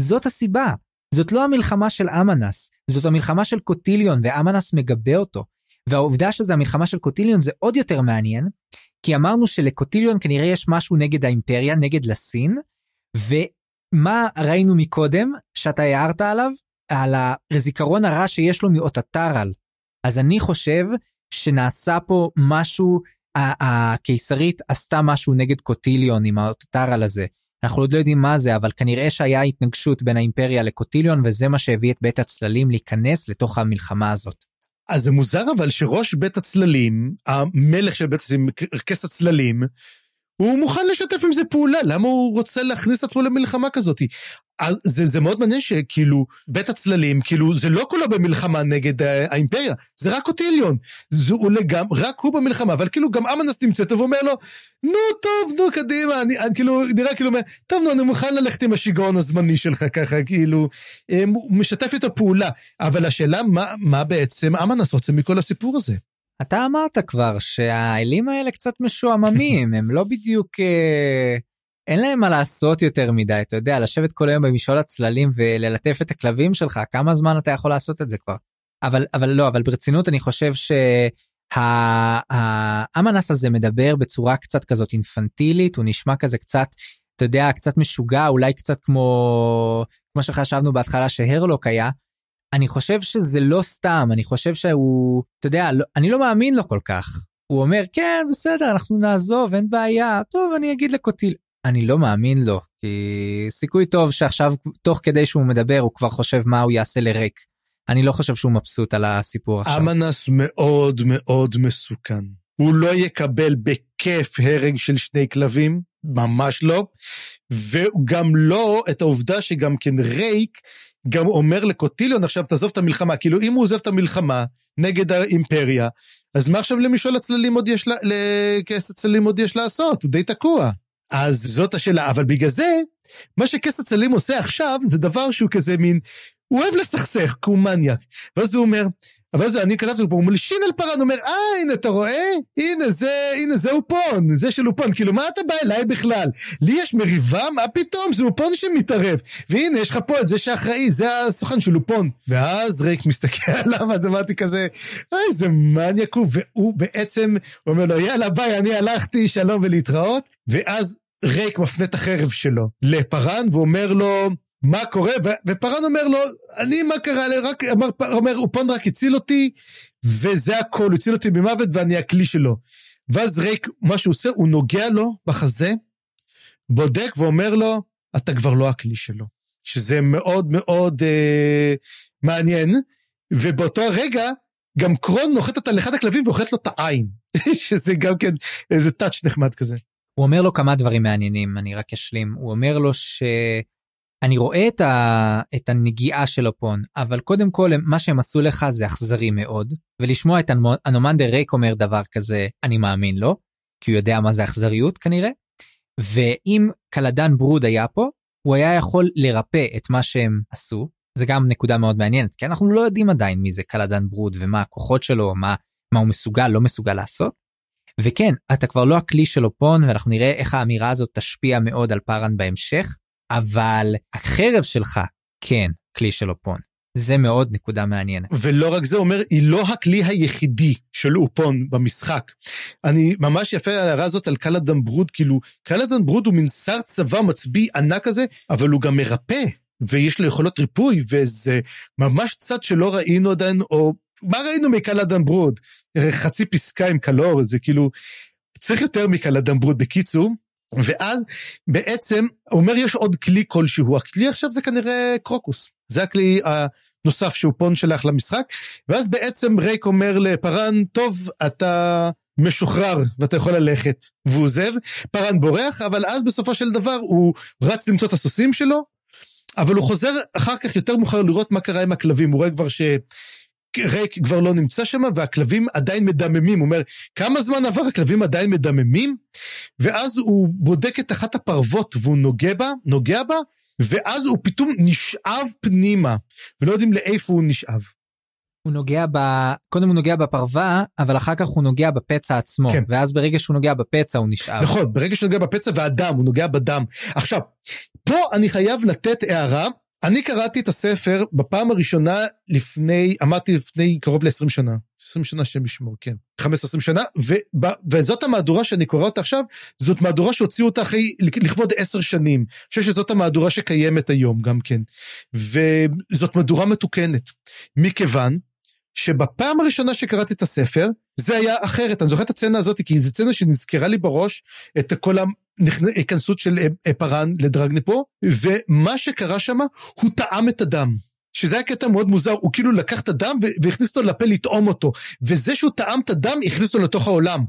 זאת הסיבה. זאת לא המלחמה של אמנס, זאת המלחמה של קוטיליון, ואמנס מגבה אותו. והעובדה שזה המלחמה של קוטיליון זה עוד יותר מעניין, כי אמרנו שלקוטיליון כנראה יש משהו נגד האימפריה, נגד לסין, ומה ראינו מקודם, שאתה הערת עליו? על הזיכרון הרע שיש לו מאוטטרל. אז אני חושב שנעשה פה משהו, הקיסרית עשתה משהו נגד קוטיליון עם האוטטרל הזה. אנחנו עוד לא יודעים מה זה, אבל כנראה שהיה התנגשות בין האימפריה לקוטיליון, וזה מה שהביא את בית הצללים להיכנס לתוך המלחמה הזאת. אז זה מוזר אבל שראש בית הצללים, המלך של בית הצללים, כס הצללים, הוא מוכן לשתף עם זה פעולה, למה הוא רוצה להכניס את עצמו למלחמה כזאת? אז זה, זה מאוד מעניין שכאילו, בית הצללים, כאילו, זה לא כולו במלחמה נגד האימפריה, זה רק קוטיליון. זה הוא לגמרי, רק הוא במלחמה, אבל כאילו גם אמנס נמצא אותו ואומר לו, נו, טוב, נו, קדימה, אני, אני כאילו, נראה כאילו, טוב, נו, אני מוכן ללכת עם השיגעון הזמני שלך ככה, כאילו, הוא משתף איתו פעולה. אבל השאלה, מה, מה בעצם אמנס רוצה מכל הסיפור הזה? אתה אמרת כבר שהאלים האלה קצת משועממים, הם לא בדיוק... אה, אין להם מה לעשות יותר מדי, אתה יודע, לשבת כל היום במשעול הצללים וללטף את הכלבים שלך, כמה זמן אתה יכול לעשות את זה כבר? אבל, אבל לא, אבל ברצינות אני חושב שהאמנס הזה מדבר בצורה קצת כזאת אינפנטילית, הוא נשמע כזה קצת, אתה יודע, קצת משוגע, אולי קצת כמו, כמו שחשבנו בהתחלה שהרלוק היה, אני חושב שזה לא סתם, אני חושב שהוא, אתה יודע, לא, אני לא מאמין לו כל כך. הוא אומר, כן, בסדר, אנחנו נעזוב, אין בעיה, טוב, אני אגיד לקוטיל. אני לא מאמין לו, כי סיכוי טוב שעכשיו, תוך כדי שהוא מדבר, הוא כבר חושב מה הוא יעשה לריק. אני לא חושב שהוא מבסוט על הסיפור עכשיו. אמנס מאוד מאוד מסוכן. הוא לא יקבל בכיף הרג של שני כלבים, ממש לא, וגם לא את העובדה שגם כן רייק גם אומר לקוטיליון עכשיו תעזוב את המלחמה, כאילו אם הוא עוזב את המלחמה נגד האימפריה, אז מה עכשיו למשול הצללים עוד יש, לכס הצללים עוד יש לעשות? הוא די תקוע. אז זאת השאלה, אבל בגלל זה, מה שכס הצללים עושה עכשיו זה דבר שהוא כזה מין, הוא אוהב לסכסך, כי הוא מניאק. ואז הוא אומר, אבל אז אני כתבתי פה, הוא אומר לי, שין על הוא אומר, אה, הנה, אתה רואה? הנה, זה, הנה, זה אופון, זה של אופון. כאילו, מה אתה בא אליי בכלל? לי יש מריבה? מה פתאום? זה אופון שמתערב. והנה, יש לך פה את זה שאחראי, זה הסוכן של אופון. ואז ריק מסתכל עליו, אז אמרתי כזה, אה, איזה מניאק הוא, והוא בעצם, הוא אומר לו, יאללה, ביי, אני הלכתי, שלום ולהתראות. ואז ריק מפנה את החרב שלו לפרן, ואומר לו, מה קורה? ופרן אומר לו, אני, מה קרה? רק, אמר, אומר, אופון רק הציל אותי, וזה הכל, הוא הציל אותי ממוות ואני הכלי שלו. ואז רייק, מה שהוא עושה, הוא נוגע לו בחזה, בודק ואומר לו, אתה כבר לא הכלי שלו. שזה מאוד מאוד אה, מעניין, ובאותו הרגע, גם קרון נוחתת על אחד הכלבים ואוכלת לו את העין, שזה גם כן איזה טאץ' נחמד כזה. הוא אומר לו כמה דברים מעניינים, אני רק אשלים. הוא אומר לו ש... אני רואה את, ה, את הנגיעה של הפון, אבל קודם כל מה שהם עשו לך זה אכזרי מאוד, ולשמוע את אנומנדר ריק אומר דבר כזה, אני מאמין לו, כי הוא יודע מה זה אכזריות כנראה, ואם קלדן ברוד היה פה, הוא היה יכול לרפא את מה שהם עשו, זה גם נקודה מאוד מעניינת, כי אנחנו לא יודעים עדיין מי זה קלדן ברוד ומה הכוחות שלו, מה, מה הוא מסוגל, לא מסוגל לעשות. וכן, אתה כבר לא הכלי של אופון, ואנחנו נראה איך האמירה הזאת תשפיע מאוד על פארן בהמשך, אבל החרב שלך כן כלי של אופון. זה מאוד נקודה מעניינת. ולא רק זה אומר, היא לא הכלי היחידי של אופון במשחק. אני ממש עף על ההערה הזאת על קלאדן ברוד, כאילו, קלאדן ברוד הוא מין שר צבא מצביא ענק כזה, אבל הוא גם מרפא, ויש לו יכולות ריפוי, וזה ממש צד שלא ראינו עדיין, או מה ראינו מקלאדן ברוד? חצי פסקה עם קלור, זה כאילו, צריך יותר מקלאדן ברוד. בקיצור, ואז בעצם, אומר יש עוד כלי כלשהו, הכלי עכשיו זה כנראה קרוקוס. זה הכלי הנוסף שהוא פון שלח למשחק, ואז בעצם רייק אומר לפארן, טוב, אתה משוחרר ואתה יכול ללכת. והוא עוזב, פארן בורח, אבל אז בסופו של דבר הוא רץ למצוא את הסוסים שלו, אבל הוא חוזר אחר כך יותר מאוחר לראות מה קרה עם הכלבים, הוא רואה כבר ש... ריק כבר לא נמצא שם, והכלבים עדיין מדממים. הוא אומר, כמה זמן עבר הכלבים עדיין מדממים? ואז הוא בודק את אחת הפרוות והוא נוגע בה, נוגע בה, ואז הוא פתאום נשאב פנימה, ולא יודעים לאיפה הוא נשאב. הוא נוגע ב... קודם הוא נוגע בפרווה, אבל אחר כך הוא נוגע בפצע עצמו. כן. ואז ברגע שהוא נוגע בפצע הוא נשאב. נכון, ברגע שהוא נוגע בפצע והדם, הוא נוגע בדם. עכשיו, פה אני חייב לתת הערה אני קראתי את הספר בפעם הראשונה לפני, אמרתי לפני קרוב ל-20 שנה. 20 שנה שם ישמור, כן. 15-20 שנה, וב, וזאת המהדורה שאני קורא אותה עכשיו, זאת מהדורה שהוציאו אותה אחרי, לכבוד 10 שנים. אני חושב שזאת המהדורה שקיימת היום גם כן. וזאת מהדורה מתוקנת. מכיוון שבפעם הראשונה שקראתי את הספר, זה היה אחרת. אני זוכר את הסצנה הזאת, כי זו סצנה שנזכרה לי בראש, את כל ההיכנסות של פארן לדרגניפו, ומה שקרה שם, הוא טעם את הדם. שזה היה קטע מאוד מוזר, הוא כאילו לקח את הדם והכניס אותו לפה לטעום אותו. וזה שהוא טעם את הדם, הכניס אותו לתוך העולם.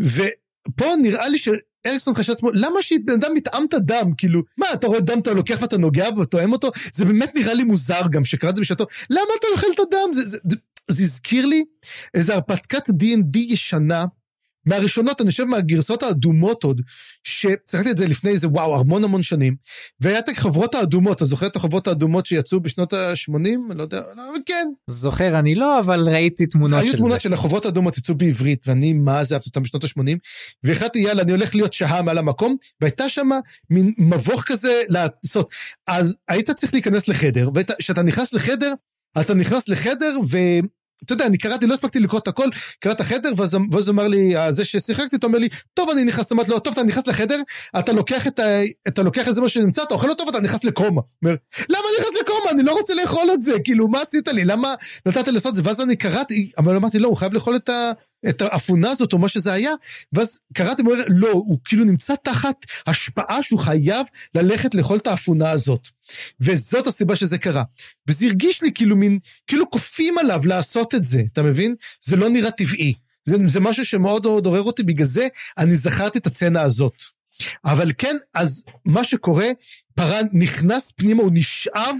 ופה נראה לי ש... אריקסון חשב לעצמו, למה שבן אדם יטעם את הדם? כאילו, מה, אתה רואה דם, אתה לוקח ואתה נוגע וטועם אותו? זה באמת נראה לי מוזר גם, שקראת את זה בשעתו, למה אתה אוכל את הדם? זה, זה, זה, זה הזכיר לי איזה הרפתקת D&D ישנה, מהראשונות, אני חושב מהגרסאות האדומות עוד, שצחקתי את זה לפני איזה וואו, המון המון שנים, והיה את החברות האדומות, אתה זוכר את החברות האדומות שיצאו בשנות ה-80? לא יודע, לא, כן. זוכר אני לא, אבל ראיתי תמונות של זה. היו תמונות של החברות האדומות יצאו בעברית, ואני מה זה אהבתי אותם בשנות ה-80, והחלטתי יאללה, אני הולך להיות שהה מעל המקום, והייתה שם מין מבוך כזה לעשות. אז היית צריך להיכנס לחדר, וכשאתה נכנס לחדר, אתה נכנס לחדר, ו... אתה יודע, אני קראתי, לא הספקתי לקרוא את הכל, קרא את החדר, ואז, ואז אמר לי, זה ששיחקתי, אתה אומר לי, טוב, אני נכנס, אמרתי לו, טוב, אתה נכנס לחדר, אתה לוקח את ה... אתה לוקח איזה משהו שנמצא, אתה אוכל אותו ואתה נכנס לקומה. אומר, למה אני נכנס לקומה? אני לא רוצה לאכול את זה, כאילו, מה עשית לי? למה נתת לעשות את זה? ואז אני קראתי, אבל אמרתי, לא, הוא חייב לאכול את ה... את האפונה הזאת או מה שזה היה, ואז קראתי ואומר, לא, הוא כאילו נמצא תחת השפעה שהוא חייב ללכת לאכול את האפונה הזאת. וזאת הסיבה שזה קרה. וזה הרגיש לי כאילו מין, כאילו כופים עליו לעשות את זה, אתה מבין? זה לא נראה טבעי. זה, זה משהו שמאוד מאוד עורר אותי, בגלל זה אני זכרתי את הצצנה הזאת. אבל כן, אז מה שקורה, פארן נכנס פנימה, הוא נשאב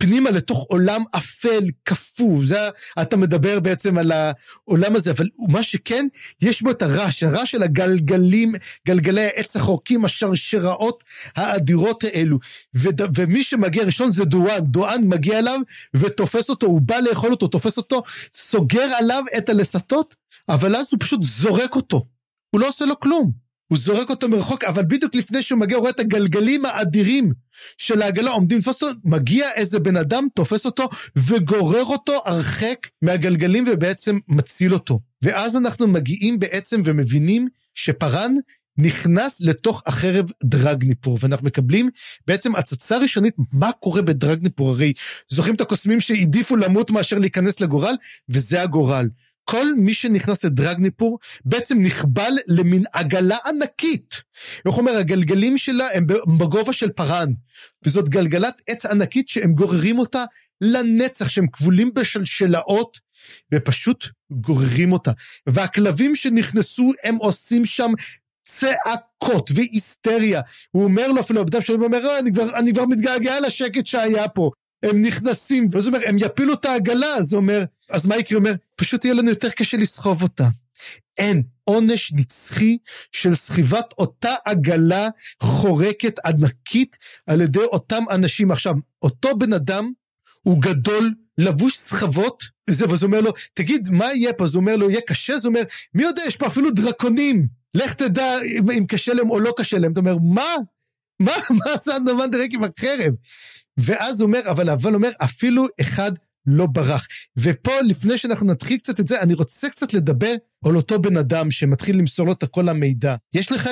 פנימה לתוך עולם אפל, קפוא. זה, אתה מדבר בעצם על העולם הזה, אבל מה שכן, יש בו את הרעש, הרעש של הגלגלים, גלגלי העץ החורקים, השרשראות האדירות האלו. וד, ומי שמגיע ראשון זה דואן, דואן מגיע אליו ותופס אותו, הוא בא לאכול אותו, תופס אותו, סוגר עליו את הלסתות, אבל אז הוא פשוט זורק אותו. הוא לא עושה לו כלום. הוא זורק אותו מרחוק, אבל בדיוק לפני שהוא מגיע, הוא רואה את הגלגלים האדירים של העגלה עומדים לתפוס אותו, מגיע איזה בן אדם, תופס אותו, וגורר אותו הרחק מהגלגלים ובעצם מציל אותו. ואז אנחנו מגיעים בעצם ומבינים שפארן נכנס לתוך החרב דרגניפור, ואנחנו מקבלים בעצם הצצה ראשונית מה קורה בדרגניפור, הרי זוכרים את הקוסמים שהעדיפו למות מאשר להיכנס לגורל, וזה הגורל. כל מי שנכנס לדרגניפור בעצם נכבל למין עגלה ענקית. איך אומר, הגלגלים שלה הם בגובה של פארן, וזאת גלגלת עץ ענקית שהם גוררים אותה לנצח, שהם כבולים בשלשלאות, ופשוט גוררים אותה. והכלבים שנכנסו, הם עושים שם צעקות והיסטריה. הוא אומר לו אפילו, הבדם שלו אומר, אה, אני כבר, אני כבר מתגעגע לשקט שהיה פה. הם נכנסים, ואז הוא אומר, הם יפילו את העגלה, אז הוא אומר, אז? הוא אומר, פשוט יהיה לנו יותר קשה לסחוב אותה. אין עונש נצחי של סחיבת אותה עגלה חורקת ענקית על ידי אותם אנשים. עכשיו, אותו בן אדם הוא גדול, לבוש סחבות, זה, ואז אומר לו, תגיד, מה יהיה פה? אז הוא אומר לו, יהיה קשה? אז הוא אומר, מי יודע, יש פה אפילו דרקונים. לך תדע אם, אם קשה להם או לא קשה להם. אתה אומר, מה? מה, מה אנדמן דרק עם החרב? ואז הוא אומר, אבל אבל אומר, אפילו אחד לא ברח. ופה, לפני שאנחנו נתחיל קצת את זה, אני רוצה קצת לדבר על אותו בן אדם שמתחיל למסור לו את כל המידע. יש לך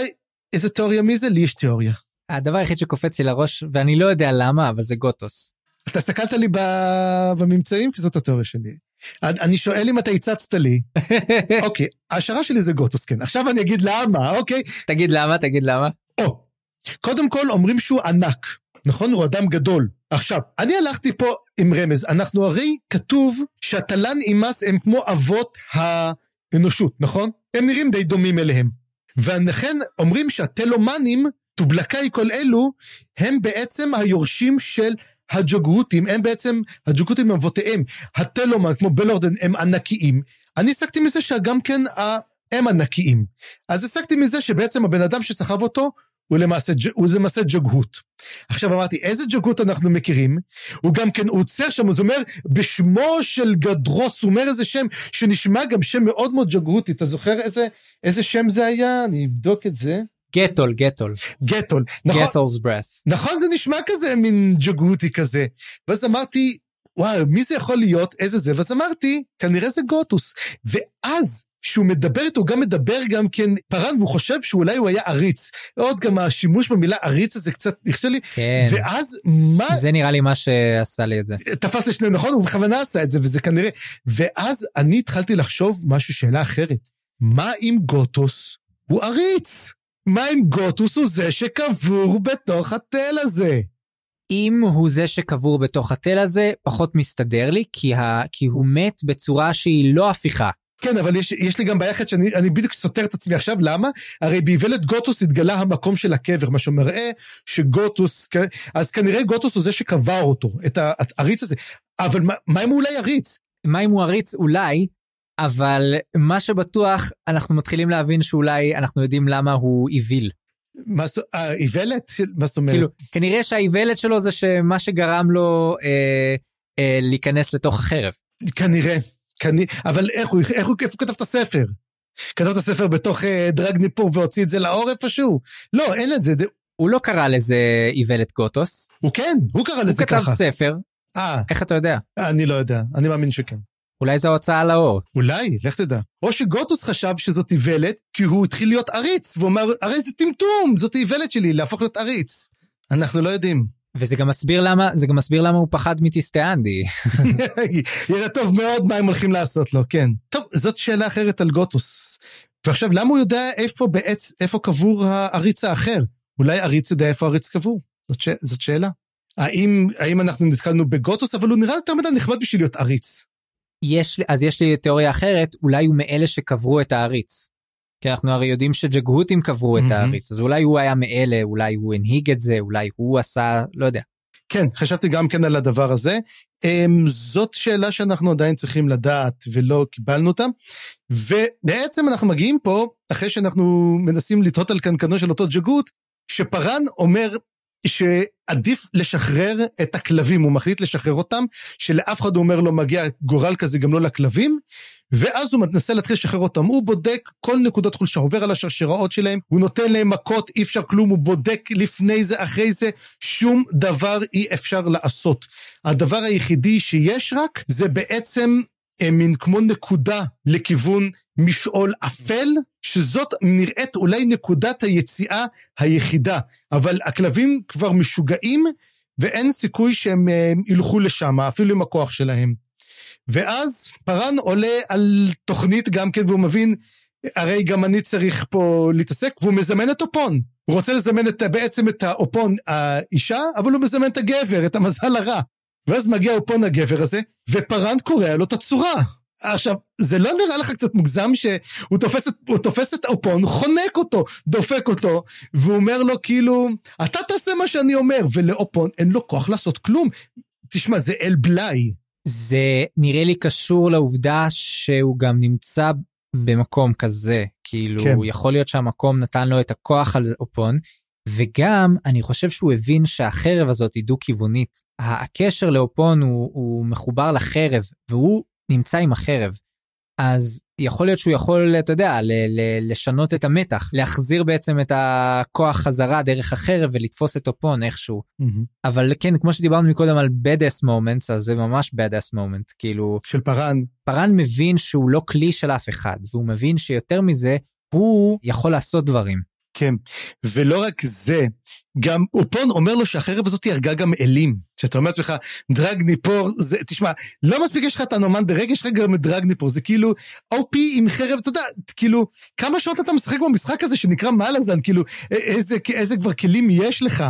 איזה תיאוריה מי זה? לי יש תיאוריה. הדבר היחיד שקופץ לי לראש, ואני לא יודע למה, אבל זה גוטוס. אתה הסתכלת לי בממצאים? כי זאת התיאוריה שלי. אני שואל אם אתה הצצת לי. אוקיי, ההשערה שלי זה גוטוס, כן. עכשיו אני אגיד למה, אוקיי? תגיד למה, תגיד למה. או, קודם כל אומרים שהוא ענק. נכון? הוא אדם גדול. עכשיו, אני הלכתי פה עם רמז, אנחנו הרי כתוב שהתלן אימס הם כמו אבות האנושות, נכון? הם נראים די דומים אליהם. ולכן אומרים שהטלומנים, טובלקאי כל אלו, הם בעצם היורשים של הג'וגהותים, הם בעצם, הג'וגהותים הם אבותיהם. הטלומן, כמו בלורדן, הם ענקיים. אני הסקתי מזה שגם כן הם ענקיים. אז הסקתי מזה שבעצם הבן אדם שסחב אותו, הוא למעשה, הוא למעשה ג'גהות. עכשיו אמרתי, איזה ג'גהות אנחנו מכירים? הוא גם כן עוצר שם, אז הוא אומר, בשמו של גדרוס, הוא אומר איזה שם שנשמע גם שם מאוד מאוד ג'גהותי. אתה זוכר איזה, איזה שם זה היה? אני אבדוק את זה. גטול, גטול. גטול. נכון, גטול's breath. נכון, זה נשמע כזה מין ג'גהותי כזה. ואז אמרתי, וואו, מי זה יכול להיות? איזה זה? ואז אמרתי, כנראה זה גוטוס. ואז שהוא מדבר איתו, הוא גם מדבר גם כן פארן, והוא חושב שאולי הוא היה עריץ. עוד גם השימוש במילה עריץ הזה קצת נכשל לי. כן. ואז מה... זה נראה לי מה שעשה לי את זה. תפס לשניהם, נכון? הוא בכוונה עשה את זה, וזה כנראה... ואז אני התחלתי לחשוב משהו, שאלה אחרת. מה אם גוטוס הוא עריץ? מה אם גוטוס הוא זה שקבור בתוך התל הזה? אם הוא זה שקבור בתוך התל הזה, פחות מסתדר לי, כי, ה... כי הוא מת בצורה שהיא לא הפיכה. כן, אבל יש, יש לי גם בעיה אחת שאני בדיוק סותר את עצמי עכשיו, למה? הרי באיוולת גוטוס התגלה המקום של הקבר, מה שמראה שגוטוס, אז כנראה גוטוס הוא זה שקבר אותו, את העריץ הזה. אבל מה, מה אם הוא אולי עריץ? מה אם הוא עריץ? אולי, אבל מה שבטוח, אנחנו מתחילים להבין שאולי אנחנו יודעים למה הוא איוויל. מה זאת, האיוולת? מה זאת אומרת? כאילו, כנראה שהאיוולת שלו זה שמה שגרם לו אה, אה, להיכנס לתוך החרב. כנראה. כני... אבל איך הוא, איך הוא, איפה הוא כתב את הספר? כתב את הספר בתוך אה, דרגניפור והוציא את זה לאור איפשהו? לא, אין את זה. הוא לא קרא לזה איוולת גוטוס. הוא כן, הוא קרא לזה ככה. הוא כתב ספר. אה. איך אתה יודע? אני לא יודע, אני מאמין שכן. אולי זו הוצאה לאור. אולי, לך תדע. או שגוטוס חשב שזאת איוולת, כי הוא התחיל להיות עריץ, והוא אמר, הרי זה טמטום, זאת איוולת שלי, להפוך להיות עריץ. אנחנו לא יודעים. וזה גם מסביר למה, זה גם מסביר למה הוא פחד מטיסטיאנדי. ידע טוב מאוד מה הם הולכים לעשות לו, כן. טוב, זאת שאלה אחרת על גוטוס. ועכשיו, למה הוא יודע איפה בעץ, איפה קבור העריץ האחר? אולי עריץ יודע איפה העריץ קבור? זאת, ש... זאת שאלה. האם, האם אנחנו נתקלנו בגוטוס, אבל הוא נראה יותר מדי נחמד בשביל להיות עריץ. יש, אז יש לי תיאוריה אחרת, אולי הוא מאלה שקברו את העריץ. כי אנחנו הרי יודעים שג'גהותים קברו את העריץ, אז אולי הוא היה מאלה, אולי הוא הנהיג את זה, אולי הוא עשה, לא יודע. כן, חשבתי גם כן על הדבר הזה. אמ, זאת שאלה שאנחנו עדיין צריכים לדעת ולא קיבלנו אותה. ובעצם אנחנו מגיעים פה, אחרי שאנחנו מנסים לתהות על קנקנו של אותו ג'גות, שפארן אומר שעדיף לשחרר את הכלבים, הוא מחליט לשחרר אותם, שלאף אחד הוא אומר לא מגיע גורל כזה גם לא לכלבים, ואז הוא מנסה להתחיל לשחרר אותם. הוא בודק כל נקודות חולשה, עובר על השרשראות שלהם, הוא נותן להם מכות, אי אפשר כלום, הוא בודק לפני זה, אחרי זה, שום דבר אי אפשר לעשות. הדבר היחידי שיש רק, זה בעצם מין כמו נקודה לכיוון משעול אפל, שזאת נראית אולי נקודת היציאה היחידה. אבל הכלבים כבר משוגעים, ואין סיכוי שהם אה, ילכו לשם, אפילו עם הכוח שלהם. ואז פארן עולה על תוכנית גם כן, והוא מבין, הרי גם אני צריך פה להתעסק, והוא מזמן את אופון. הוא רוצה לזמן את, בעצם את האופון האישה, אבל הוא מזמן את הגבר, את המזל הרע. ואז מגיע אופון הגבר הזה, ופארן קורע לו את הצורה. עכשיו, זה לא נראה לך קצת מוגזם שהוא תופס את, תופס את אופון, חונק אותו, דופק אותו, והוא אומר לו כאילו, אתה תעשה מה שאני אומר, ולאופון אין לו כוח לעשות כלום. תשמע, זה אל בלאי. זה נראה לי קשור לעובדה שהוא גם נמצא במקום כזה, כאילו, כן. יכול להיות שהמקום נתן לו את הכוח על אופון, וגם אני חושב שהוא הבין שהחרב הזאת היא דו-כיוונית. הקשר לאופון הוא, הוא מחובר לחרב, והוא נמצא עם החרב. אז יכול להיות שהוא יכול, אתה יודע, ל- ל- לשנות את המתח, להחזיר בעצם את הכוח חזרה דרך החרב ולתפוס את אופון איכשהו. Mm-hmm. אבל כן, כמו שדיברנו מקודם על bad ass moments, אז זה ממש bad ass moment, כאילו... של פארן. פארן מבין שהוא לא כלי של אף אחד, והוא מבין שיותר מזה, הוא יכול לעשות דברים. כן, ולא רק זה, גם אופון אומר לו שהחרב הזאת הרגה גם אלים. שאתה אומר לעצמך, דרגניפור, זה, תשמע, לא מספיק יש לך את הנומן ברגע, יש לך גם את דרגניפור, זה כאילו, אופי עם חרב, אתה יודע, כאילו, כמה שעות אתה משחק במשחק הזה שנקרא מלאזן, כאילו, איזה, איזה כבר כלים יש לך.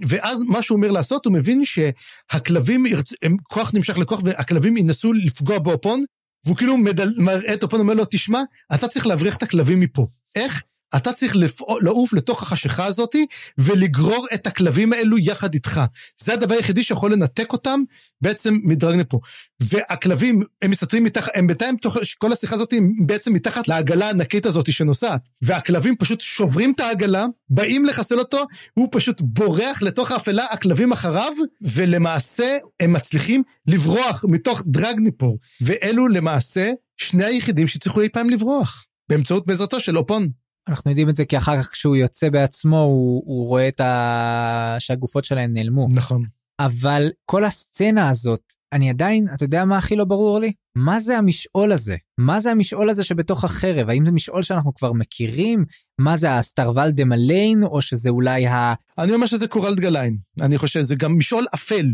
ואז מה שהוא אומר לעשות, הוא מבין שהכלבים, הם, כוח נמשך לכוח, והכלבים ינסו לפגוע באופון, והוא כאילו מדל, מראה את אופון, אומר לו, תשמע, אתה צריך להבריח את הכלבים מפה. איך? אתה צריך לעוף לתוך החשיכה הזאתי ולגרור את הכלבים האלו יחד איתך. זה הדבר היחידי שיכול לנתק אותם בעצם מדרגנפו. והכלבים, הם מסתתרים מתחת, הם בינתיים, תוך כל השיחה הזאת, הם בעצם מתחת לעגלה הענקית הזאת שנוסעת. והכלבים פשוט שוברים את העגלה, באים לחסל אותו, הוא פשוט בורח לתוך האפלה, הכלבים אחריו, ולמעשה הם מצליחים לברוח מתוך דרגניפור. ואלו למעשה שני היחידים שצריכו אי פעם לברוח. באמצעות בעזרתו של אופון. אנחנו יודעים את זה כי אחר כך כשהוא יוצא בעצמו הוא, הוא רואה את ה... שהגופות שלהם נעלמו. נכון. אבל כל הסצנה הזאת, אני עדיין, אתה יודע מה הכי לא ברור לי? מה זה המשעול הזה? מה זה המשעול הזה שבתוך החרב? האם זה משעול שאנחנו כבר מכירים? מה זה הסטרוול דה מליין, או שזה אולי ה... אני אומר שזה קורלד גליין. אני חושב שזה גם משעול אפל.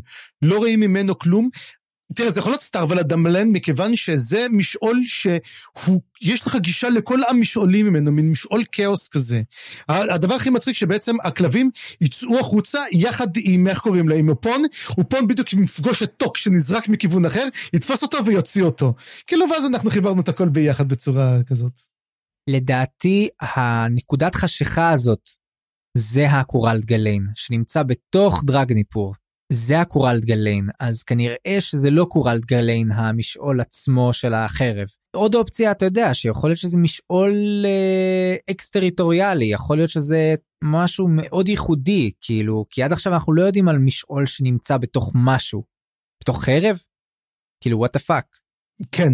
לא רואים ממנו כלום. תראה, זה יכול להיות סטארוולד דמליין, מכיוון שזה משעול שהוא, יש לך גישה לכל המשעולים ממנו, מין משעול כאוס כזה. הדבר הכי מצחיק שבעצם הכלבים יצאו החוצה יחד עם, איך קוראים לה, עם אופון, אופון בדיוק יפגוש את טוק שנזרק מכיוון אחר, יתפוס אותו ויוציא אותו. כאילו, ואז אנחנו חיברנו את הכל ביחד בצורה כזאת. לדעתי, הנקודת חשיכה הזאת, זה הקורלד גליין, שנמצא בתוך דרגניפור. זה הקורלד גליין, אז כנראה שזה לא קורלד גליין המשעול עצמו של החרב. עוד אופציה, אתה יודע, שיכול להיות שזה משעול אה, אקס-טריטוריאלי, יכול להיות שזה משהו מאוד ייחודי, כאילו, כי עד עכשיו אנחנו לא יודעים על משעול שנמצא בתוך משהו. בתוך חרב? כאילו, what the fuck. כן,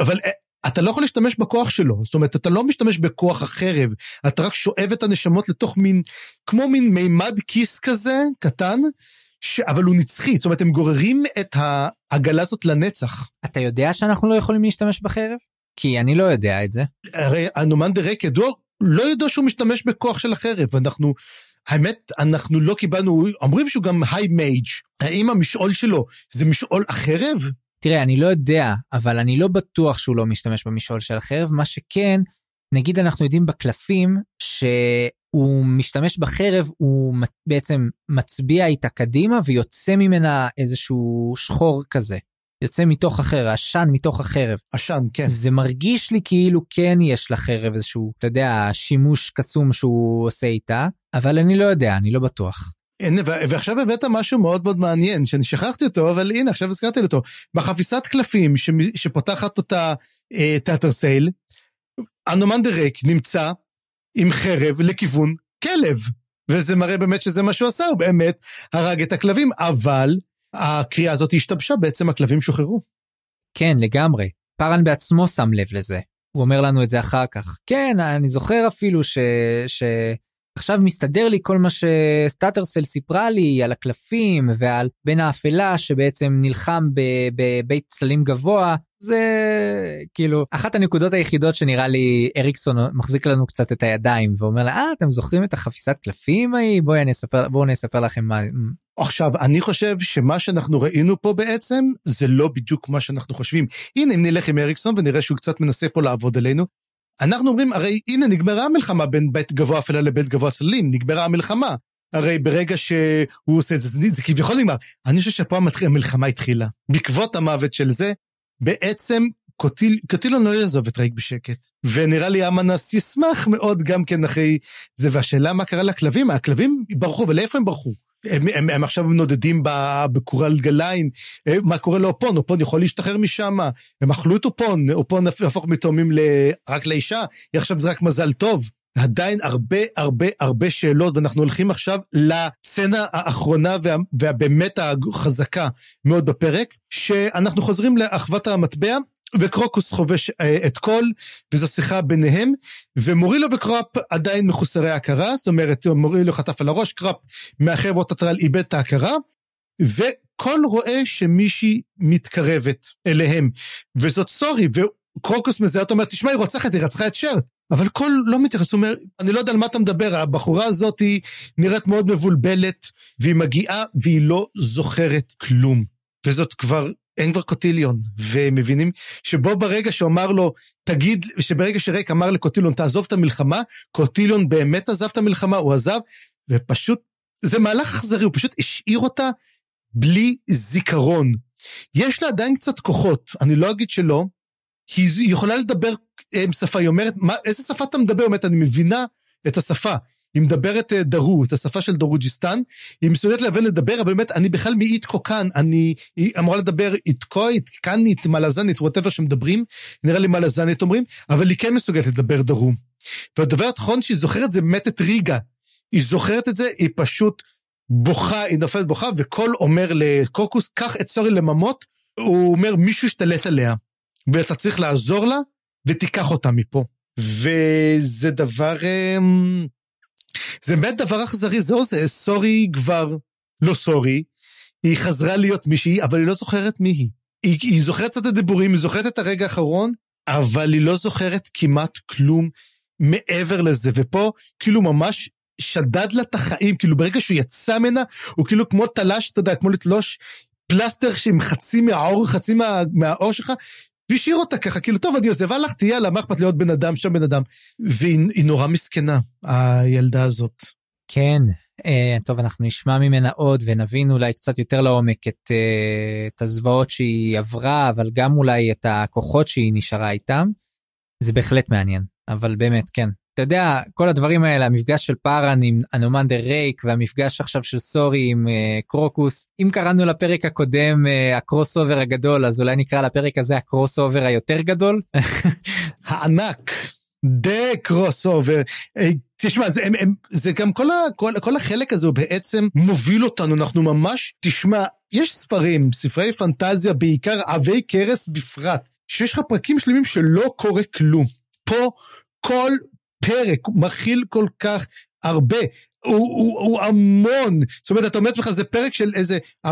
אבל אה, אתה לא יכול להשתמש בכוח שלו, זאת אומרת, אתה לא משתמש בכוח החרב, אתה רק שואב את הנשמות לתוך מין, כמו מין מימד כיס כזה, קטן, ש... אבל הוא נצחי, זאת אומרת, הם גוררים את העגלה הזאת לנצח. אתה יודע שאנחנו לא יכולים להשתמש בחרב? כי אני לא יודע את זה. הרי אנומנדר רייק ידוע, לא ידוע שהוא משתמש בכוח של החרב, אנחנו, האמת, אנחנו לא קיבלנו, אומרים שהוא גם high mage, האם המשעול שלו זה משעול החרב? תראה, אני לא יודע, אבל אני לא בטוח שהוא לא משתמש במשעול של החרב, מה שכן, נגיד אנחנו יודעים בקלפים, ש... הוא משתמש בחרב, הוא בעצם מצביע איתה קדימה ויוצא ממנה איזשהו שחור כזה. יוצא מתוך החרב, עשן מתוך החרב. עשן, כן. זה מרגיש לי כאילו כן יש לחרב איזשהו, אתה יודע, שימוש קסום שהוא עושה איתה, אבל אני לא יודע, אני לא בטוח. הנה, ועכשיו הבאת משהו מאוד מאוד מעניין, שאני שכחתי אותו, אבל הנה, עכשיו הזכרתי אותו. בחפיסת קלפים שפותחת אותה אה, תיאטר סייל, אנומנדר ריק נמצא עם חרב לכיוון כלב. וזה מראה באמת שזה מה שהוא עשה, הוא באמת הרג את הכלבים, אבל הקריאה הזאת השתבשה, בעצם הכלבים שוחררו. כן, לגמרי. פארן בעצמו שם לב לזה. הוא אומר לנו את זה אחר כך. כן, אני זוכר אפילו ש... ש... עכשיו מסתדר לי כל מה שסטאטרסל סיפרה לי על הקלפים ועל בן האפלה שבעצם נלחם בבית צללים גבוה זה כאילו אחת הנקודות היחידות שנראה לי אריקסון מחזיק לנו קצת את הידיים ואומר לה אה אתם זוכרים את החפיסת קלפים ההיא בואי אני אספר בואו אני אספר לכם מה. עכשיו אני חושב שמה שאנחנו ראינו פה בעצם זה לא בדיוק מה שאנחנו חושבים הנה אם נלך עם אריקסון ונראה שהוא קצת מנסה פה לעבוד עלינו אנחנו אומרים, הרי הנה נגמרה המלחמה בין בית גבוה אפלה לבית גבוה צללים, נגמרה המלחמה. הרי ברגע שהוא עושה את זה, זה כביכול נגמר. אני חושב שפה המלחמה התחילה. בעקבות המוות של זה, בעצם קוטיל, קוטילון לא יעזוב את רייק בשקט. ונראה לי אמנס ישמח מאוד גם כן אחרי זה. והשאלה מה קרה לכלבים, הכלבים ברחו, ולאיפה הם ברחו? הם, הם, הם עכשיו נודדים בקורלד גליין, אה, מה קורה לאופון? אופון יכול להשתחרר משם, הם אכלו את אופון, אופון הפוך מתאומים רק לאישה, עכשיו זה רק מזל טוב. עדיין הרבה הרבה הרבה שאלות, ואנחנו הולכים עכשיו לסצנה האחרונה וה, והבאמת החזקה מאוד בפרק, שאנחנו חוזרים לאחוות המטבע, וקרוקוס חובש אה, את כל, וזו שיחה ביניהם, ומורילו וקראפ עדיין מחוסרי הכרה, זאת אומרת, מורילו חטף על הראש, קראפ מאחר ואוטוטרל איבד את ההכרה, וכל רואה שמישהי מתקרבת אליהם, וזאת סורי, וקרוקוס מזהה אותו, אומר, תשמע, היא רוצחת, היא רצחה את שרט. אבל כל לא מתייחס, הוא אומר, אני לא יודע על מה אתה מדבר, הבחורה הזאת היא נראית מאוד מבולבלת, והיא מגיעה והיא לא זוכרת כלום. וזאת כבר אין כבר קוטיליון, ומבינים שבו ברגע שהוא אמר לו, תגיד, שברגע שריק אמר לקוטיליון, תעזוב את המלחמה, קוטיליון באמת עזב את המלחמה, הוא עזב, ופשוט, זה מהלך אכזרי, הוא פשוט השאיר אותה בלי זיכרון. יש לה עדיין קצת כוחות, אני לא אגיד שלא, היא יכולה לדבר עם שפה, היא אומרת, מה, איזה שפה אתה מדבר? היא אומרת, אני מבינה את השפה. היא מדברת אה, דרו, את השפה של דרוג'יסטן, היא מסוגלת להבין לדבר, אבל באמת, אני בכלל מאיתקו כאן, אני, היא אמורה לדבר איתקואית, כאנית, מלזנית, whatever שמדברים, נראה לי מלזנית אומרים, אבל היא כן מסוגלת לדבר דרו. והדבר האחרון שהיא זוכרת זה באמת את ריגה. היא זוכרת את זה, היא פשוט בוכה, היא נופלת בוכה, וקול אומר לקוקוס, קח את סורי לממות, הוא אומר, מישהו השתלט עליה, ואתה צריך לעזור לה, ותיקח אותה מפה. וזה דבר... זה באמת דבר אכזרי, זהו זה, סורי כבר לא סורי, היא חזרה להיות מישהי, אבל היא לא זוכרת מי היא. היא, היא זוכרת קצת את הדיבורים, היא זוכרת את הרגע האחרון, אבל היא לא זוכרת כמעט כלום מעבר לזה, ופה כאילו ממש שדד לה את החיים, כאילו ברגע שהוא יצא ממנה, הוא כאילו כמו תלש, אתה יודע, כמו לתלוש פלסטר שעם חצי מהעור, חצי מה, מהעור שלך, והשאיר אותה ככה, כאילו, טוב, אני עוזב, הלכתי, יאללה, מה אכפת להיות בן אדם, שם בן אדם. והיא נורא מסכנה, הילדה הזאת. כן, אה, טוב, אנחנו נשמע ממנה עוד ונבין אולי קצת יותר לעומק את, אה, את הזוועות שהיא עברה, אבל גם אולי את הכוחות שהיא נשארה איתם. זה בהחלט מעניין, אבל באמת, כן, אתה יודע, כל הדברים האלה, המפגש של פארן עם אנומנדר רייק והמפגש עכשיו של סורי עם אה, קרוקוס, אם קראנו לפרק הקודם אה, ה crossover הגדול, אז אולי נקרא לפרק הזה ה crossover היותר גדול? הענק, the crossover. תשמע, זה, הם, הם, זה גם כל, ה, כל, כל החלק הזה בעצם מוביל אותנו, אנחנו ממש, תשמע, יש ספרים, ספרי פנטזיה בעיקר, עבי כרס בפרט, שיש לך פרקים שלמים שלא קורה כלום. פה כל פרק, הוא מכיל כל כך הרבה. הוא, הוא, הוא המון. זאת אומרת, אתה אומר לעצמך, זה פרק של איזה 40-50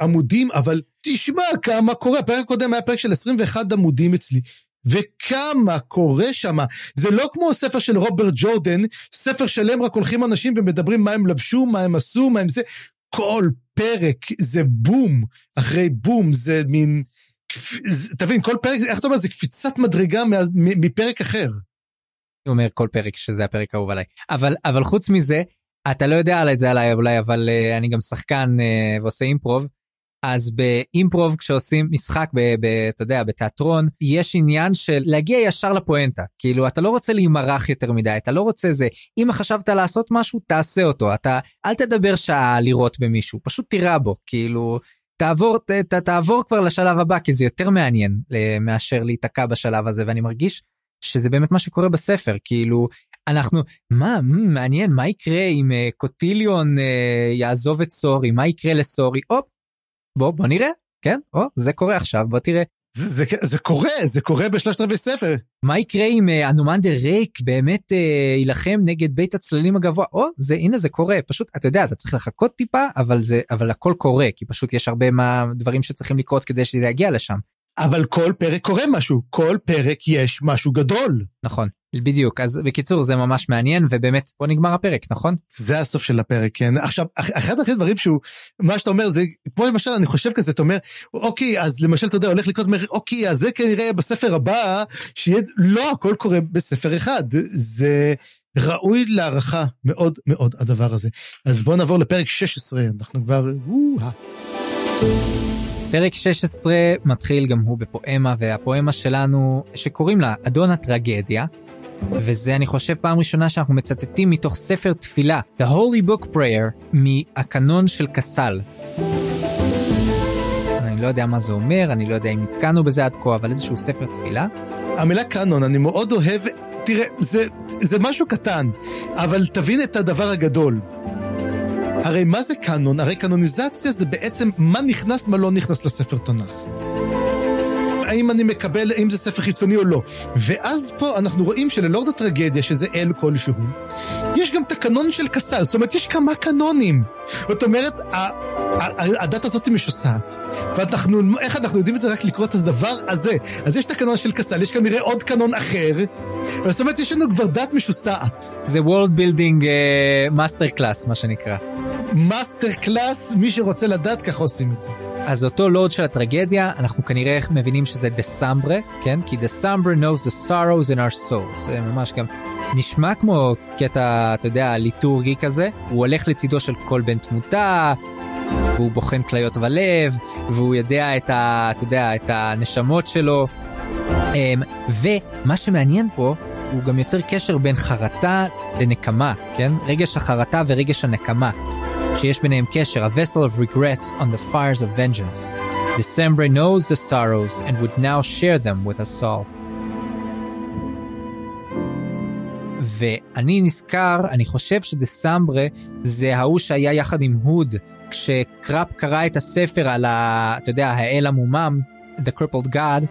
עמודים, אבל תשמע כמה קורה. הפרק הקודם היה פרק של 21 עמודים אצלי. וכמה קורה שם. זה לא כמו ספר של רוברט ג'ורדן, ספר שלם רק הולכים אנשים ומדברים מה הם לבשו, מה הם עשו, מה הם זה. כל פרק זה בום אחרי בום, זה מין... תבין, כל פרק, איך אתה אומר, זה קפיצת מדרגה מפרק אחר. אני אומר כל פרק שזה הפרק האהוב עליי אבל אבל חוץ מזה אתה לא יודע על את זה עליי אולי אבל uh, אני גם שחקן uh, ועושה אימפרוב אז באימפרוב כשעושים משחק, ב, ב, אתה יודע, בתיאטרון, יש עניין של להגיע ישר לפואנטה. כאילו, אתה לא רוצה להימרח יותר מדי, אתה לא רוצה זה. אם חשבת לעשות משהו, תעשה אותו. אתה, אל תדבר שעה לירות במישהו, פשוט תירה בו. כאילו, תעבור, ת, ת, תעבור כבר לשלב הבא, כי זה יותר מעניין מאשר להיתקע בשלב הזה, ואני מרגיש שזה באמת מה שקורה בספר. כאילו, אנחנו, מה, מעניין, מה יקרה אם uh, קוטיליון uh, יעזוב את סורי, מה יקרה לסורי? הופ, בוא, בוא נראה, כן? או, זה קורה עכשיו, בוא תראה. זה, זה, זה קורה, זה קורה בשלושת רבעי ספר. מה יקרה אם uh, אנומנדר ריק באמת uh, יילחם נגד בית הצללים הגבוה? או, זה, הנה זה קורה, פשוט, אתה יודע, אתה צריך לחכות טיפה, אבל זה, אבל הכל קורה, כי פשוט יש הרבה מה, דברים שצריכים לקרות כדי שזה יגיע לשם. אבל כל פרק קורה משהו, כל פרק יש משהו גדול. נכון, בדיוק, אז בקיצור זה ממש מעניין ובאמת פה נגמר הפרק, נכון? זה הסוף של הפרק, כן. עכשיו, אחד הדברים שהוא, מה שאתה אומר זה, כמו למשל, אני חושב כזה, אתה אומר, אוקיי, אז למשל, אתה יודע, הולך לקרות, אומר, אוקיי, אז זה כנראה בספר הבא, שיהיה, לא, הכל קורה בספר אחד. זה ראוי להערכה מאוד מאוד הדבר הזה. אז בואו נעבור לפרק 16, אנחנו כבר, פרק 16 מתחיל גם הוא בפואמה, והפואמה שלנו, שקוראים לה אדון הטרגדיה, וזה אני חושב פעם ראשונה שאנחנו מצטטים מתוך ספר תפילה, The Holy Book Prayer, מהקנון של קסל. אני לא יודע מה זה אומר, אני לא יודע אם נתקענו בזה עד כה, אבל איזשהו ספר תפילה. המילה קאנון, אני מאוד אוהב, תראה, זה, זה משהו קטן, אבל תבין את הדבר הגדול. הרי מה זה קאנון? הרי קאנוניזציה זה בעצם מה נכנס, מה לא נכנס לספר תנ"ך. האם אני מקבל, האם זה ספר חיצוני או לא. ואז פה אנחנו רואים שללורד הטרגדיה, שזה אל כלשהו, יש גם תקנון של קסל, זאת אומרת, יש כמה קנונים. זאת אומרת, הדת הזאת משוסעת. ואנחנו, איך אנחנו יודעים את זה? רק לקרוא את הדבר הזה. אז יש תקנון של קסל, יש כנראה עוד קנון אחר. זאת אומרת, יש לנו כבר דת משוסעת. זה World Building master אה, class, מה שנקרא. master class, מי שרוצה לדעת, ככה עושים את זה. אז אותו לורד של הטרגדיה, אנחנו כנראה מבינים שזה דסמברה, כן? כי דסמברה knows the sorrows in our souls. זה ממש גם נשמע כמו קטע, אתה יודע, ליטורגי כזה. הוא הולך לצידו של כל בן תמותה, והוא בוחן כליות ולב, והוא יודע את ה... אתה יודע, את הנשמות שלו. אמ, ומה שמעניין פה, הוא גם יוצר קשר בין חרטה לנקמה, כן? רגש החרטה ורגש הנקמה. שיש ביניהם קשר, a vessel of regret on the fires of vengeance. December knows the sorrows and would now share them with us all. ואני נזכר, אני חושב שדסמברה זה ההוא שהיה יחד עם הוד, כשקראפ קרא את הספר על ה... אתה יודע, האל המומם, The Crippled God,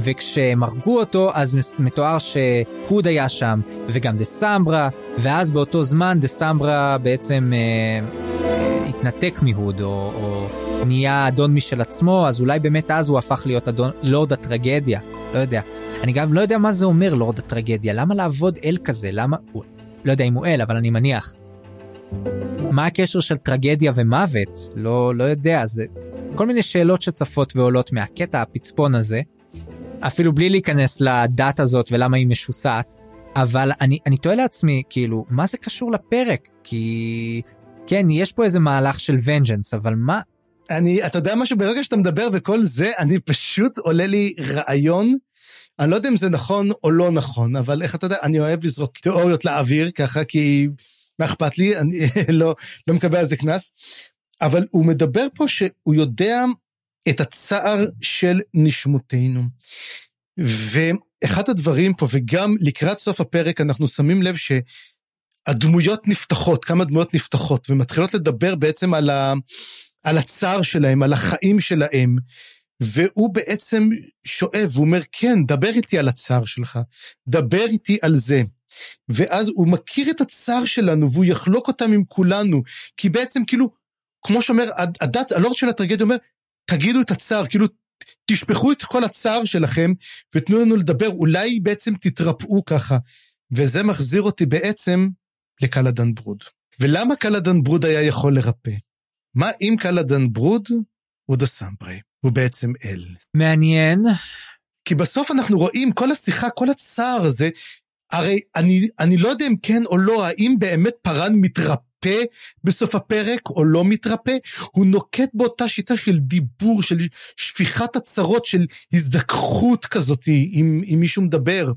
וכשהם הרגו אותו אז מתואר שהוד היה שם וגם דסמברה ואז באותו זמן דסמברה בעצם אה, התנתק מהוד, או, או נהיה אדון משל עצמו, אז אולי באמת אז הוא הפך להיות אדון, לורד הטרגדיה, לא יודע. אני גם לא יודע מה זה אומר לורד הטרגדיה, למה לעבוד אל כזה, למה, לא יודע אם הוא אל, אבל אני מניח. מה הקשר של טרגדיה ומוות? לא, לא יודע, זה כל מיני שאלות שצפות ועולות מהקטע הפצפון הזה, אפילו בלי להיכנס לדת הזאת ולמה היא משוסעת. אבל אני, אני תוהה לעצמי, כאילו, מה זה קשור לפרק? כי כן, יש פה איזה מהלך של ונג'נס, אבל מה? אני, אתה יודע משהו? ברגע שאתה מדבר וכל זה, אני פשוט עולה לי רעיון. אני לא יודע אם זה נכון או לא נכון, אבל איך אתה יודע, אני אוהב לזרוק תיאוריות לאוויר ככה, כי מה אכפת לי, אני לא, לא מקבל על זה קנס. אבל הוא מדבר פה שהוא יודע את הצער של נשמותינו. ואחד הדברים פה, וגם לקראת סוף הפרק, אנחנו שמים לב ש... הדמויות נפתחות, כמה דמויות נפתחות, ומתחילות לדבר בעצם על, ה, על הצער שלהם, על החיים שלהם, והוא בעצם שואב, הוא אומר, כן, דבר איתי על הצער שלך, דבר איתי על זה. ואז הוא מכיר את הצער שלנו, והוא יחלוק אותם עם כולנו, כי בעצם כאילו, כמו שאומר, הדת, הלורד של הטרגדיה אומר, תגידו את הצער, כאילו, תשפכו את כל הצער שלכם, ותנו לנו לדבר, אולי בעצם תתרפאו ככה. וזה מחזיר אותי בעצם לקלדן ברוד. ולמה קלדן ברוד היה יכול לרפא? מה אם קלדן ברוד הוא דסמברה? הוא בעצם אל. מעניין. כי בסוף אנחנו רואים כל השיחה, כל הצער הזה, הרי אני, אני לא יודע אם כן או לא, האם באמת פארן מתרפא בסוף הפרק או לא מתרפא, הוא נוקט באותה שיטה של דיבור, של שפיכת הצהרות, של הזדככות כזאת אם, אם מישהו מדבר.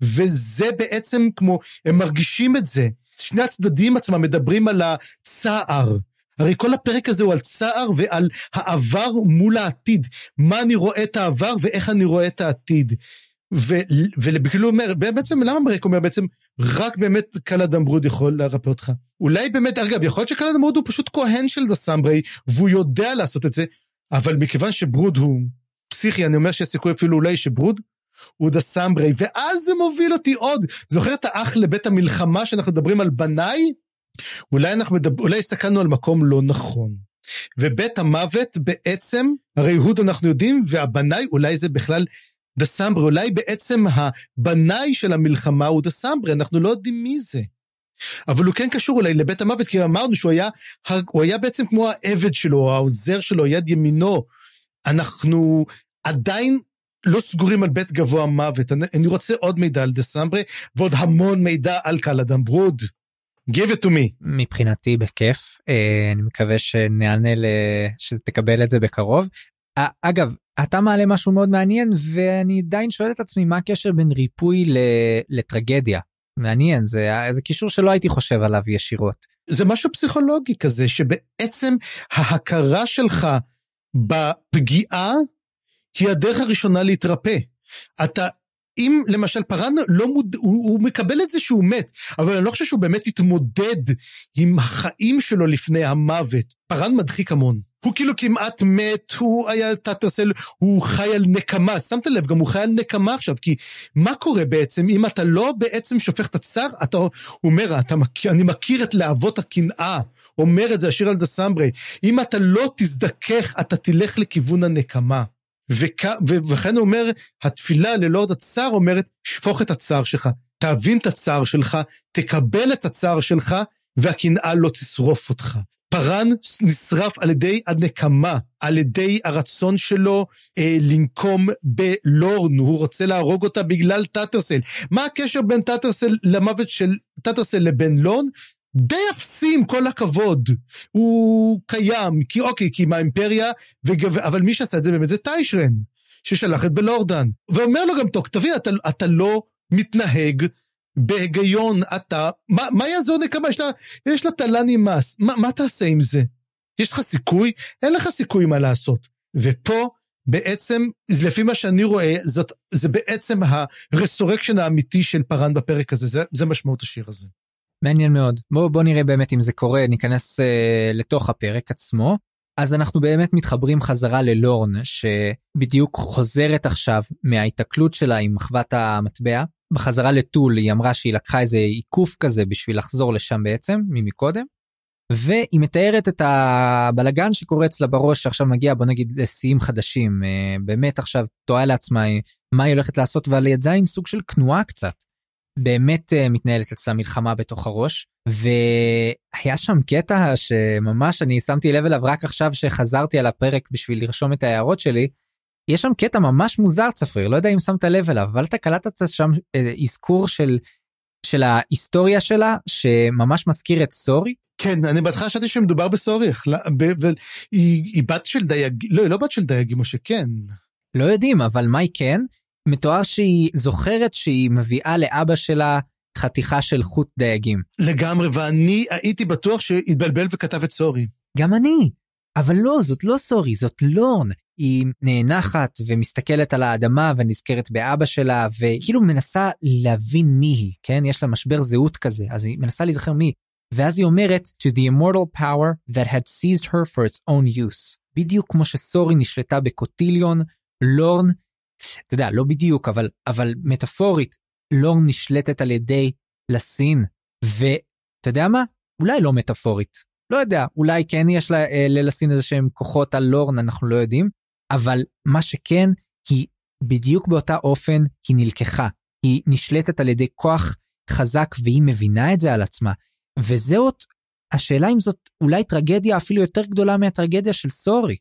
וזה בעצם כמו, הם מרגישים את זה. שני הצדדים עצמם מדברים על הצער. הרי כל הפרק הזה הוא על צער ועל העבר מול העתיד. מה אני רואה את העבר ואיך אני רואה את העתיד. וכאילו אומר, בעצם למה מרק אומר בעצם, רק באמת קלאדם ברוד יכול לרפא אותך. אולי באמת, אגב, יכול להיות שקלאדם ברוד הוא פשוט כהן של דסמברי, והוא יודע לעשות את זה, אבל מכיוון שברוד הוא פסיכי, אני אומר שיש סיכוי אפילו אולי שברוד הוא דסמברי, ואז זה מוביל אותי עוד. זוכר את האח לבית המלחמה שאנחנו מדברים על בנאי? אולי אנחנו מדבר, אולי הסתכלנו על מקום לא נכון. ובית המוות בעצם, הרי יהוד אנחנו יודעים, והבנאי אולי זה בכלל דסמברי, אולי בעצם הבנאי של המלחמה הוא דסמברי, אנחנו לא יודעים מי זה. אבל הוא כן קשור אולי לבית המוות, כי אמרנו שהוא היה, הוא היה בעצם כמו העבד שלו, העוזר שלו, יד ימינו. אנחנו עדיין לא סגורים על בית גבוה מוות. אני, רוצה עוד מידע על דסמברי, ועוד המון מידע על קלאדם ברוד. give it to me. מבחינתי בכיף, אה, אני מקווה שנענה, שתקבל את זה בקרוב. אגב, אתה מעלה משהו מאוד מעניין ואני עדיין שואל את עצמי מה הקשר בין ריפוי לטרגדיה. מעניין זה זה קישור שלא הייתי חושב עליו ישירות. זה משהו פסיכולוגי כזה שבעצם ההכרה שלך בפגיעה היא הדרך הראשונה להתרפא. אתה אם למשל פארן לא מוד... הוא, הוא מקבל את זה שהוא מת, אבל אני לא חושב שהוא באמת התמודד עם החיים שלו לפני המוות. פארן מדחיק המון. הוא כאילו כמעט מת, הוא היה תת-טרסל, הוא חי על נקמה. שמת לב, גם הוא חי על נקמה עכשיו, כי מה קורה בעצם אם אתה לא בעצם שופך את הצער, אתה אומר, אתה מכיר, אני מכיר את להבות הקנאה, אומר את זה השיר על דה סמברי. אם אתה לא תזדכך, אתה תלך לכיוון הנקמה. וכ... וכן הוא אומר, התפילה ללורד הצער אומרת, שפוך את הצער שלך, תבין את הצער שלך, תקבל את הצער שלך, והקנאה לא תשרוף אותך. פארן נשרף על ידי הנקמה, על ידי הרצון שלו אה, לנקום בלורן, הוא רוצה להרוג אותה בגלל טאטרסל. מה הקשר בין טאטרסל למוות של טאטרסל לבין לורן? די אפסי עם כל הכבוד. הוא קיים, כי אוקיי, כי מהאימפריה, וגב... אבל מי שעשה את זה באמת זה טיישרן, ששלח את בלורדן. ואומר לו גם, טוב, תבין, אתה, אתה לא מתנהג בהיגיון, אתה, מה, מה יעזור נקמה? יש לה, יש לה תל"ן עם מס, מה, מה תעשה עם זה? יש לך סיכוי? אין לך סיכוי מה לעשות. ופה, בעצם, לפי מה שאני רואה, זאת, זה בעצם הרסורקשן האמיתי של פארן בפרק הזה, זה, זה משמעות השיר הזה. מעניין מאוד. בוא, בוא נראה באמת אם זה קורה, ניכנס אה, לתוך הפרק עצמו. אז אנחנו באמת מתחברים חזרה ללורן, שבדיוק חוזרת עכשיו מההיתקלות שלה עם מחוות המטבע. בחזרה לטול היא אמרה שהיא לקחה איזה עיקוף כזה בשביל לחזור לשם בעצם, ממקודם. והיא מתארת את הבלגן שקורה אצלה בראש שעכשיו מגיע בוא נגיד לשיאים חדשים אה, באמת עכשיו תוהה לעצמה מה היא הולכת לעשות אבל היא עדיין סוג של כנועה קצת. באמת uh, מתנהלת אצלה מלחמה בתוך הראש והיה שם קטע שממש אני שמתי לב אליו רק עכשיו שחזרתי על הפרק בשביל לרשום את ההערות שלי. יש שם קטע ממש מוזר צפריר לא יודע אם שמת לב אליו אבל אתה קלטת שם אה, אזכור של של ההיסטוריה שלה שממש מזכיר את סורי. כן אני בהתחלה חשבתי שמדובר בסורי היא בת של דייגים לא היא לא בת של דייגים או שכן. לא יודעים אבל מה היא כן מתואר שהיא זוכרת שהיא מביאה לאבא שלה חתיכה של חוט דייגים. לגמרי, ואני הייתי בטוח שהתבלבל וכתב את סורי. גם אני. אבל לא, זאת לא סורי, זאת לורן. היא נאנחת ומסתכלת על האדמה ונזכרת באבא שלה, וכאילו מנסה להבין מי היא, כן? יש לה משבר זהות כזה, אז היא מנסה להיזכר מי. ואז היא אומרת, to the immortal power that had seized her for its own use. בדיוק כמו שסורי נשלטה בקוטיליון, לורן אתה יודע, לא בדיוק, אבל, אבל מטאפורית, לא נשלטת על ידי לסין, ואתה יודע מה? אולי לא מטאפורית. לא יודע, אולי כן יש לה, אה, ללסין איזה שהם כוחות על לורן, אנחנו לא יודעים, אבל מה שכן, היא בדיוק באותה אופן, היא נלקחה. היא נשלטת על ידי כוח חזק והיא מבינה את זה על עצמה. וזאת, השאלה אם זאת אולי טרגדיה אפילו יותר גדולה מהטרגדיה של סורי.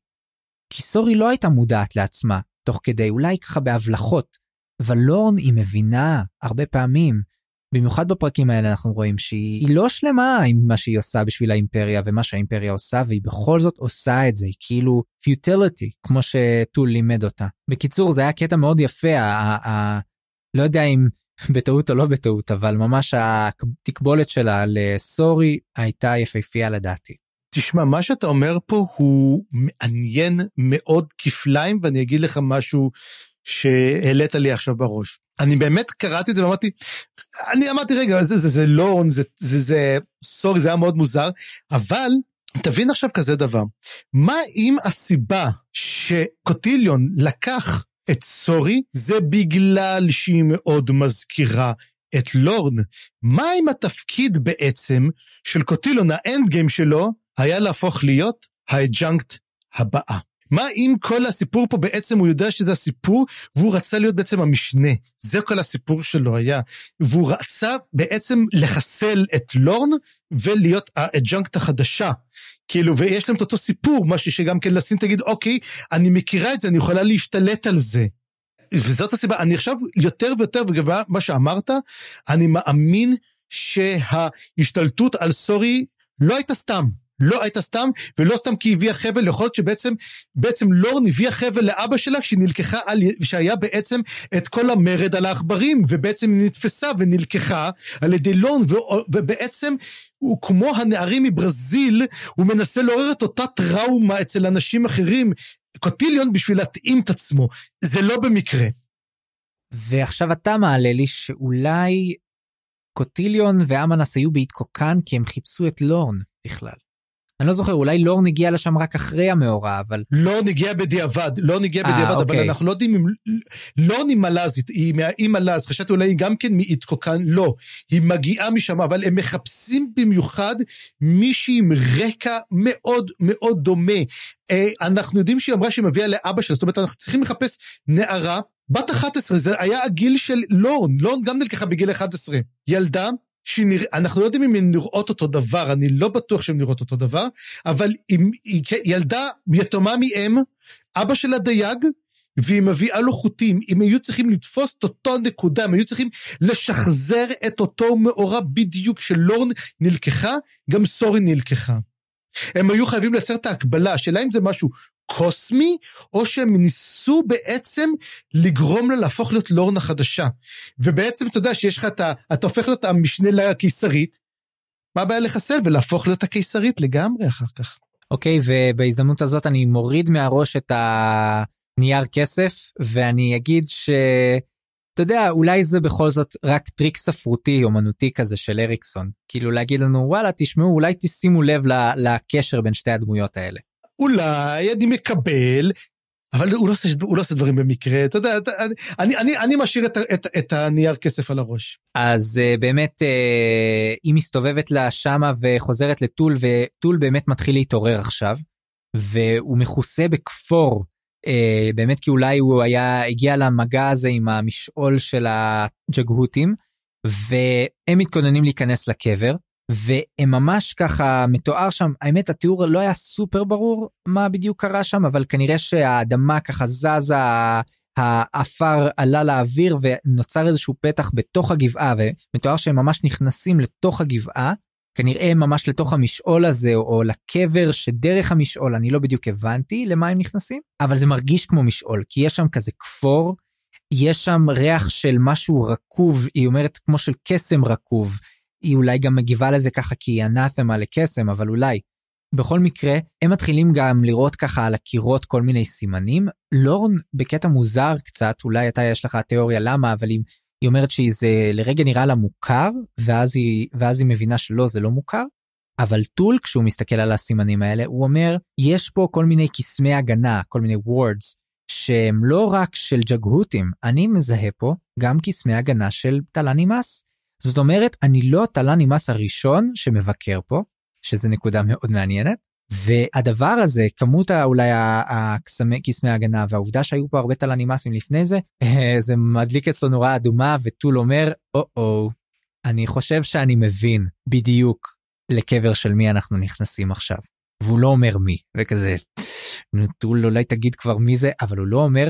כי סורי לא הייתה מודעת לעצמה, תוך כדי, אולי ככה בהבלחות, אבל לורן היא מבינה הרבה פעמים, במיוחד בפרקים האלה אנחנו רואים שהיא לא שלמה עם מה שהיא עושה בשביל האימפריה ומה שהאימפריה עושה, והיא בכל זאת עושה את זה, היא כאילו פיוטיליטי, כמו שטול לימד אותה. בקיצור, זה היה קטע מאוד יפה, ה- ה- לא יודע אם בטעות או לא בטעות, אבל ממש התקבולת שלה לסורי הייתה יפהפייה לדעתי. תשמע, מה שאתה אומר פה הוא מעניין מאוד כפליים, ואני אגיד לך משהו שהעלית לי עכשיו בראש. אני באמת קראתי את זה ואמרתי, אני אמרתי, רגע, זה, זה, זה לורן, זה, זה, זה, סורי, זה היה מאוד מוזר, אבל תבין עכשיו כזה דבר, מה אם הסיבה שקוטיליון לקח את סורי, זה בגלל שהיא מאוד מזכירה את לורן. מה אם התפקיד בעצם של קוטיליון, ה end game שלו, היה להפוך להיות ה adjunct הבאה? מה אם כל הסיפור פה בעצם הוא יודע שזה הסיפור, והוא רצה להיות בעצם המשנה. זה כל הסיפור שלו היה. והוא רצה בעצם לחסל את לורן ולהיות ה adjunct החדשה. כאילו, ויש להם את אותו סיפור, משהו שגם כן לסין תגיד, אוקיי, אני מכירה את זה, אני יכולה להשתלט על זה. וזאת הסיבה, אני עכשיו יותר ויותר, וגם מה שאמרת, אני מאמין שההשתלטות על סורי לא הייתה סתם. לא הייתה סתם, ולא סתם כי היא הביאה חבל, יכול להיות שבעצם, בעצם לורן הביאה חבל לאבא שלה כשהיא נלקחה על, שהיה בעצם את כל המרד על העכברים, ובעצם היא נתפסה ונלקחה על ידי לורן, ו, ובעצם הוא כמו הנערים מברזיל, הוא מנסה לעורר את אותה טראומה אצל אנשים אחרים, קוטיליון בשביל להתאים את עצמו, זה לא במקרה. ועכשיו אתה מעלה לי שאולי קוטיליון ואמנס היו בהתקוקן כי הם חיפשו את לורן בכלל. אני לא זוכר, אולי לורן הגיע לשם רק אחרי המאורע, אבל... לורן הגיע בדיעבד, לורן הגיע בדיעבד, אבל אוקיי. אנחנו לא יודעים אם... לורן היא מלז, היא מהאי מלז, חשבתי אולי היא גם כן מאיתקוקן, לא. היא מגיעה משם, אבל הם מחפשים במיוחד מישהי עם רקע מאוד מאוד דומה. אה, אנחנו יודעים שהיא אמרה שהיא מביאה לאבא שלה, זאת אומרת, אנחנו צריכים לחפש נערה בת 11, זה היה הגיל של לורן, לורן גם נלקחה בגיל 11. ילדה שנרא... אנחנו לא יודעים אם הן נראות אותו דבר, אני לא בטוח שהן נראות אותו דבר, אבל היא, היא ילדה יתומה מאם, אבא שלה דייג, והיא מביאה לו חוטים. אם היו צריכים לתפוס את אותו נקודה, הם היו צריכים לשחזר את אותו מאורע בדיוק שלורן נלקחה, גם סורי נלקחה. הם היו חייבים לייצר את ההקבלה, השאלה אם זה משהו קוסמי, או שהם ניסו בעצם לגרום לה להפוך להיות לורנה חדשה. ובעצם אתה יודע שיש לך את ה... אתה הופך להיות המשנה לקיסרית, מה הבעיה לחסל ולהפוך להיות הקיסרית לגמרי אחר כך. אוקיי, okay, ובהזדמנות הזאת אני מוריד מהראש את הנייר כסף, ואני אגיד ש... אתה יודע, אולי זה בכל זאת רק טריק ספרותי, אומנותי כזה של אריקסון. כאילו להגיד לנו, וואלה, תשמעו, אולי תשימו לב לקשר בין שתי הדמויות האלה. אולי אני מקבל, אבל הוא לא עושה, הוא לא עושה דברים במקרה, אתה יודע, אני, אני, אני משאיר את, את, את הנייר כסף על הראש. אז אה, באמת, אה, היא מסתובבת לה שמה וחוזרת לטול, וטול באמת מתחיל להתעורר עכשיו, והוא מכוסה בכפור, uh, באמת כי אולי הוא היה, הגיע למגע הזה עם המשעול של הג'גהותים, והם מתכוננים להיכנס לקבר. והם ממש ככה מתואר שם. האמת התיאור לא היה סופר ברור מה בדיוק קרה שם אבל כנראה שהאדמה ככה זזה העפר עלה לאוויר ונוצר איזשהו פתח בתוך הגבעה ומתואר שהם ממש נכנסים לתוך הגבעה. כנראה ממש לתוך המשעול הזה או לקבר שדרך המשעול אני לא בדיוק הבנתי למה הם נכנסים אבל זה מרגיש כמו משעול כי יש שם כזה כפור יש שם ריח של משהו רקוב היא אומרת כמו של קסם רקוב היא אולי גם מגיבה לזה ככה כי היא anathema לקסם, אבל אולי. בכל מקרה, הם מתחילים גם לראות ככה על הקירות כל מיני סימנים. לורן בקטע מוזר קצת, אולי אתה יש לך תיאוריה למה, אבל היא, היא אומרת שזה לרגע נראה לה מוכר, ואז היא, ואז היא מבינה שלא, זה לא מוכר. אבל טול, כשהוא מסתכל על הסימנים האלה, הוא אומר, יש פה כל מיני קסמי הגנה, כל מיני wards, שהם לא רק של ג'גהותים, אני מזהה פה גם קסמי הגנה של טלנימאס. זאת אומרת, אני לא תל"ן נמאס הראשון שמבקר פה, שזה נקודה מאוד מעניינת, והדבר הזה, כמות אולי הקסמי ההגנה והעובדה שהיו פה הרבה תל"ן נמאסים לפני זה, זה מדליק אצלו נורה אדומה וטול אומר, או-או, אני חושב שאני מבין בדיוק לקבר של מי אנחנו נכנסים עכשיו. והוא לא אומר מי, וכזה, טול אולי תגיד כבר מי זה, אבל הוא לא אומר,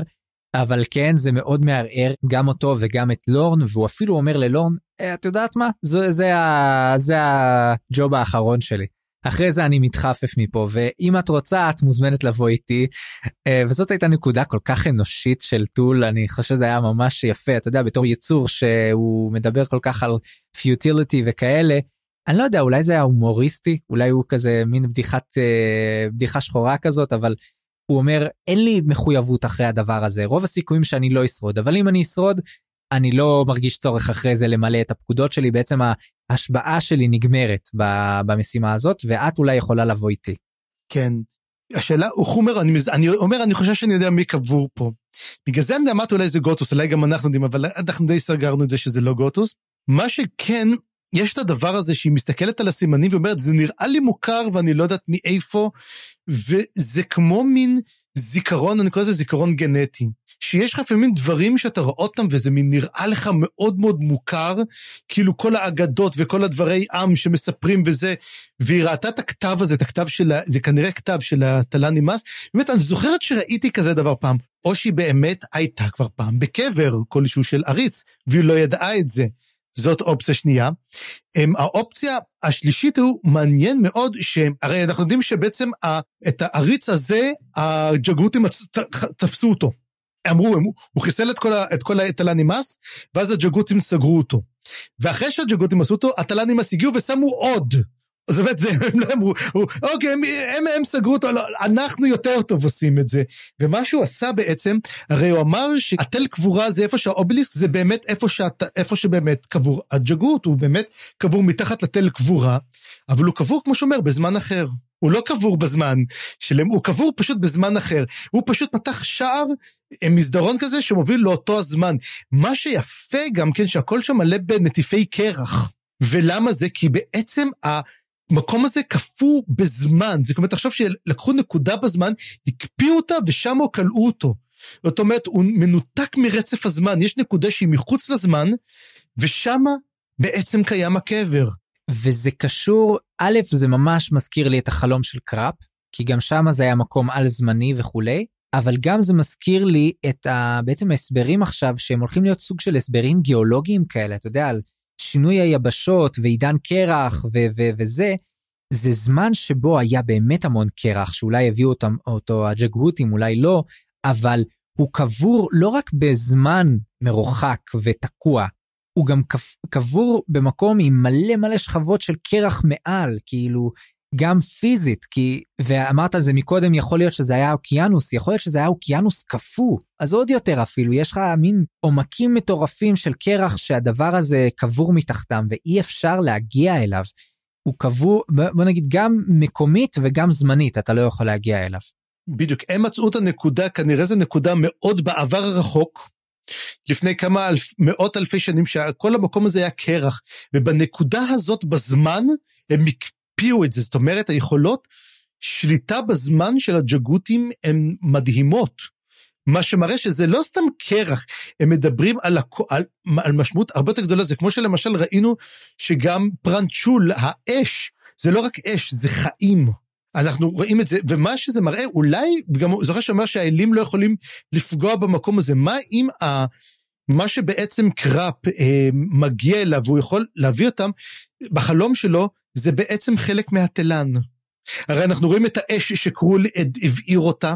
אבל כן, זה מאוד מערער גם אותו וגם את לורן, והוא אפילו אומר ללורן, אה, את יודעת מה? זה, זה, ה, זה הג'וב האחרון שלי. אחרי זה אני מתחפף מפה, ואם את רוצה, את מוזמנת לבוא איתי. אה, וזאת הייתה נקודה כל כך אנושית של טול, אני חושב שזה היה ממש יפה, אתה יודע, בתור יצור שהוא מדבר כל כך על פיוטיליטי וכאלה. אני לא יודע, אולי זה היה הומוריסטי, אולי הוא כזה מין בדיחת, אה, בדיחה שחורה כזאת, אבל הוא אומר, אין לי מחויבות אחרי הדבר הזה, רוב הסיכויים שאני לא אשרוד, אבל אם אני אשרוד, אני לא מרגיש צורך אחרי זה למלא את הפקודות שלי, בעצם ההשבעה שלי נגמרת במשימה הזאת, ואת אולי יכולה לבוא איתי. כן. השאלה, הוא חומר, אני, אני אומר, אני חושב שאני יודע מי קבור פה. בגלל זה אני אמרתי אולי זה גוטוס, אולי גם אנחנו יודעים, אבל אנחנו די סגרנו את זה שזה לא גוטוס. מה שכן, יש את הדבר הזה שהיא מסתכלת על הסימנים ואומרת, זה נראה לי מוכר ואני לא יודעת מאיפה, וזה כמו מין זיכרון, אני קורא לזה זיכרון גנטי. שיש לך לפעמים דברים שאתה רואה אותם וזה מין נראה לך מאוד מאוד מוכר, כאילו כל האגדות וכל הדברי עם שמספרים וזה, והיא ראתה את הכתב הזה, את הכתב של, זה כנראה כתב של התל"ן נמאס, באמת, אני זוכרת שראיתי כזה דבר פעם, או שהיא באמת הייתה כבר פעם בקבר כלשהו של עריץ, והיא לא ידעה את זה. זאת אופציה שנייה. האופציה השלישית הוא מעניין מאוד, שהרי אנחנו יודעים שבעצם את העריץ הזה, הג'גותים תפסו אותו. אמרו, הוא חיסל את כל, את כל הטלנימאס, ואז הג'גותים סגרו אותו. ואחרי שהג'גותים עשו אותו, הטלנימאס הגיעו ושמו עוד. זאת אומרת, זה, הם לא אמרו, אוקיי, הם, הם, הם סגרו אותו, לא, אנחנו יותר טוב עושים את זה. ומה שהוא עשה בעצם, הרי הוא אמר שהתל קבורה זה איפה שהאובליסק, זה באמת איפה, שאת, איפה שבאמת קבור הג'גות, הוא באמת קבור מתחת לתל קבורה, אבל הוא קבור, כמו שאומר, בזמן אחר. הוא לא קבור בזמן שלהם, הוא קבור פשוט בזמן אחר. הוא פשוט פתח שער, אה, מסדרון כזה שמוביל לאותו הזמן. מה שיפה גם כן, שהכל שם מלא בנטיפי קרח. ולמה זה? כי בעצם המקום הזה קפוא בזמן. זאת אומרת, עכשיו שלקחו נקודה בזמן, הקפיאו אותה ושם הוא כלאו אותו. זאת אומרת, הוא מנותק מרצף הזמן. יש נקודה שהיא מחוץ לזמן, ושמה בעצם קיים הקבר. וזה קשור, א', זה ממש מזכיר לי את החלום של קראפ, כי גם שם זה היה מקום על זמני וכולי, אבל גם זה מזכיר לי את ה... בעצם ההסברים עכשיו, שהם הולכים להיות סוג של הסברים גיאולוגיים כאלה, אתה יודע, על שינוי היבשות ועידן קרח ו- ו- וזה, זה זמן שבו היה באמת המון קרח, שאולי הביאו אותם, אותו הג'גהותים, אולי לא, אבל הוא קבור לא רק בזמן מרוחק ותקוע, הוא גם קבור במקום עם מלא מלא שכבות של קרח מעל, כאילו, גם פיזית, כי, ואמרת על זה מקודם, יכול להיות שזה היה אוקיינוס, יכול להיות שזה היה אוקיינוס קפוא, אז עוד יותר אפילו, יש לך מין עומקים מטורפים של קרח שהדבר הזה קבור מתחתם, ואי אפשר להגיע אליו. הוא קבור, בוא נגיד, גם מקומית וגם זמנית, אתה לא יכול להגיע אליו. בדיוק, הם מצאו את הנקודה, כנראה זו נקודה מאוד בעבר הרחוק, לפני כמה אלף, מאות אלפי שנים, שכל המקום הזה היה קרח, ובנקודה הזאת בזמן הם הקפיאו את זה. זאת אומרת, היכולות שליטה בזמן של הג'גותים הן מדהימות. מה שמראה שזה לא סתם קרח, הם מדברים על, הכ... על, על משמעות הרבה יותר גדולה, זה כמו שלמשל ראינו שגם פרנצ'ול, האש, זה לא רק אש, זה חיים. אנחנו רואים את זה, ומה שזה מראה, אולי, וגם זוכר שאומר שהאלים לא יכולים לפגוע במקום הזה, מה אם ה... מה שבעצם קראפ אה, מגיע אליו והוא יכול להביא אותם, בחלום שלו, זה בעצם חלק מהתלן. הרי אנחנו רואים את האש שקרול הבעיר אותה,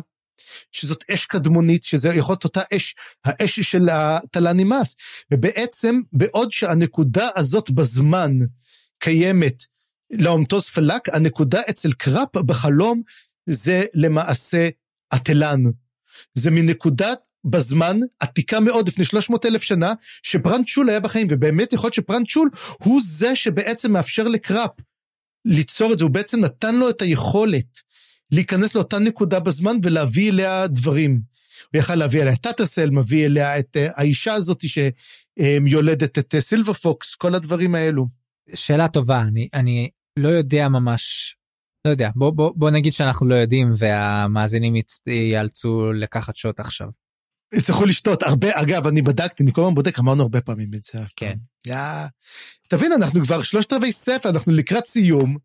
שזאת אש קדמונית, שזה יכול להיות אותה אש, האש של התלן נמאס. ובעצם, בעוד שהנקודה הזאת בזמן קיימת לאומטוס פלק, הנקודה אצל קראפ בחלום זה למעשה התלן. זה מנקודת בזמן עתיקה מאוד, לפני 300 אלף שנה, שפרנצ'ול היה בחיים, ובאמת יכול להיות שפרנצ'ול הוא זה שבעצם מאפשר לקראפ ליצור את זה, הוא בעצם נתן לו את היכולת להיכנס לאותה נקודה בזמן ולהביא אליה דברים. הוא יכל להביא אליה את טאטרסל, מביא אליה את uh, האישה הזאת שיולדת את uh, סילבר פוקס, כל הדברים האלו. שאלה טובה, אני, אני לא יודע ממש, לא יודע, בוא, בוא, בוא נגיד שאנחנו לא יודעים והמאזינים ייאלצו לקחת שוט עכשיו. יצטרכו לשתות הרבה, אגב, אני בדקתי, אני כל הזמן בודק, אמרנו הרבה פעמים את זה. כן. יא... תבין, אנחנו כבר שלושת רבעי ספר, אנחנו לקראת סיום,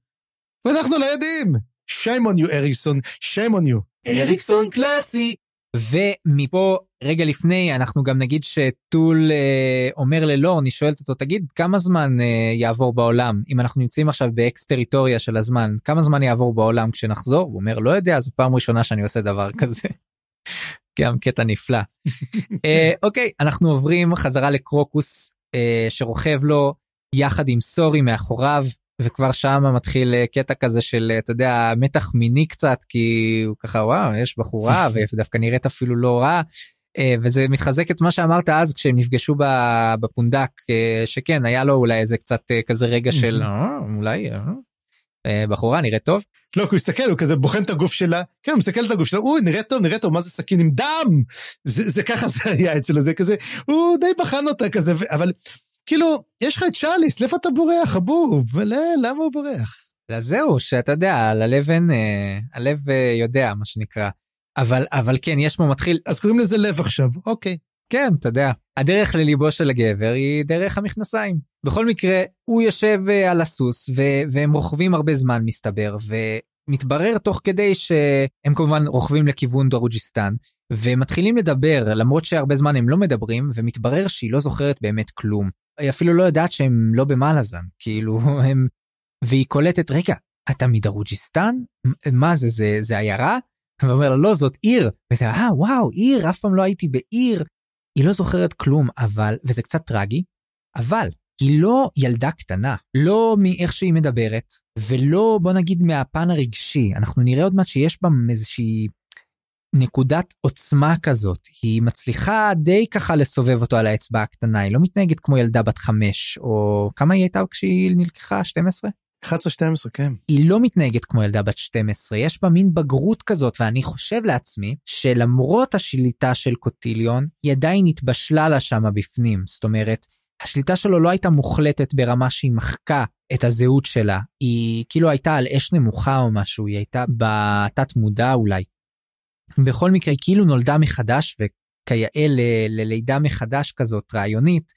ואנחנו לא יודעים. shame on you, אריקסון, shame on you. אריקסון קלאסי. ומפה רגע לפני אנחנו גם נגיד שטול אה, אומר ללורן, היא שואלת אותו תגיד כמה זמן אה, יעבור בעולם אם אנחנו נמצאים עכשיו באקס טריטוריה של הזמן כמה זמן יעבור בעולם כשנחזור הוא אומר לא יודע זו פעם ראשונה שאני עושה דבר כזה. גם קטע נפלא. אה, אוקיי אנחנו עוברים חזרה לקרוקוס אה, שרוכב לו יחד עם סורי מאחוריו וכבר שם מתחיל אה, קטע כזה של אתה יודע מתח מיני קצת כי הוא ככה וואו יש בחורה ודווקא נראית אפילו לא רע. וזה מתחזק את מה שאמרת אז כשהם נפגשו בפונדק שכן היה לו אולי איזה קצת כזה רגע של אולי בחורה נראית טוב. לא, הוא הסתכל, הוא כזה בוחן את הגוף שלה, כן, הוא מסתכל על הגוף שלה, הוא נראה טוב, נראה טוב, מה זה סכין עם דם? זה, זה ככה זה היה אצלו, זה כזה, הוא די בחן אותה כזה, אבל כאילו, יש לך את צ'אליס, לאיפה אתה בורח, אבוב? למה הוא בורח? זהו, שאתה יודע, על הלב אין, אה, הלב אה, יודע, מה שנקרא. אבל, אבל כן, יש פה מתחיל... אז קוראים לזה לב עכשיו, אוקיי. כן, אתה יודע. הדרך לליבו של הגבר היא דרך המכנסיים. בכל מקרה, הוא יושב אה, על הסוס, ו- והם רוכבים הרבה זמן, מסתבר, ומתברר תוך כדי שהם כמובן רוכבים לכיוון דרוג'יסטן, ומתחילים לדבר, למרות שהרבה זמן הם לא מדברים, ומתברר שהיא לא זוכרת באמת כלום. היא אפילו לא יודעת שהם לא במלאזן, כאילו הם... והיא קולטת, רגע, אתה מדרוג'יסטן? מה זה, זה, זה עיירה? ואומר לה, לא, זאת עיר. וזה, אה, וואו, עיר, אף פעם לא הייתי בעיר. היא לא זוכרת כלום, אבל, וזה קצת טרגי, אבל היא לא ילדה קטנה, לא מאיך שהיא מדברת, ולא, בוא נגיד, מהפן הרגשי. אנחנו נראה עוד מעט שיש בה איזושהי נקודת עוצמה כזאת, היא מצליחה די ככה לסובב אותו על האצבע הקטנה, היא לא מתנהגת כמו ילדה בת חמש, או כמה היא הייתה כשהיא נלקחה? 12? 11-12, כן. היא לא מתנהגת כמו ילדה בת 12, יש בה מין בגרות כזאת, ואני חושב לעצמי שלמרות השליטה של קוטיליון, היא עדיין התבשלה לה שמה בפנים. זאת אומרת, השליטה שלו לא הייתה מוחלטת ברמה שהיא מחקה את הזהות שלה, היא כאילו הייתה על אש נמוכה או משהו, היא הייתה בתת מודע אולי. בכל מקרה כאילו נולדה מחדש וכיאה ללידה מחדש כזאת רעיונית,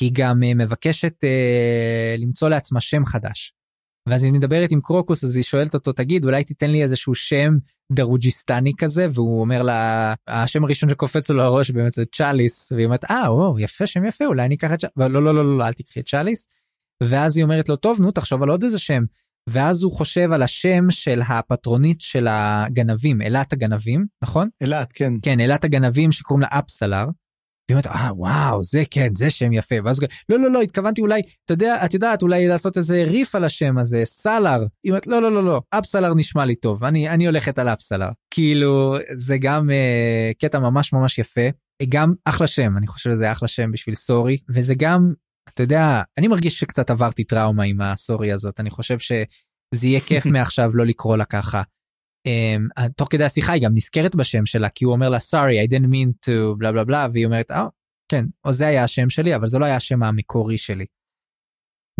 היא גם אה, מבקשת אה, למצוא לעצמה שם חדש. ואז היא מדברת עם קרוקוס אז היא שואלת אותו תגיד אולי תיתן לי איזשהו שם דרוג'יסטני כזה והוא אומר לה השם הראשון שקופץ לו לראש באמת זה צ'אליס והיא אומרת אה או, יפה שם יפה אולי אני אקח את צ'אליס לא לא לא לא, לא אל תקחי את צ'אליס. ואז היא אומרת לו טוב נו תחשוב על עוד איזה שם ואז הוא חושב על השם של הפטרונית של הגנבים, אלת הגנבים, נכון? אלת, כן. כן, אלת הגנבים שקוראים לה אפסלר. והיא אומרת, אה, וואו, זה כן, זה שם יפה. ואז, לא, לא, לא, התכוונתי אולי, אתה יודע, את יודעת, אולי לעשות איזה ריף על השם הזה, סלר. היא אומרת, לא, לא, לא, לא, אפסלר נשמע לי טוב, אני, אני הולכת על אפסלר. כאילו, זה גם אה, קטע ממש ממש יפה. גם אחלה שם, אני חושב שזה אחלה שם בשביל סורי, וזה גם אתה יודע, אני מרגיש שקצת עברתי טראומה עם הסורי הזאת, אני חושב שזה יהיה כיף מעכשיו לא לקרוא לה ככה. Um, תוך כדי השיחה היא גם נזכרת בשם שלה, כי הוא אומר לה, sorry, I didn't mean to, בלה בלה בלה, והיא אומרת, אה, oh, כן, או זה היה השם שלי, אבל זה לא היה השם המקורי שלי.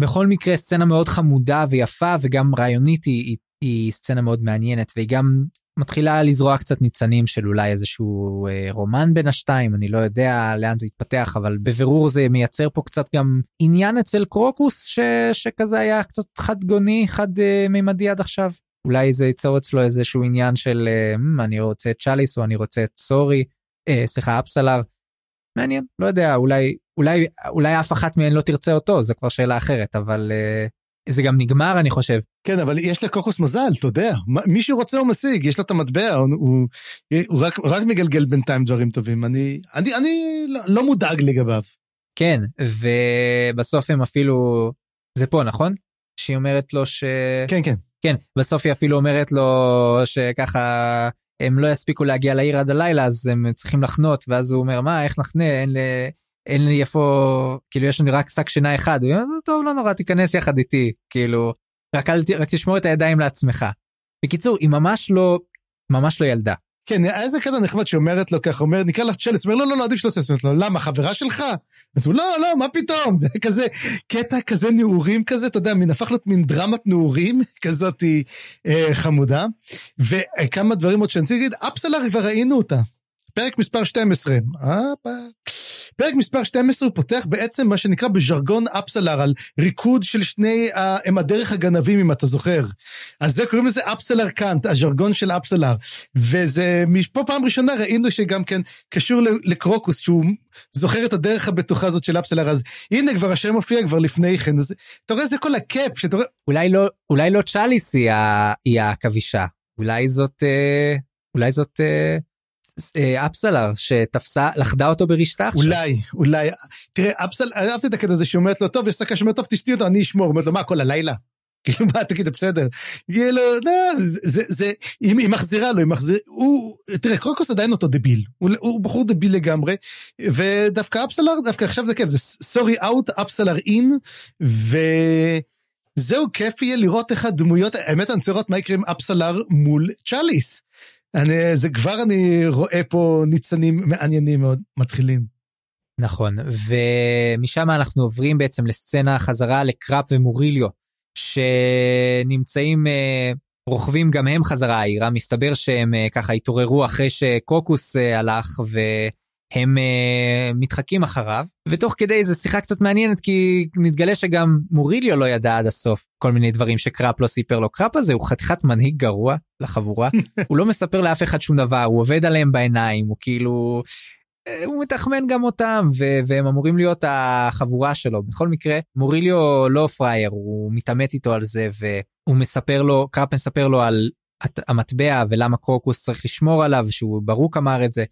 בכל מקרה, סצנה מאוד חמודה ויפה, וגם רעיונית היא, היא, היא סצנה מאוד מעניינת, והיא גם מתחילה לזרוע קצת ניצנים של אולי איזשהו אה, רומן בין השתיים, אני לא יודע לאן זה יתפתח, אבל בבירור זה מייצר פה קצת גם עניין אצל קרוקוס ש, שכזה היה קצת חד גוני, חד אה, מימדי עד עכשיו. אולי זה ייצור אצלו איזשהו עניין של אה, אמ, אני רוצה את צ'אליס או אני רוצה את סורי, אה, סליחה אפסלר. מעניין, לא יודע, אולי, אולי, אולי אף אחת מהן לא תרצה אותו, זה כבר שאלה אחרת, אבל אה, זה גם נגמר אני חושב. כן אבל יש לקוקוס מזל אתה יודע מישהו רוצה הוא משיג יש לו את המטבע הוא, הוא, הוא רק, רק מגלגל בינתיים דברים טובים אני אני אני לא, לא מודאג לגביו. כן ובסוף הם אפילו זה פה נכון שהיא אומרת לו ש... כן כן כן בסוף היא אפילו אומרת לו שככה הם לא יספיקו להגיע לעיר עד הלילה אז הם צריכים לחנות ואז הוא אומר מה איך נחנה אין, אין לי איפה כאילו יש לי רק שק שינה אחד הוא אומר, טוב לא נורא תיכנס יחד איתי כאילו רק רק תשמור את הידיים לעצמך. בקיצור היא ממש לא ממש לא ילדה. כן היה איזה קטע נחמד שאומרת לו ככה אומר נקרא לך צ'לס אומר לא לא לא עדיף שלא תעשה לו למה חברה שלך? אז הוא לא לא מה פתאום? זה כזה קטע כזה נעורים כזה אתה יודע מין הפך להיות מין דרמת נעורים כזאת אה, חמודה. וכמה דברים עוד שאני רוצה להגיד אפסלר כבר ראינו אותה. פרק מספר 12. אה, פרק מספר 12 הוא פותח בעצם מה שנקרא בז'רגון אפסלר, על ריקוד של שני, הם הדרך הגנבים, אם אתה זוכר. אז זה קוראים לזה אפסלר קאנט, הז'רגון של אפסלר. וזה, פה פעם ראשונה ראינו שגם כן קשור לקרוקוס, שהוא זוכר את הדרך הבטוחה הזאת של אפסלר, אז הנה כבר השם מופיע כבר לפני כן, אז אתה רואה זה כל הכיף, שאתה רואה... אולי לא, אולי לא צ'אליס היא העכבישה, אולי זאת, אה, אולי זאת... אה, אפסלר שתפסה לכדה אותו ברשתה עכשיו. אולי אולי תראה אפסל אהבתי את הקטע הזה שאומרת לו טוב יש שחקן שאומר טוב תשתי אותו אני אשמור אומרת לו מה כל הלילה. כאילו מה תגיד בסדר. כאילו לא זה זה היא מחזירה לו היא מחזירה הוא תראה קרוקוס עדיין אותו דביל הוא בחור דביל לגמרי ודווקא אפסלר דווקא עכשיו זה כיף זה סורי אאוט אפסלר אין וזהו כיף יהיה לראות איך הדמויות האמת אני רוצה לראות מה יקרה עם אפסלר מול צ'אליס. אני, זה כבר אני רואה פה ניצנים מעניינים מאוד מתחילים. נכון, ומשם אנחנו עוברים בעצם לסצנה חזרה לקראפ ומוריליו, שנמצאים, אה, רוכבים גם הם חזרה העירה, מסתבר שהם אה, ככה התעוררו אחרי שקרוקוס אה, הלך, ו... הם אה, מתחקים אחריו ותוך כדי זה שיחה קצת מעניינת כי מתגלה שגם מוריליו לא ידע עד הסוף כל מיני דברים שקראפ לא סיפר לו. קראפ הזה הוא חתיכת מנהיג גרוע לחבורה הוא לא מספר לאף אחד שום דבר הוא עובד עליהם בעיניים הוא כאילו אה, הוא מתחמן גם אותם ו- והם אמורים להיות החבורה שלו. בכל מקרה מוריליו לא פראייר הוא מתעמת איתו על זה והוא מספר לו קראפ מספר לו על המטבע ולמה קרוקוס צריך לשמור עליו שהוא ברוק אמר את זה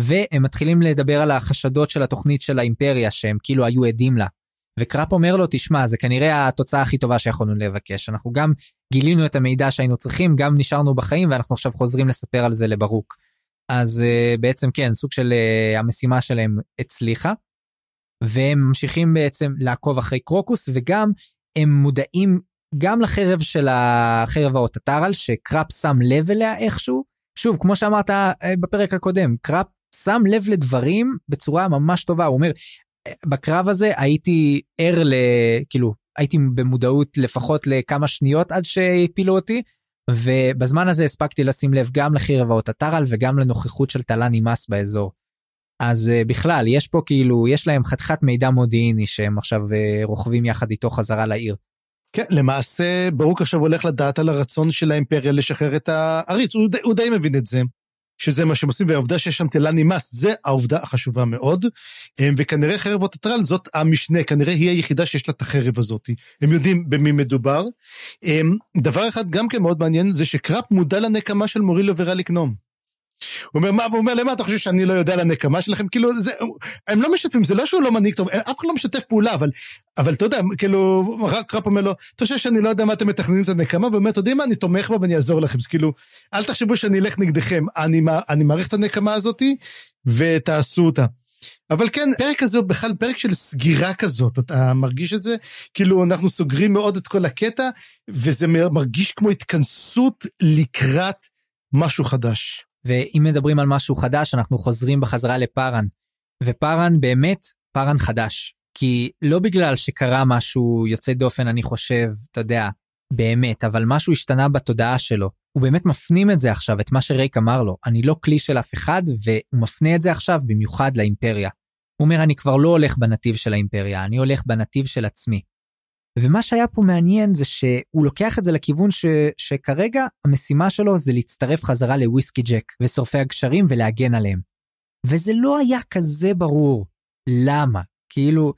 והם מתחילים לדבר על החשדות של התוכנית של האימפריה שהם כאילו היו עדים לה. וקראפ אומר לו תשמע זה כנראה התוצאה הכי טובה שיכולנו לבקש אנחנו גם גילינו את המידע שהיינו צריכים גם נשארנו בחיים ואנחנו עכשיו חוזרים לספר על זה לברוק. אז uh, בעצם כן סוג של uh, המשימה שלהם הצליחה. והם ממשיכים בעצם לעקוב אחרי קרוקוס וגם הם מודעים גם לחרב של החרב האוטטרל שקראפ שם לב אליה איכשהו. שוב כמו שאמרת אה, בפרק הקודם קראפ שם לב לדברים בצורה ממש טובה הוא אומר בקרב הזה הייתי ער ל... כאילו הייתי במודעות לפחות לכמה שניות עד שהפילו אותי ובזמן הזה הספקתי לשים לב גם לחרב האוטטרל וגם לנוכחות של טלני מס באזור. אז uh, בכלל יש פה כאילו יש להם חתיכת מידע מודיעיני שהם עכשיו uh, רוכבים יחד איתו חזרה לעיר. כן, למעשה ברוק עכשיו הולך לדעת על הרצון של האימפריה לשחרר את העריץ, הוא, הוא די מבין את זה. שזה מה שהם עושים, והעובדה שיש שם תלה נמאס, זה העובדה החשובה מאוד. אמ, וכנראה חרב אוטוטרל זאת המשנה, כנראה היא היחידה שיש לה את החרב הזאת. הם יודעים במי מדובר. אמ, דבר אחד גם כן מאוד מעניין, זה שקראפ מודע לנקמה של מורילו ורליק נום. הוא אומר, מה, הוא אומר, למה אתה חושב שאני לא יודע על הנקמה שלכם? כאילו, זה, הם לא משתפים, זה לא שהוא לא מנהיג טוב, אף אחד לא משתף פעולה, אבל, אבל אתה יודע, כאילו, רק קראפ אומר לו, אתה חושב שאני לא יודע מה אתם מתכננים את הנקמה? ואומר, אתה יודע מה, אני תומך בה ואני אעזור לכם. אז כאילו, אל תחשבו שאני אלך נגדכם, אני, אני מעריך את הנקמה הזאתי, ותעשו אותה. אבל כן, פרק הזה הוא בכלל פרק של סגירה כזאת, אתה מרגיש את זה? כאילו, אנחנו סוגרים מאוד את כל הקטע, וזה מרגיש כמו התכנסות לקראת משהו חדש. ואם מדברים על משהו חדש, אנחנו חוזרים בחזרה לפארן. ופארן באמת פארן חדש. כי לא בגלל שקרה משהו יוצא דופן, אני חושב, אתה יודע, באמת, אבל משהו השתנה בתודעה שלו. הוא באמת מפנים את זה עכשיו, את מה שרייק אמר לו. אני לא כלי של אף אחד, והוא מפנה את זה עכשיו במיוחד לאימפריה. הוא אומר, אני כבר לא הולך בנתיב של האימפריה, אני הולך בנתיב של עצמי. ומה שהיה פה מעניין זה שהוא לוקח את זה לכיוון ש, שכרגע המשימה שלו זה להצטרף חזרה לוויסקי ג'ק ושורפי הגשרים ולהגן עליהם. וזה לא היה כזה ברור. למה? כאילו,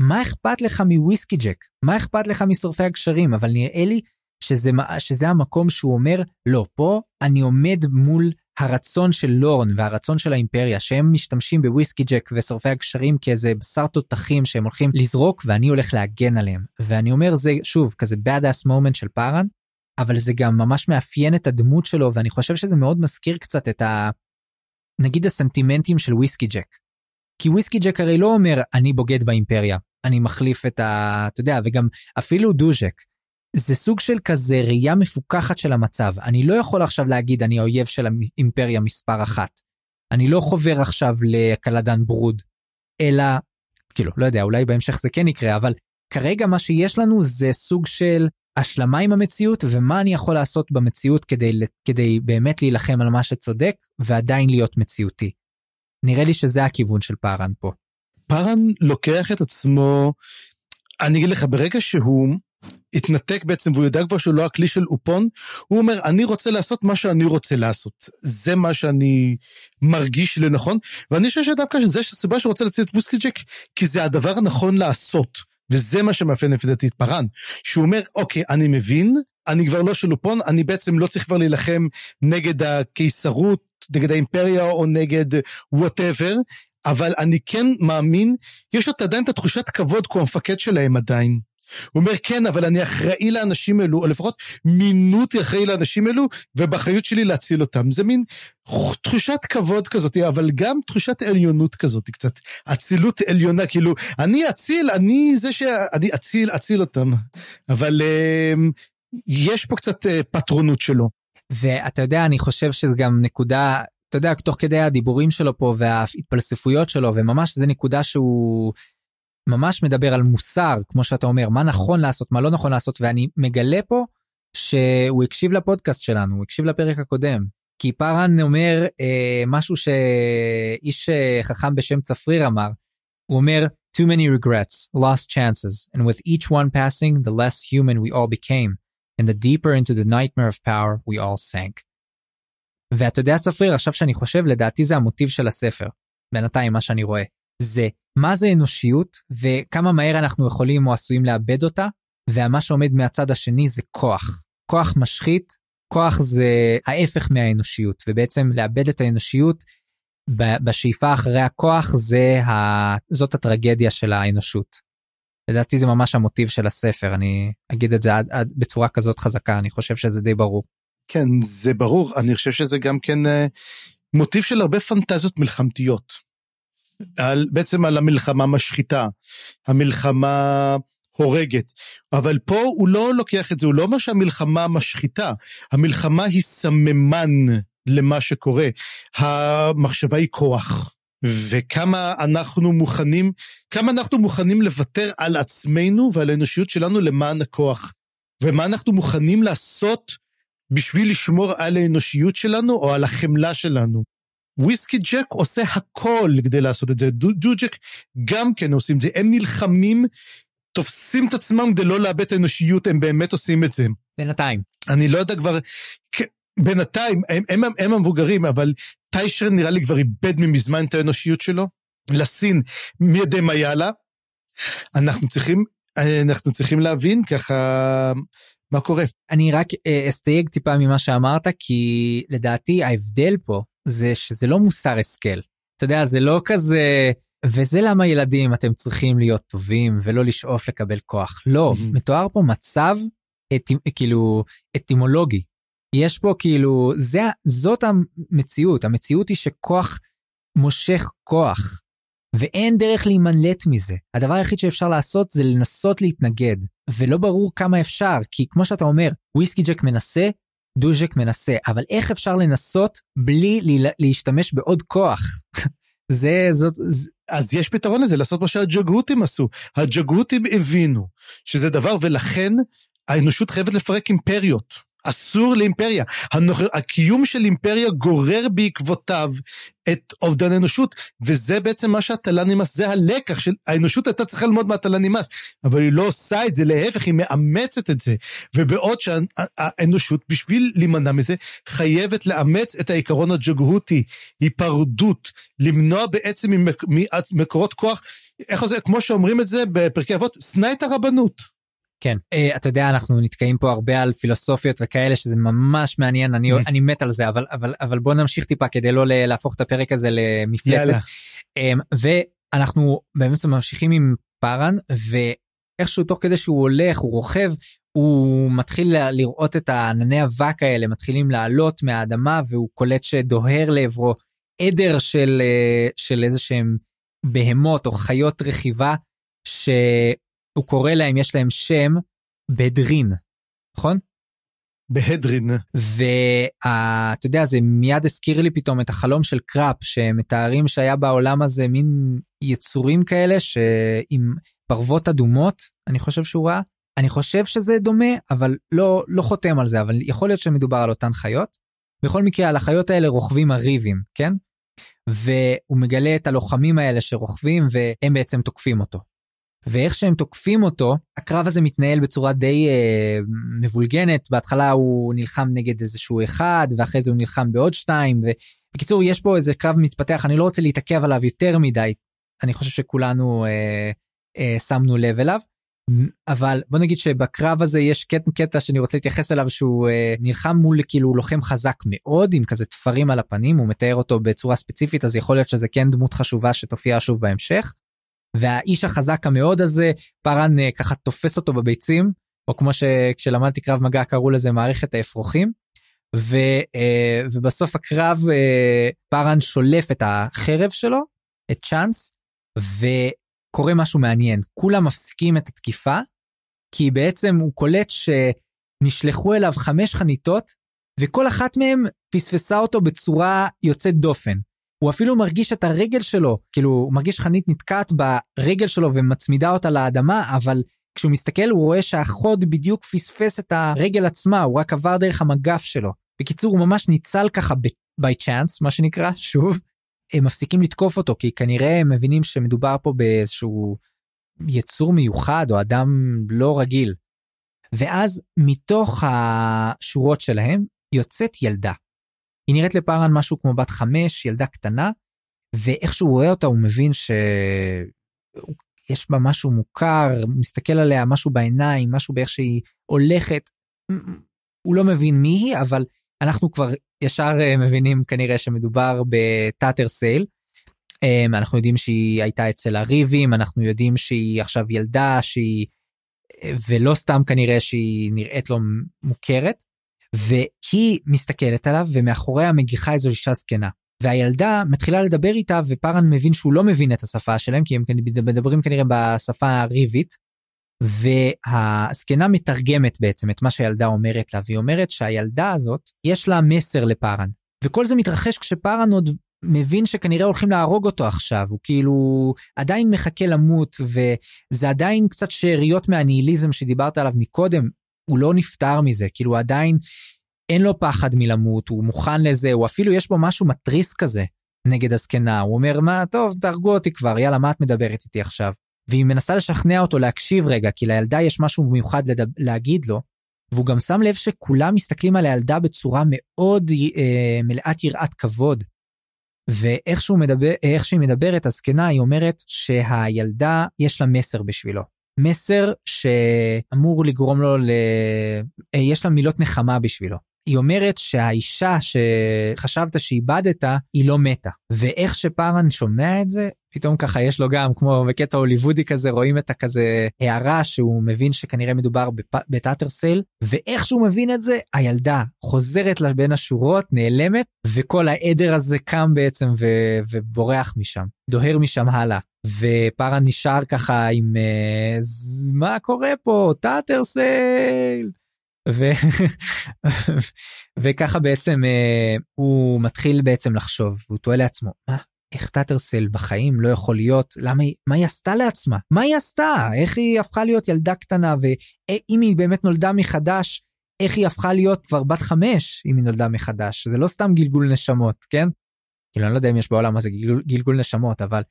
מה אכפת לך מוויסקי ג'ק? מה אכפת לך משורפי הגשרים? אבל נראה לי שזה, שזה המקום שהוא אומר, לא, פה אני עומד מול הרצון של לורן והרצון של האימפריה שהם משתמשים בוויסקי ג'ק ושורפי הגשרים כאיזה בשר תותחים שהם הולכים לזרוק ואני הולך להגן עליהם ואני אומר זה שוב כזה bad ass moment של פארן אבל זה גם ממש מאפיין את הדמות שלו ואני חושב שזה מאוד מזכיר קצת את ה... נגיד הסנטימנטים של וויסקי ג'ק. כי וויסקי ג'ק הרי לא אומר אני בוגד באימפריה אני מחליף את ה... אתה יודע וגם אפילו דוז'ק זה סוג של כזה ראייה מפוקחת של המצב. אני לא יכול עכשיו להגיד אני האויב של האימפריה מספר אחת. אני לא חובר עכשיו לקלדן ברוד, אלא, כאילו, לא יודע, אולי בהמשך זה כן יקרה, אבל כרגע מה שיש לנו זה סוג של השלמה עם המציאות ומה אני יכול לעשות במציאות כדי, כדי באמת להילחם על מה שצודק ועדיין להיות מציאותי. נראה לי שזה הכיוון של פארן פה. פארן לוקח את עצמו, אני אגיד לך, ברגע שהוא התנתק בעצם, והוא יודע כבר שהוא לא הכלי של אופון, הוא אומר, אני רוצה לעשות מה שאני רוצה לעשות. זה מה שאני מרגיש לנכון, ואני חושב שדווקא זה הסיבה שהוא רוצה להציל את וויסקי ג'ק, כי זה הדבר הנכון לעשות. וזה מה שמאפיין לפי דעתי את פארן, שהוא אומר, אוקיי, אני מבין, אני כבר לא של אופון, אני בעצם לא צריך כבר להילחם נגד הקיסרות, נגד האימפריה או נגד וואטאבר, אבל אני כן מאמין, יש לו עדיין את התחושת כבוד כמו המפקד שלהם עדיין. הוא אומר, כן, אבל אני אחראי לאנשים אלו, או לפחות מינו אותי אחראי לאנשים אלו, ובאחריות שלי להציל אותם. זה מין תחושת כבוד כזאת, אבל גם תחושת עליונות כזאת, קצת אצילות עליונה, כאילו, אני אציל, אני זה ש... אני אציל, אציל אותם. אבל uh, יש פה קצת uh, פטרונות שלו. ואתה יודע, אני חושב שזה גם נקודה, אתה יודע, תוך כדי הדיבורים שלו פה וההתפלספויות שלו, וממש זה נקודה שהוא ממש מדבר על מוסר, כמו שאתה אומר, מה נכון לעשות, מה לא נכון לעשות, ואני מגלה פה שהוא הקשיב לפודקאסט שלנו, הוא הקשיב לפרק הקודם. כי פארן אומר אה, משהו שאיש אה, חכם בשם צפריר אמר, הוא אומר, too many regrets, lost chances, and with each one passing, the less human we all became, and the deeper into the nightmare of power we all sank. ואתה יודע צפריר, עכשיו שאני חושב, לדעתי זה המוטיב של הספר, בינתיים מה שאני רואה. זה מה זה אנושיות וכמה מהר אנחנו יכולים או עשויים לאבד אותה, ומה שעומד מהצד השני זה כוח. כוח משחית, כוח זה ההפך מהאנושיות, ובעצם לאבד את האנושיות בשאיפה אחרי הכוח זה ה... זאת הטרגדיה של האנושות. לדעתי זה ממש המוטיב של הספר, אני אגיד את זה עד, עד בצורה כזאת חזקה, אני חושב שזה די ברור. כן, זה ברור, אני חושב שזה גם כן אה, מוטיב של הרבה פנטזיות מלחמתיות. על, בעצם על המלחמה משחיתה, המלחמה הורגת. אבל פה הוא לא לוקח את זה, הוא לא אומר שהמלחמה משחיתה, המלחמה היא סממן למה שקורה. המחשבה היא כוח. וכמה אנחנו מוכנים, כמה אנחנו מוכנים לוותר על עצמנו ועל האנושיות שלנו למען הכוח. ומה אנחנו מוכנים לעשות בשביל לשמור על האנושיות שלנו או על החמלה שלנו. וויסקי ג'ק עושה הכל כדי לעשות את זה, דו, ג'ק גם כן עושים את זה, הם נלחמים, תופסים את עצמם כדי לא לאבד את האנושיות, הם באמת עושים את זה. בינתיים. אני לא יודע כבר, בינתיים, הם, הם, הם, הם המבוגרים, אבל טיישר נראה לי כבר איבד ממזמן את האנושיות שלו. לסין, מי יודע מה יאללה. אנחנו צריכים, אנחנו צריכים להבין ככה מה קורה. אני רק אה, אסתייג טיפה ממה שאמרת, כי לדעתי ההבדל פה זה שזה לא מוסר השכל. אתה יודע, זה לא כזה... וזה למה ילדים אתם צריכים להיות טובים ולא לשאוף לקבל כוח. לא, מתואר פה מצב אט, כאילו אטימולוגי. יש פה כאילו, זה, זאת המציאות, המציאות היא שכוח מושך כוח, ואין דרך להימלט מזה. הדבר היחיד שאפשר לעשות זה לנסות להתנגד, ולא ברור כמה אפשר, כי כמו שאתה אומר, וויסקי ג'ק מנסה, דוז'ק מנסה, אבל איך אפשר לנסות בלי להשתמש בעוד כוח? זה, זאת... זה... אז יש פתרון לזה, לעשות מה שהג'גהותים עשו. הג'גהותים הבינו שזה דבר, ולכן האנושות חייבת לפרק אימפריות. אסור לאימפריה. הנוח... הקיום של אימפריה גורר בעקבותיו את אובדן האנושות, וזה בעצם מה שהתל"ן נמאס, זה הלקח של האנושות הייתה צריכה ללמוד מהתל"ן נמאס, אבל היא לא עושה את זה, להפך, היא מאמצת את זה. ובעוד שהאנושות, בשביל להימנע מזה, חייבת לאמץ את העיקרון הג'גהותי, היפרדות, למנוע בעצם ממקורות כוח, איך זה, כמו שאומרים את זה בפרקי אבות, שנא את הרבנות. כן, uh, אתה יודע, אנחנו נתקעים פה הרבה על פילוסופיות וכאלה, שזה ממש מעניין, אני, אני מת על זה, אבל, אבל, אבל בוא נמשיך טיפה כדי לא להפוך את הפרק הזה למפלצת. Um, ואנחנו באמת ממשיכים עם פארן, ואיכשהו תוך כדי שהוא הולך, הוא רוכב, הוא מתחיל לראות את הענני אבק האלה, מתחילים לעלות מהאדמה, והוא קולט שדוהר לעברו עדר של, אה, של איזה שהם בהמות או חיות רכיבה, ש... הוא קורא להם, יש להם שם, בדרין, נכון? בהדרין. ואתה יודע, זה מיד הזכיר לי פתאום את החלום של קראפ, שמתארים שהיה בעולם הזה מין יצורים כאלה שעם פרוות אדומות, אני חושב שהוא ראה. אני חושב שזה דומה, אבל לא, לא חותם על זה, אבל יכול להיות שמדובר על אותן חיות. בכל מקרה, על החיות האלה רוכבים הריבים, כן? והוא מגלה את הלוחמים האלה שרוכבים והם בעצם תוקפים אותו. ואיך שהם תוקפים אותו, הקרב הזה מתנהל בצורה די אה, מבולגנת, בהתחלה הוא נלחם נגד איזשהו אחד, ואחרי זה הוא נלחם בעוד שתיים, ובקיצור יש פה איזה קרב מתפתח, אני לא רוצה להתעכב עליו יותר מדי, אני חושב שכולנו אה, אה, שמנו לב אליו. אבל בוא נגיד שבקרב הזה יש קטע, קטע שאני רוצה להתייחס אליו שהוא אה, נלחם מול כאילו לוחם חזק מאוד עם כזה תפרים על הפנים הוא מתאר אותו בצורה ספציפית אז יכול להיות שזה כן דמות חשובה שתופיע שוב בהמשך. והאיש החזק המאוד הזה פארן אה, ככה תופס אותו בביצים או כמו שכשלמדתי קרב מגע קראו לזה מערכת האפרוחים. ו, אה, ובסוף הקרב אה, פארן שולף את החרב שלו את צ'אנס. וקורה משהו מעניין כולם מפסיקים את התקיפה כי בעצם הוא קולט שנשלחו אליו חמש חניתות וכל אחת מהם פספסה אותו בצורה יוצאת דופן. הוא אפילו מרגיש את הרגל שלו, כאילו הוא מרגיש חנית נתקעת ברגל שלו ומצמידה אותה לאדמה, אבל כשהוא מסתכל הוא רואה שהחוד בדיוק פספס את הרגל עצמה, הוא רק עבר דרך המגף שלו. בקיצור הוא ממש ניצל ככה by chance מה שנקרא, שוב, הם מפסיקים לתקוף אותו כי כנראה הם מבינים שמדובר פה באיזשהו יצור מיוחד או אדם לא רגיל. ואז מתוך השורות שלהם יוצאת ילדה. היא נראית לפארן משהו כמו בת חמש, ילדה קטנה, ואיך שהוא רואה אותה הוא מבין שיש בה משהו מוכר, הוא מסתכל עליה משהו בעיניים, משהו באיך שהיא הולכת. הוא לא מבין מי היא, אבל אנחנו כבר ישר אה, מבינים כנראה שמדובר בטאטר סייל. אמ, אנחנו יודעים שהיא הייתה אצל הריבים, אנחנו יודעים שהיא עכשיו ילדה, שהיא... ולא סתם כנראה שהיא נראית לו מוכרת. והיא מסתכלת עליו ומאחוריה מגיחה איזו אישה זקנה. והילדה מתחילה לדבר איתה ופארן מבין שהוא לא מבין את השפה שלהם כי הם מדברים כנראה בשפה הריבית. והזקנה מתרגמת בעצם את מה שהילדה אומרת לה והיא אומרת שהילדה הזאת יש לה מסר לפארן. וכל זה מתרחש כשפארן עוד מבין שכנראה הולכים להרוג אותו עכשיו הוא כאילו עדיין מחכה למות וזה עדיין קצת שאריות מהניהיליזם שדיברת עליו מקודם הוא לא נפטר מזה, כאילו הוא עדיין אין לו פחד מלמות, הוא מוכן לזה, הוא אפילו יש בו משהו מתריס כזה נגד הזקנה, הוא אומר מה טוב תהרגו אותי כבר, יאללה מה את מדברת איתי עכשיו? והיא מנסה לשכנע אותו להקשיב רגע, כי לילדה יש משהו מיוחד לדב... להגיד לו, והוא גם שם לב שכולם מסתכלים על הילדה בצורה מאוד אה, מלאת יראת כבוד. ואיך שהוא מדבר, שהיא מדברת, הזקנה, היא אומרת שהילדה, יש לה מסר בשבילו. מסר שאמור לגרום לו ל... אה, יש לה מילות נחמה בשבילו. היא אומרת שהאישה שחשבת שאיבדת היא לא מתה. ואיך שפארן שומע את זה פתאום ככה יש לו גם כמו בקטע הוליוודי כזה רואים את הכזה הערה שהוא מבין שכנראה מדובר בטאטרסל ואיך שהוא מבין את זה הילדה חוזרת לבין השורות נעלמת וכל העדר הזה קם בעצם ו- ובורח משם דוהר משם הלאה. ופארן נשאר ככה עם uh, מה קורה פה? טאטרסל. ו... וככה בעצם uh, הוא מתחיל בעצם לחשוב הוא תוהה לעצמו מה? איך טאטרסל בחיים לא יכול להיות? למה היא מה היא עשתה לעצמה? מה היא עשתה? איך היא הפכה להיות ילדה קטנה? ואם היא באמת נולדה מחדש איך היא הפכה להיות כבר בת חמש אם היא נולדה מחדש? זה לא סתם גלגול נשמות כן. כאילו אני לא יודע אם יש בעולם הזה גלגול, גלגול נשמות אבל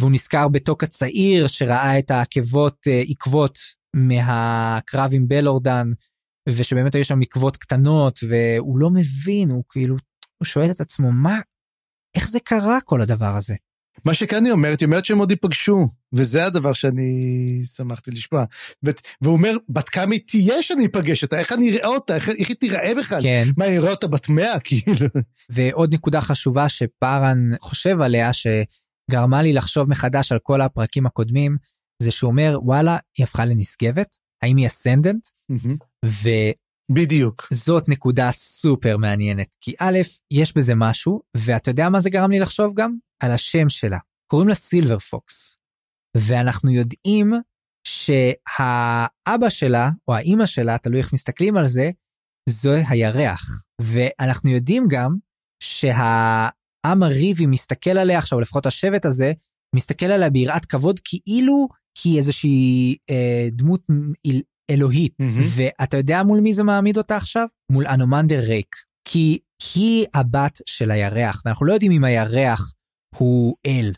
והוא נזכר בתוק הצעיר שראה את העקבות אה, עקבות מהקרב עם בלורדן ושבאמת היו שם עקבות קטנות והוא לא מבין הוא כאילו הוא שואל את עצמו מה איך זה קרה כל הדבר הזה. מה שכאן היא אומרת, היא אומרת שהם עוד ייפגשו, וזה הדבר שאני שמחתי לשמוע. והוא אומר, בת כמה היא תהיה שאני אפגש אותה, איך אני אראה אותה, איך, איך היא תיראה בכלל? כן. מה, היא יראה אותה בת מאה, כאילו? ועוד נקודה חשובה שפארן חושב עליה, שגרמה לי לחשוב מחדש על כל הפרקים הקודמים, זה שהוא אומר, וואלה, היא הפכה לנשגבת? האם היא אסנדנט? Mm-hmm. בדיוק. זאת נקודה סופר מעניינת, כי א', יש בזה משהו, ואתה יודע מה זה גרם לי לחשוב גם? על השם שלה. קוראים לה סילבר פוקס. ואנחנו יודעים שהאבא שלה, או האימא שלה, תלוי איך מסתכלים על זה, זו הירח. ואנחנו יודעים גם שהעם הריבי מסתכל עליה עכשיו, לפחות השבט הזה, מסתכל עליה ביראת כבוד כאילו היא איזושהי אה, דמות אלוהית. Mm-hmm. ואתה יודע מול מי זה מעמיד אותה עכשיו? מול אנומנדר ריק. כי היא הבת של הירח, ואנחנו לא יודעים אם הירח הוא אל,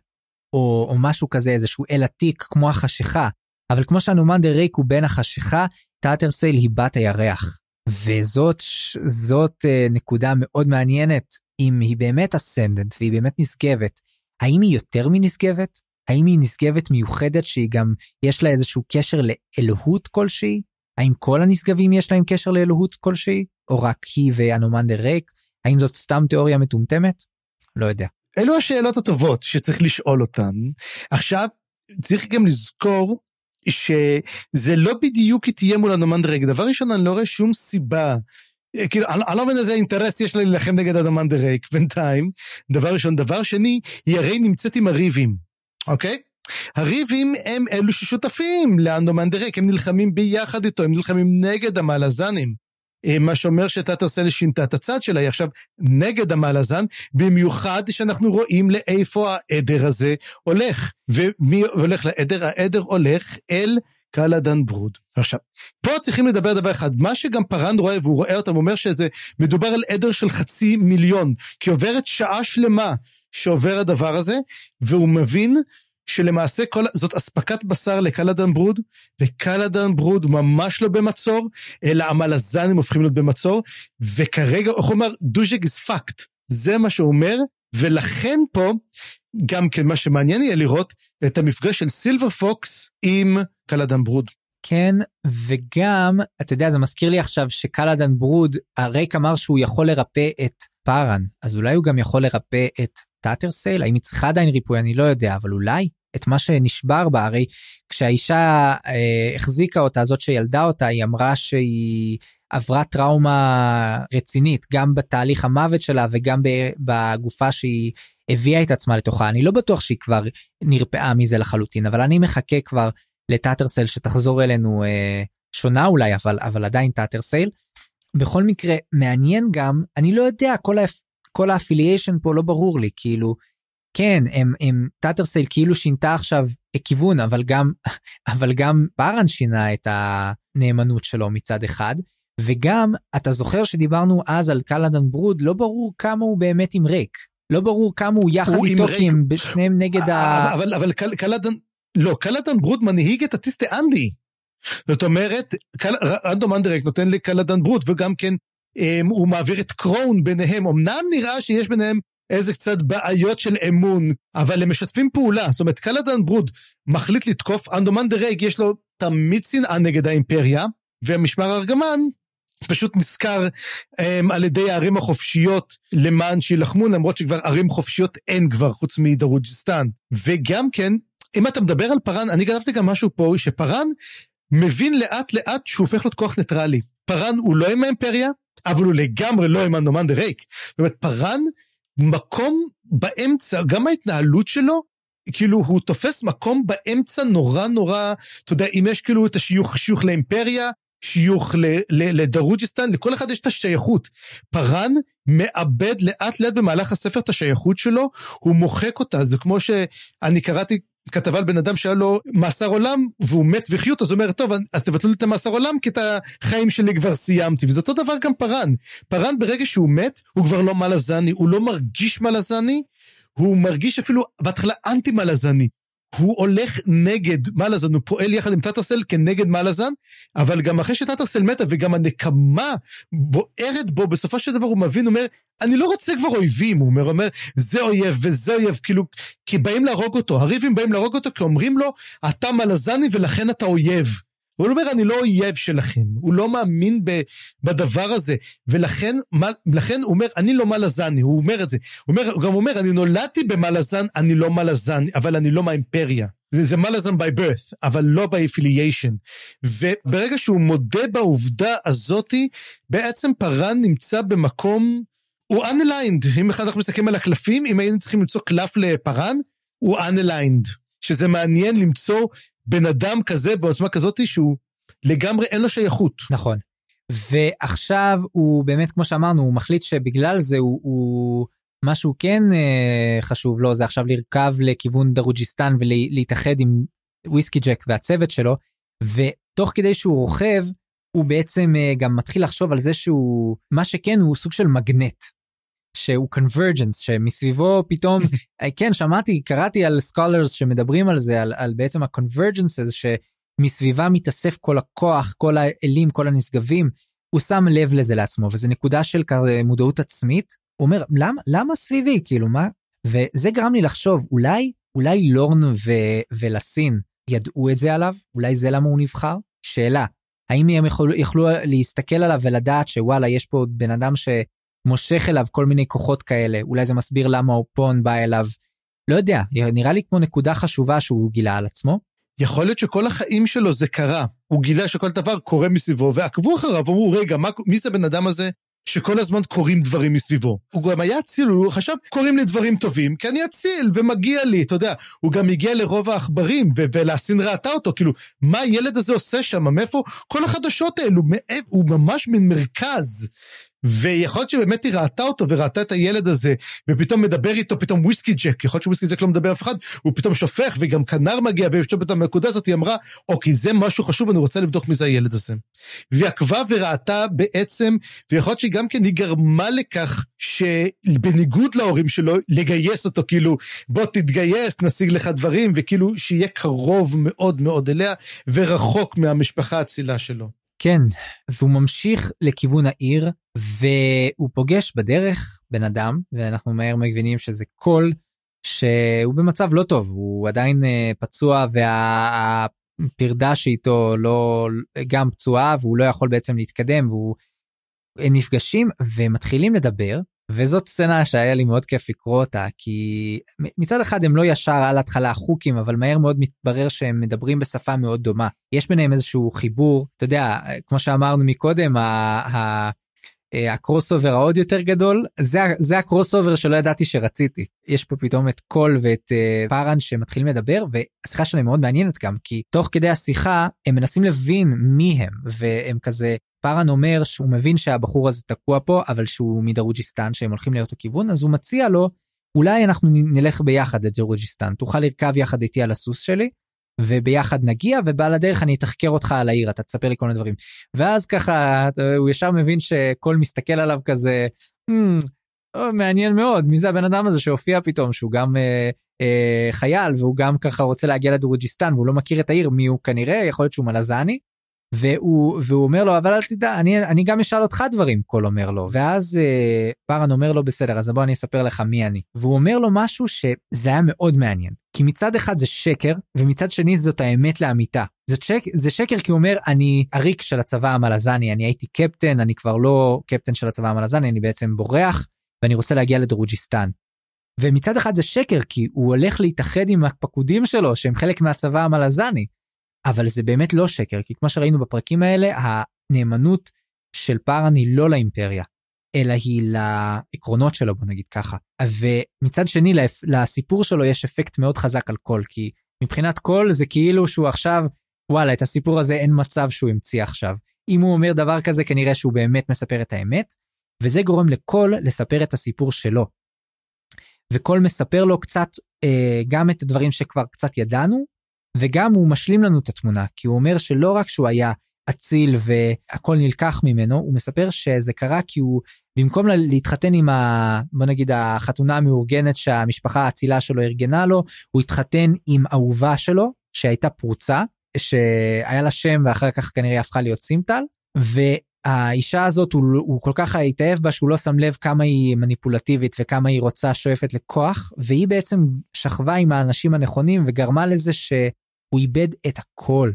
או, או משהו כזה, איזשהו אל עתיק כמו החשיכה, אבל כמו שאנומנדר רייק הוא בן החשיכה, טאטרסייל היא בת הירח. וזאת זאת אה, נקודה מאוד מעניינת, אם היא באמת ascendant והיא באמת נשגבת, האם היא יותר מנשגבת? האם היא נשגבת מיוחדת שהיא גם, יש לה איזשהו קשר לאלוהות כלשהי? האם כל הנשגבים יש להם קשר לאלוהות כלשהי? או רק היא ואנומנדר רייק? האם זאת סתם תיאוריה מטומטמת? לא יודע. אלו השאלות הטובות שצריך לשאול אותן. עכשיו, צריך גם לזכור שזה לא בדיוק היא תהיה מול אנומנדר ריק. דבר ראשון, אני לא רואה שום סיבה כאילו, אני לא מבין איזה אינטרס יש לה להילחם נגד אדמנדר ריק בינתיים. דבר ראשון. דבר שני, היא הרי נמצאת עם הריבים, אוקיי? הריבים הם אלו ששותפים לאנדומנדר ריק, הם נלחמים ביחד איתו, הם נלחמים נגד המלאזנים. אה, מה שאומר שתת-ארסל שינתה את הצד שלה, היא עכשיו נגד המלאזן, במיוחד שאנחנו רואים לאיפה העדר הזה הולך. ומי הולך לעדר? העדר הולך אל קלאדן ברוד. עכשיו, פה צריכים לדבר דבר אחד, מה שגם פארן רואה, והוא רואה אותם, אומר שזה מדובר על עדר של חצי מיליון, כי עוברת שעה שלמה שעובר הדבר הזה, והוא מבין שלמעשה כל, זאת אספקת בשר לקלאדן ברוד, וקלאדן ברוד ממש לא במצור, אלא המלזנים הופכים להיות במצור, וכרגע, איך הוא אומר? דוז'ק is fucked. זה מה שהוא אומר, ולכן פה, גם כן מה שמעניין יהיה לראות את המפגש של סילבר פוקס עם קלאדן ברוד. כן, וגם, אתה יודע, זה מזכיר לי עכשיו שקלאדן ברוד, הרייק אמר שהוא יכול לרפא את פארן, אז אולי הוא גם יכול לרפא את טאטרסייל? האם היא צריכה עדיין ריפוי? אני לא יודע, אבל אולי את מה שנשבר בה, הרי כשהאישה אה, החזיקה אותה, זאת שילדה אותה, היא אמרה שהיא עברה טראומה רצינית, גם בתהליך המוות שלה וגם בגופה שהיא הביאה את עצמה לתוכה. אני לא בטוח שהיא כבר נרפאה מזה לחלוטין, אבל אני מחכה כבר לטאטרסייל שתחזור אלינו אה, שונה אולי, אבל, אבל עדיין טאטרסייל. בכל מקרה, מעניין גם, אני לא יודע, כל, ה aff, כל ה affiliation פה לא ברור לי, כאילו, כן, הם, הם, טאטרסייל כאילו שינתה עכשיו כיוון, אבל גם, אבל גם פארן שינה את הנאמנות שלו מצד אחד, וגם, אתה זוכר שדיברנו אז על קלאדן ברוד, לא ברור כמה הוא באמת עם רייק. לא ברור כמה הוא יחד הוא איתו, כי הם שניהם נגד ה... אבל, אבל קלאדן, לא, קלאדן ברוד מנהיג את הטיסטה אנדי. זאת אומרת, אנומנדר רייק נותן לקלאדן ברוד, וגם כן הם, הוא מעביר את קרון ביניהם. אמנם נראה שיש ביניהם איזה קצת בעיות של אמון, אבל הם משתפים פעולה. זאת אומרת, קלאדן ברוד מחליט לתקוף, אנומנדר רייק יש לו תמיד שנאה נגד האימפריה, ומשמר ארגמן פשוט נשכר אמ, על ידי הערים החופשיות למען שילחמו, למרות שכבר ערים חופשיות אין כבר חוץ מדרוג'יסטן. וגם כן, אם אתה מדבר על פארן, אני כתבתי גם משהו פה, שפארן מבין לאט לאט שהוא הופך להיות כוח ניטרלי. פארן הוא לא עם האימפריה, אבל הוא לגמרי לא עם אנומנדר רייק. זאת אומרת, פארן, מקום באמצע, גם ההתנהלות שלו, כאילו הוא תופס מקום באמצע נורא נורא, אתה יודע, אם יש כאילו את השיוך שיוך לאימפריה, שיוך לדרוג'יסטן, לכל אחד יש את השייכות. פארן מאבד לאט לאט במהלך הספר את השייכות שלו, הוא מוחק אותה, זה כמו שאני קראתי כתבה על בן אדם שהיה לו מאסר עולם, והוא מת וחיות, אז הוא אומר, טוב, אז תבטלו לי את המאסר עולם, כי את החיים שלי כבר סיימתי. וזה אותו דבר גם פארן. פארן ברגע שהוא מת, הוא כבר לא מלזני, הוא לא מרגיש מלזני, הוא מרגיש אפילו בהתחלה אנטי מלזני. הוא הולך נגד מלאזן, הוא פועל יחד עם טאטרסל כנגד מלאזן, אבל גם אחרי שטאטרסל מתה וגם הנקמה בוערת בו, בסופו של דבר הוא מבין, הוא אומר, אני לא רוצה כבר אויבים, הוא אומר, אומר, זה אויב וזה אויב, כאילו, כי באים להרוג אותו, הריבים באים להרוג אותו כי אומרים לו, אתה מלאזני ולכן אתה אויב. הוא אומר, אני לא אויב שלכם, הוא לא מאמין ב, בדבר הזה, ולכן לכן הוא אומר, אני לא מלאזני, הוא אומר את זה. הוא, אומר, הוא גם אומר, אני נולדתי במלאזן, אני לא מלאזן, אבל אני לא מהאימפריה. זה מלאזן by birth, אבל לא by affiliation. וברגע שהוא מודה בעובדה הזאתי, בעצם פארן נמצא במקום, הוא unaligned. אם אחד אנחנו מסתכלים על הקלפים, אם היינו צריכים למצוא קלף לפארן, הוא unaligned. שזה מעניין למצוא בן אדם כזה בעוצמה כזאת שהוא לגמרי אין לו שייכות. נכון. ועכשיו הוא באמת, כמו שאמרנו, הוא מחליט שבגלל זה הוא, הוא מה שהוא כן אה, חשוב לו זה עכשיו לרכב לכיוון דרוג'יסטן ולהתאחד עם וויסקי ג'ק והצוות שלו, ותוך כדי שהוא רוכב, הוא בעצם אה, גם מתחיל לחשוב על זה שהוא, מה שכן הוא סוג של מגנט. שהוא convergence שמסביבו פתאום כן שמעתי קראתי על scholars שמדברים על זה על, על בעצם ה-convergence הזה שמסביבה מתאסף כל הכוח כל האלים כל הנשגבים הוא שם לב לזה לעצמו וזה נקודה של מודעות עצמית. הוא אומר למה למה סביבי? כאילו מה? וזה גרם לי לחשוב אולי אולי לורן ו, ולסין ידעו את זה עליו? אולי זה למה הוא נבחר? שאלה האם הם יכול, יכלו להסתכל עליו ולדעת שוואלה יש פה בן אדם שמושך אליו כל מיני כוחות כאלה אולי זה מסביר למה אופון בא אליו. לא יודע נראה לי כמו נקודה חשובה שהוא גילה על עצמו. יכול להיות שכל החיים שלו זה קרה. הוא גילה שכל דבר קורה מסביבו, ועקבו אחריו, אמרו, רגע, מה, מי זה בן אדם הזה שכל הזמן קורים דברים מסביבו. הוא גם היה אציל, הוא חשב, קורים לי דברים טובים, כי אני אציל, ומגיע לי, אתה יודע. הוא גם הגיע לרוב העכברים, ולהסין ראתה אותו, כאילו, מה הילד הזה עושה שם? מאיפה כל החדשות האלו? הוא ממש מין מרכז ויכול להיות שבאמת היא ראתה אותו וראתה את הילד הזה, ופתאום מדבר איתו, פתאום וויסקי ג'ק, יכול להיות שוויסקי ג'ק לא מדבר אף אחד, הוא פתאום שופך, וגם כנר מגיע, ופתאום הנקודה הזאת היא אמרה, אוקיי, זה משהו חשוב, אני רוצה לבדוק מי זה הילד הזה. והיא עקבה וראתה בעצם, ויכול להיות שגם כן היא גרמה לכך שבניגוד להורים שלו, לגייס אותו, כאילו, בוא תתגייס, נשיג לך דברים, וכאילו, שיהיה קרוב מאוד מאוד אליה, ורחוק מהמשפחה האצילה שלו. כן, והוא ממשיך לכיוון העיר, והוא פוגש בדרך בן אדם, ואנחנו מהר מבינים שזה קול שהוא במצב לא טוב, הוא עדיין uh, פצוע והפרדה שאיתו לא, גם פצועה, והוא לא יכול בעצם להתקדם, והוא... הם נפגשים ומתחילים לדבר, וזאת סצנה שהיה לי מאוד כיף לקרוא אותה כי מצד אחד הם לא ישר על התחלה אחוקים אבל מהר מאוד מתברר שהם מדברים בשפה מאוד דומה. יש ביניהם איזשהו חיבור אתה יודע כמו שאמרנו מקודם ה crossover העוד יותר גדול זה זה ה crossover שלא ידעתי שרציתי. יש פה פתאום את קול ואת אה, פארן שמתחילים לדבר והשיחה שלהם מאוד מעניינת גם כי תוך כדי השיחה הם מנסים להבין מי הם והם כזה פארן אומר שהוא מבין שהבחור הזה תקוע פה אבל שהוא מדרוג'יסטן שהם הולכים לאותו כיוון אז הוא מציע לו אולי אנחנו נלך ביחד לדרוג'יסטן. תוכל לרכב יחד איתי על הסוס שלי וביחד נגיע ובעל הדרך אני אתחקר אותך על העיר אתה תספר לי כל מיני דברים. ואז ככה הוא ישר מבין שכל מסתכל עליו כזה hmm, oh, מעניין מאוד מי זה הבן אדם הזה שהופיע פתאום שהוא גם אה, אה, חייל והוא גם ככה רוצה להגיע לדרוג'יסטן והוא לא מכיר את העיר מי הוא כנראה יכול להיות שהוא מלזני והוא והוא אומר לו אבל אל תדע אני אני גם אשאל אותך דברים קול אומר לו ואז אה, פארן אומר לו בסדר אז בוא אני אספר לך מי אני והוא אומר לו משהו שזה היה מאוד מעניין כי מצד אחד זה שקר ומצד שני זאת האמת לאמיתה זה, שק, זה שקר כי הוא אומר אני עריק של הצבא המלזני אני הייתי קפטן אני כבר לא קפטן של הצבא המלזני אני בעצם בורח ואני רוצה להגיע לדרוג'יסטן. ומצד אחד זה שקר כי הוא הולך להתאחד עם הפקודים שלו שהם חלק מהצבא המלזני. אבל זה באמת לא שקר, כי כמו שראינו בפרקים האלה, הנאמנות של פארן היא לא לאימפריה, אלא היא לעקרונות שלו, בוא נגיד ככה. ומצד שני, לסיפור שלו יש אפקט מאוד חזק על קול, כי מבחינת קול זה כאילו שהוא עכשיו, וואלה, את הסיפור הזה אין מצב שהוא המציא עכשיו. אם הוא אומר דבר כזה, כנראה שהוא באמת מספר את האמת, וזה גורם לקול לספר את הסיפור שלו. וקול מספר לו קצת אה, גם את הדברים שכבר קצת ידענו, וגם הוא משלים לנו את התמונה, כי הוא אומר שלא רק שהוא היה אציל והכל נלקח ממנו, הוא מספר שזה קרה כי הוא, במקום להתחתן עם ה... בוא נגיד החתונה המאורגנת שהמשפחה האצילה שלו ארגנה לו, הוא התחתן עם אהובה שלו, שהייתה פרוצה, שהיה לה שם ואחר כך כנראה הפכה להיות סימטל, והאישה הזאת הוא, הוא כל כך התאהב בה שהוא לא שם לב כמה היא מניפולטיבית וכמה היא רוצה שואפת לכוח והיא בעצם שכבה עם האנשים הנכונים וגרמה לזה ש... הוא איבד את הכל.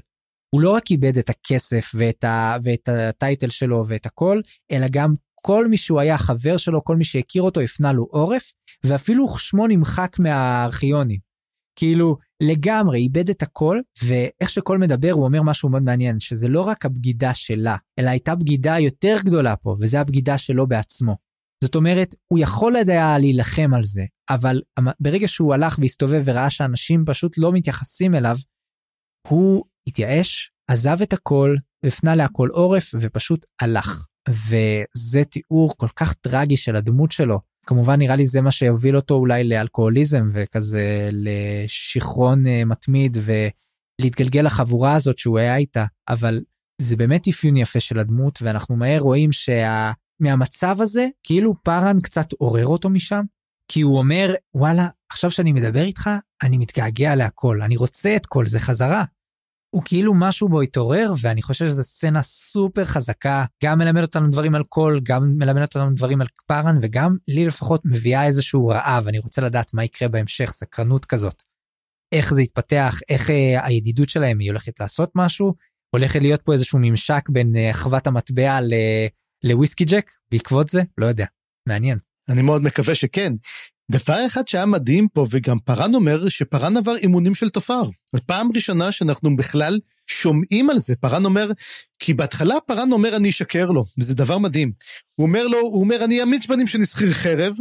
הוא לא רק איבד את הכסף ואת, ה, ואת הטייטל שלו ואת הכל, אלא גם כל מי שהוא היה חבר שלו, כל מי שהכיר אותו הפנה לו עורף, ואפילו שמו נמחק מהארכיונים. כאילו לגמרי איבד את הכל ואיך שכל מדבר הוא אומר משהו מאוד מעניין שזה לא רק הבגידה שלה אלא הייתה בגידה יותר גדולה פה וזה הבגידה שלו בעצמו. זאת אומרת הוא יכול היה להילחם על זה אבל ברגע שהוא הלך והסתובב וראה שאנשים פשוט לא מתייחסים אליו הוא התייאש, עזב את הכל, הפנה להכל עורף ופשוט הלך. וזה תיאור כל כך טרגי של הדמות שלו. כמובן נראה לי זה מה שיוביל אותו אולי לאלכוהוליזם וכזה לשיכרון uh, מתמיד ולהתגלגל לחבורה הזאת שהוא היה איתה, אבל זה באמת אפיון יפה של הדמות, ואנחנו מהר רואים שמהמצב שה... הזה, כאילו פארן קצת עורר אותו משם, כי הוא אומר, וואלה, עכשיו שאני מדבר איתך, אני מתגעגע להכל, אני רוצה את כל זה חזרה. הוא כאילו משהו בו התעורר, ואני חושב שזו סצנה סופר חזקה, גם מלמד אותנו דברים על קול, גם מלמד אותנו דברים על פארן, וגם לי לפחות מביאה איזשהו רעב, אני רוצה לדעת מה יקרה בהמשך, סקרנות כזאת. איך זה יתפתח, איך אה, הידידות שלהם, היא הולכת לעשות משהו, הולכת להיות פה איזשהו ממשק בין אה, המטבע ל... לוויסקי ג'ק בעקבות זה, לא יודע, מעניין. אני מאוד מקווה שכן. דבר אחד שהיה מדהים פה, וגם פארן אומר שפארן עבר אימונים של תופר. זו פעם ראשונה שאנחנו בכלל שומעים על זה. פארן אומר, כי בהתחלה פארן אומר אני אשקר לו, וזה דבר מדהים. הוא אומר לו, הוא אומר אני אמיץ בנים שאני שכיר חרב,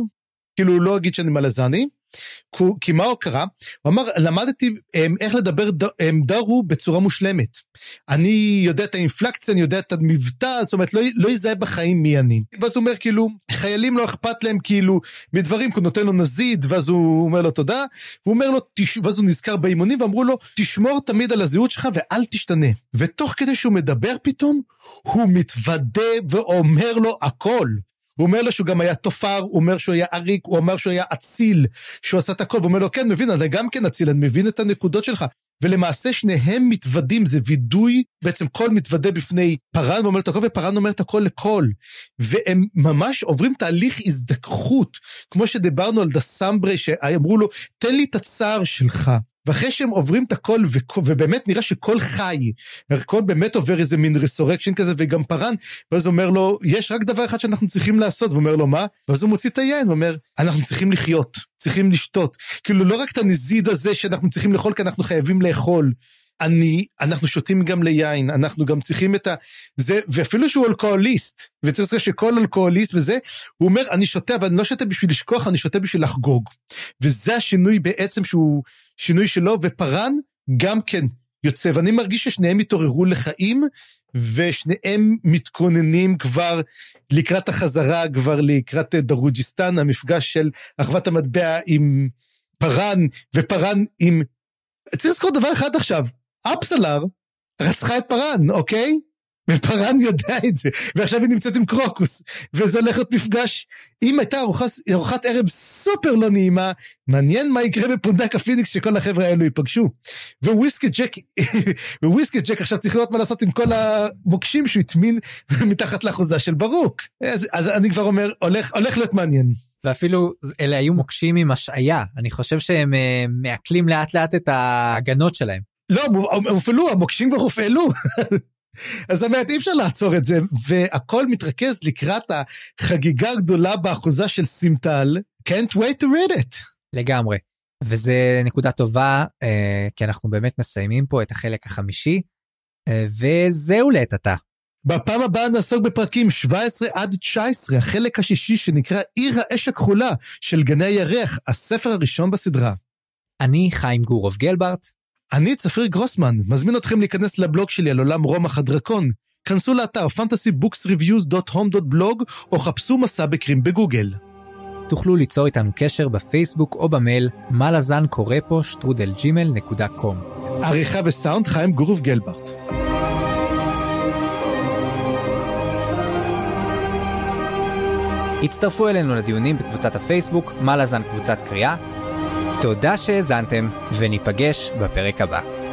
כאילו הוא לא אגיד שאני מלזני, כי מה הוא קרה? הוא אמר, למדתי איך לדבר דרו בצורה מושלמת. אני יודע את האינפלקציה, אני יודע את המבטא, זאת אומרת, לא, לא יזהה בחיים מי אני. ואז הוא אומר, כאילו, חיילים לא אכפת להם, כאילו, מדברים, כי הוא נותן לו נזיד, ואז הוא אומר לו תודה, והוא אומר לו, תש... ואז הוא נזכר באימונים, ואמרו לו, תשמור תמיד על הזהות שלך ואל תשתנה. ותוך כדי שהוא מדבר פתאום, הוא מתוודה ואומר לו הכל. הוא אומר לו שהוא גם היה תופר, הוא אומר שהוא היה עריק, הוא אומר שהוא היה אציל, שהוא עשה את הכל, והוא אומר לו, כן, מבין, אני גם כן אציל, אני מבין את הנקודות שלך. ולמעשה שניהם מתוודים, זה וידוי, בעצם קול מתוודה בפני פארן ואומר את הכל, ופארן אומר את הכל לקול. והם ממש עוברים תהליך הזדככות, כמו שדיברנו על דסמברי, שאמרו לו, תן לי את הצער שלך. ואחרי שהם עוברים את הכל, ובאמת נראה שכל חי, הכל באמת עובר איזה מין resurrection כזה, וגם פארן, ואז אומר לו, יש רק דבר אחד שאנחנו צריכים לעשות, והוא אומר לו, מה? ואז הוא מוציא את היין, ואומר, אנחנו צריכים לחיות, צריכים לשתות. כאילו, לא רק את הנזיד הזה שאנחנו צריכים לאכול, כי אנחנו חייבים לאכול. אני, אנחנו שותים גם ליין, אנחנו גם צריכים את ה... זה, ואפילו שהוא אלכוהוליסט, וצריך לזכור שכל אלכוהוליסט וזה, הוא אומר, אני שותה, אבל אני לא שותה בשביל לשכוח, אני שותה בשביל לחגוג. וזה השינוי בעצם שהוא שינוי שלו, ופארן גם כן יוצא, ואני מרגיש ששניהם התעוררו לחיים, ושניהם מתכוננים כבר לקראת החזרה, כבר לקראת דרוג'יסטן, המפגש של אחוות המטבע עם פארן, ופארן עם... צריך לזכור דבר אחד עכשיו, אפסלר רצחה את פארן, אוקיי? ופארן יודע את זה, ועכשיו היא נמצאת עם קרוקוס, וזה הולך להיות מפגש, אם הייתה ארוחת, ארוחת ערב סופר לא נעימה, מעניין מה יקרה בפונדק הפיניקס שכל החבר'ה האלו ייפגשו. וויסקי ג'ק, וויסקי ג'ק עכשיו צריך לראות מה לעשות עם כל המוקשים שהוא הטמין מתחת לאחוזה של ברוק. אז, אז אני כבר אומר, הולך, הולך להיות מעניין. ואפילו אלה היו מוקשים עם השהיה, אני חושב שהם uh, מעכלים לאט לאט את ההגנות שלהם. לא, הופעלו, המוקשים כבר הופעלו. אז זאת אומרת, אי אפשר לעצור את זה, והכל מתרכז לקראת החגיגה הגדולה באחוזה של סימטל, can't wait to read it. לגמרי. וזה נקודה טובה, אה, כי אנחנו באמת מסיימים פה את החלק החמישי, אה, וזהו לעת עתה. בפעם הבאה נעסוק בפרקים 17 עד 19, החלק השישי שנקרא עיר האש הכחולה של גני הירח, הספר הראשון בסדרה. אני חיים גורוב גלברט. אני צפריר גרוסמן, מזמין אתכם להיכנס לבלוג שלי על עולם רומח הדרקון. כנסו לאתר fantasybooksreviews.home.blog או חפשו מסע בקרים בגוגל. תוכלו ליצור איתנו קשר בפייסבוק או במייל מה לזן קורא פה שטרודל ג'ימל נקודה קום. עריכה וסאונד חיים גורוב גלברט. הצטרפו אלינו לדיונים בקבוצת הפייסבוק מה לזן קבוצת קריאה תודה שהאזנתם, וניפגש בפרק הבא.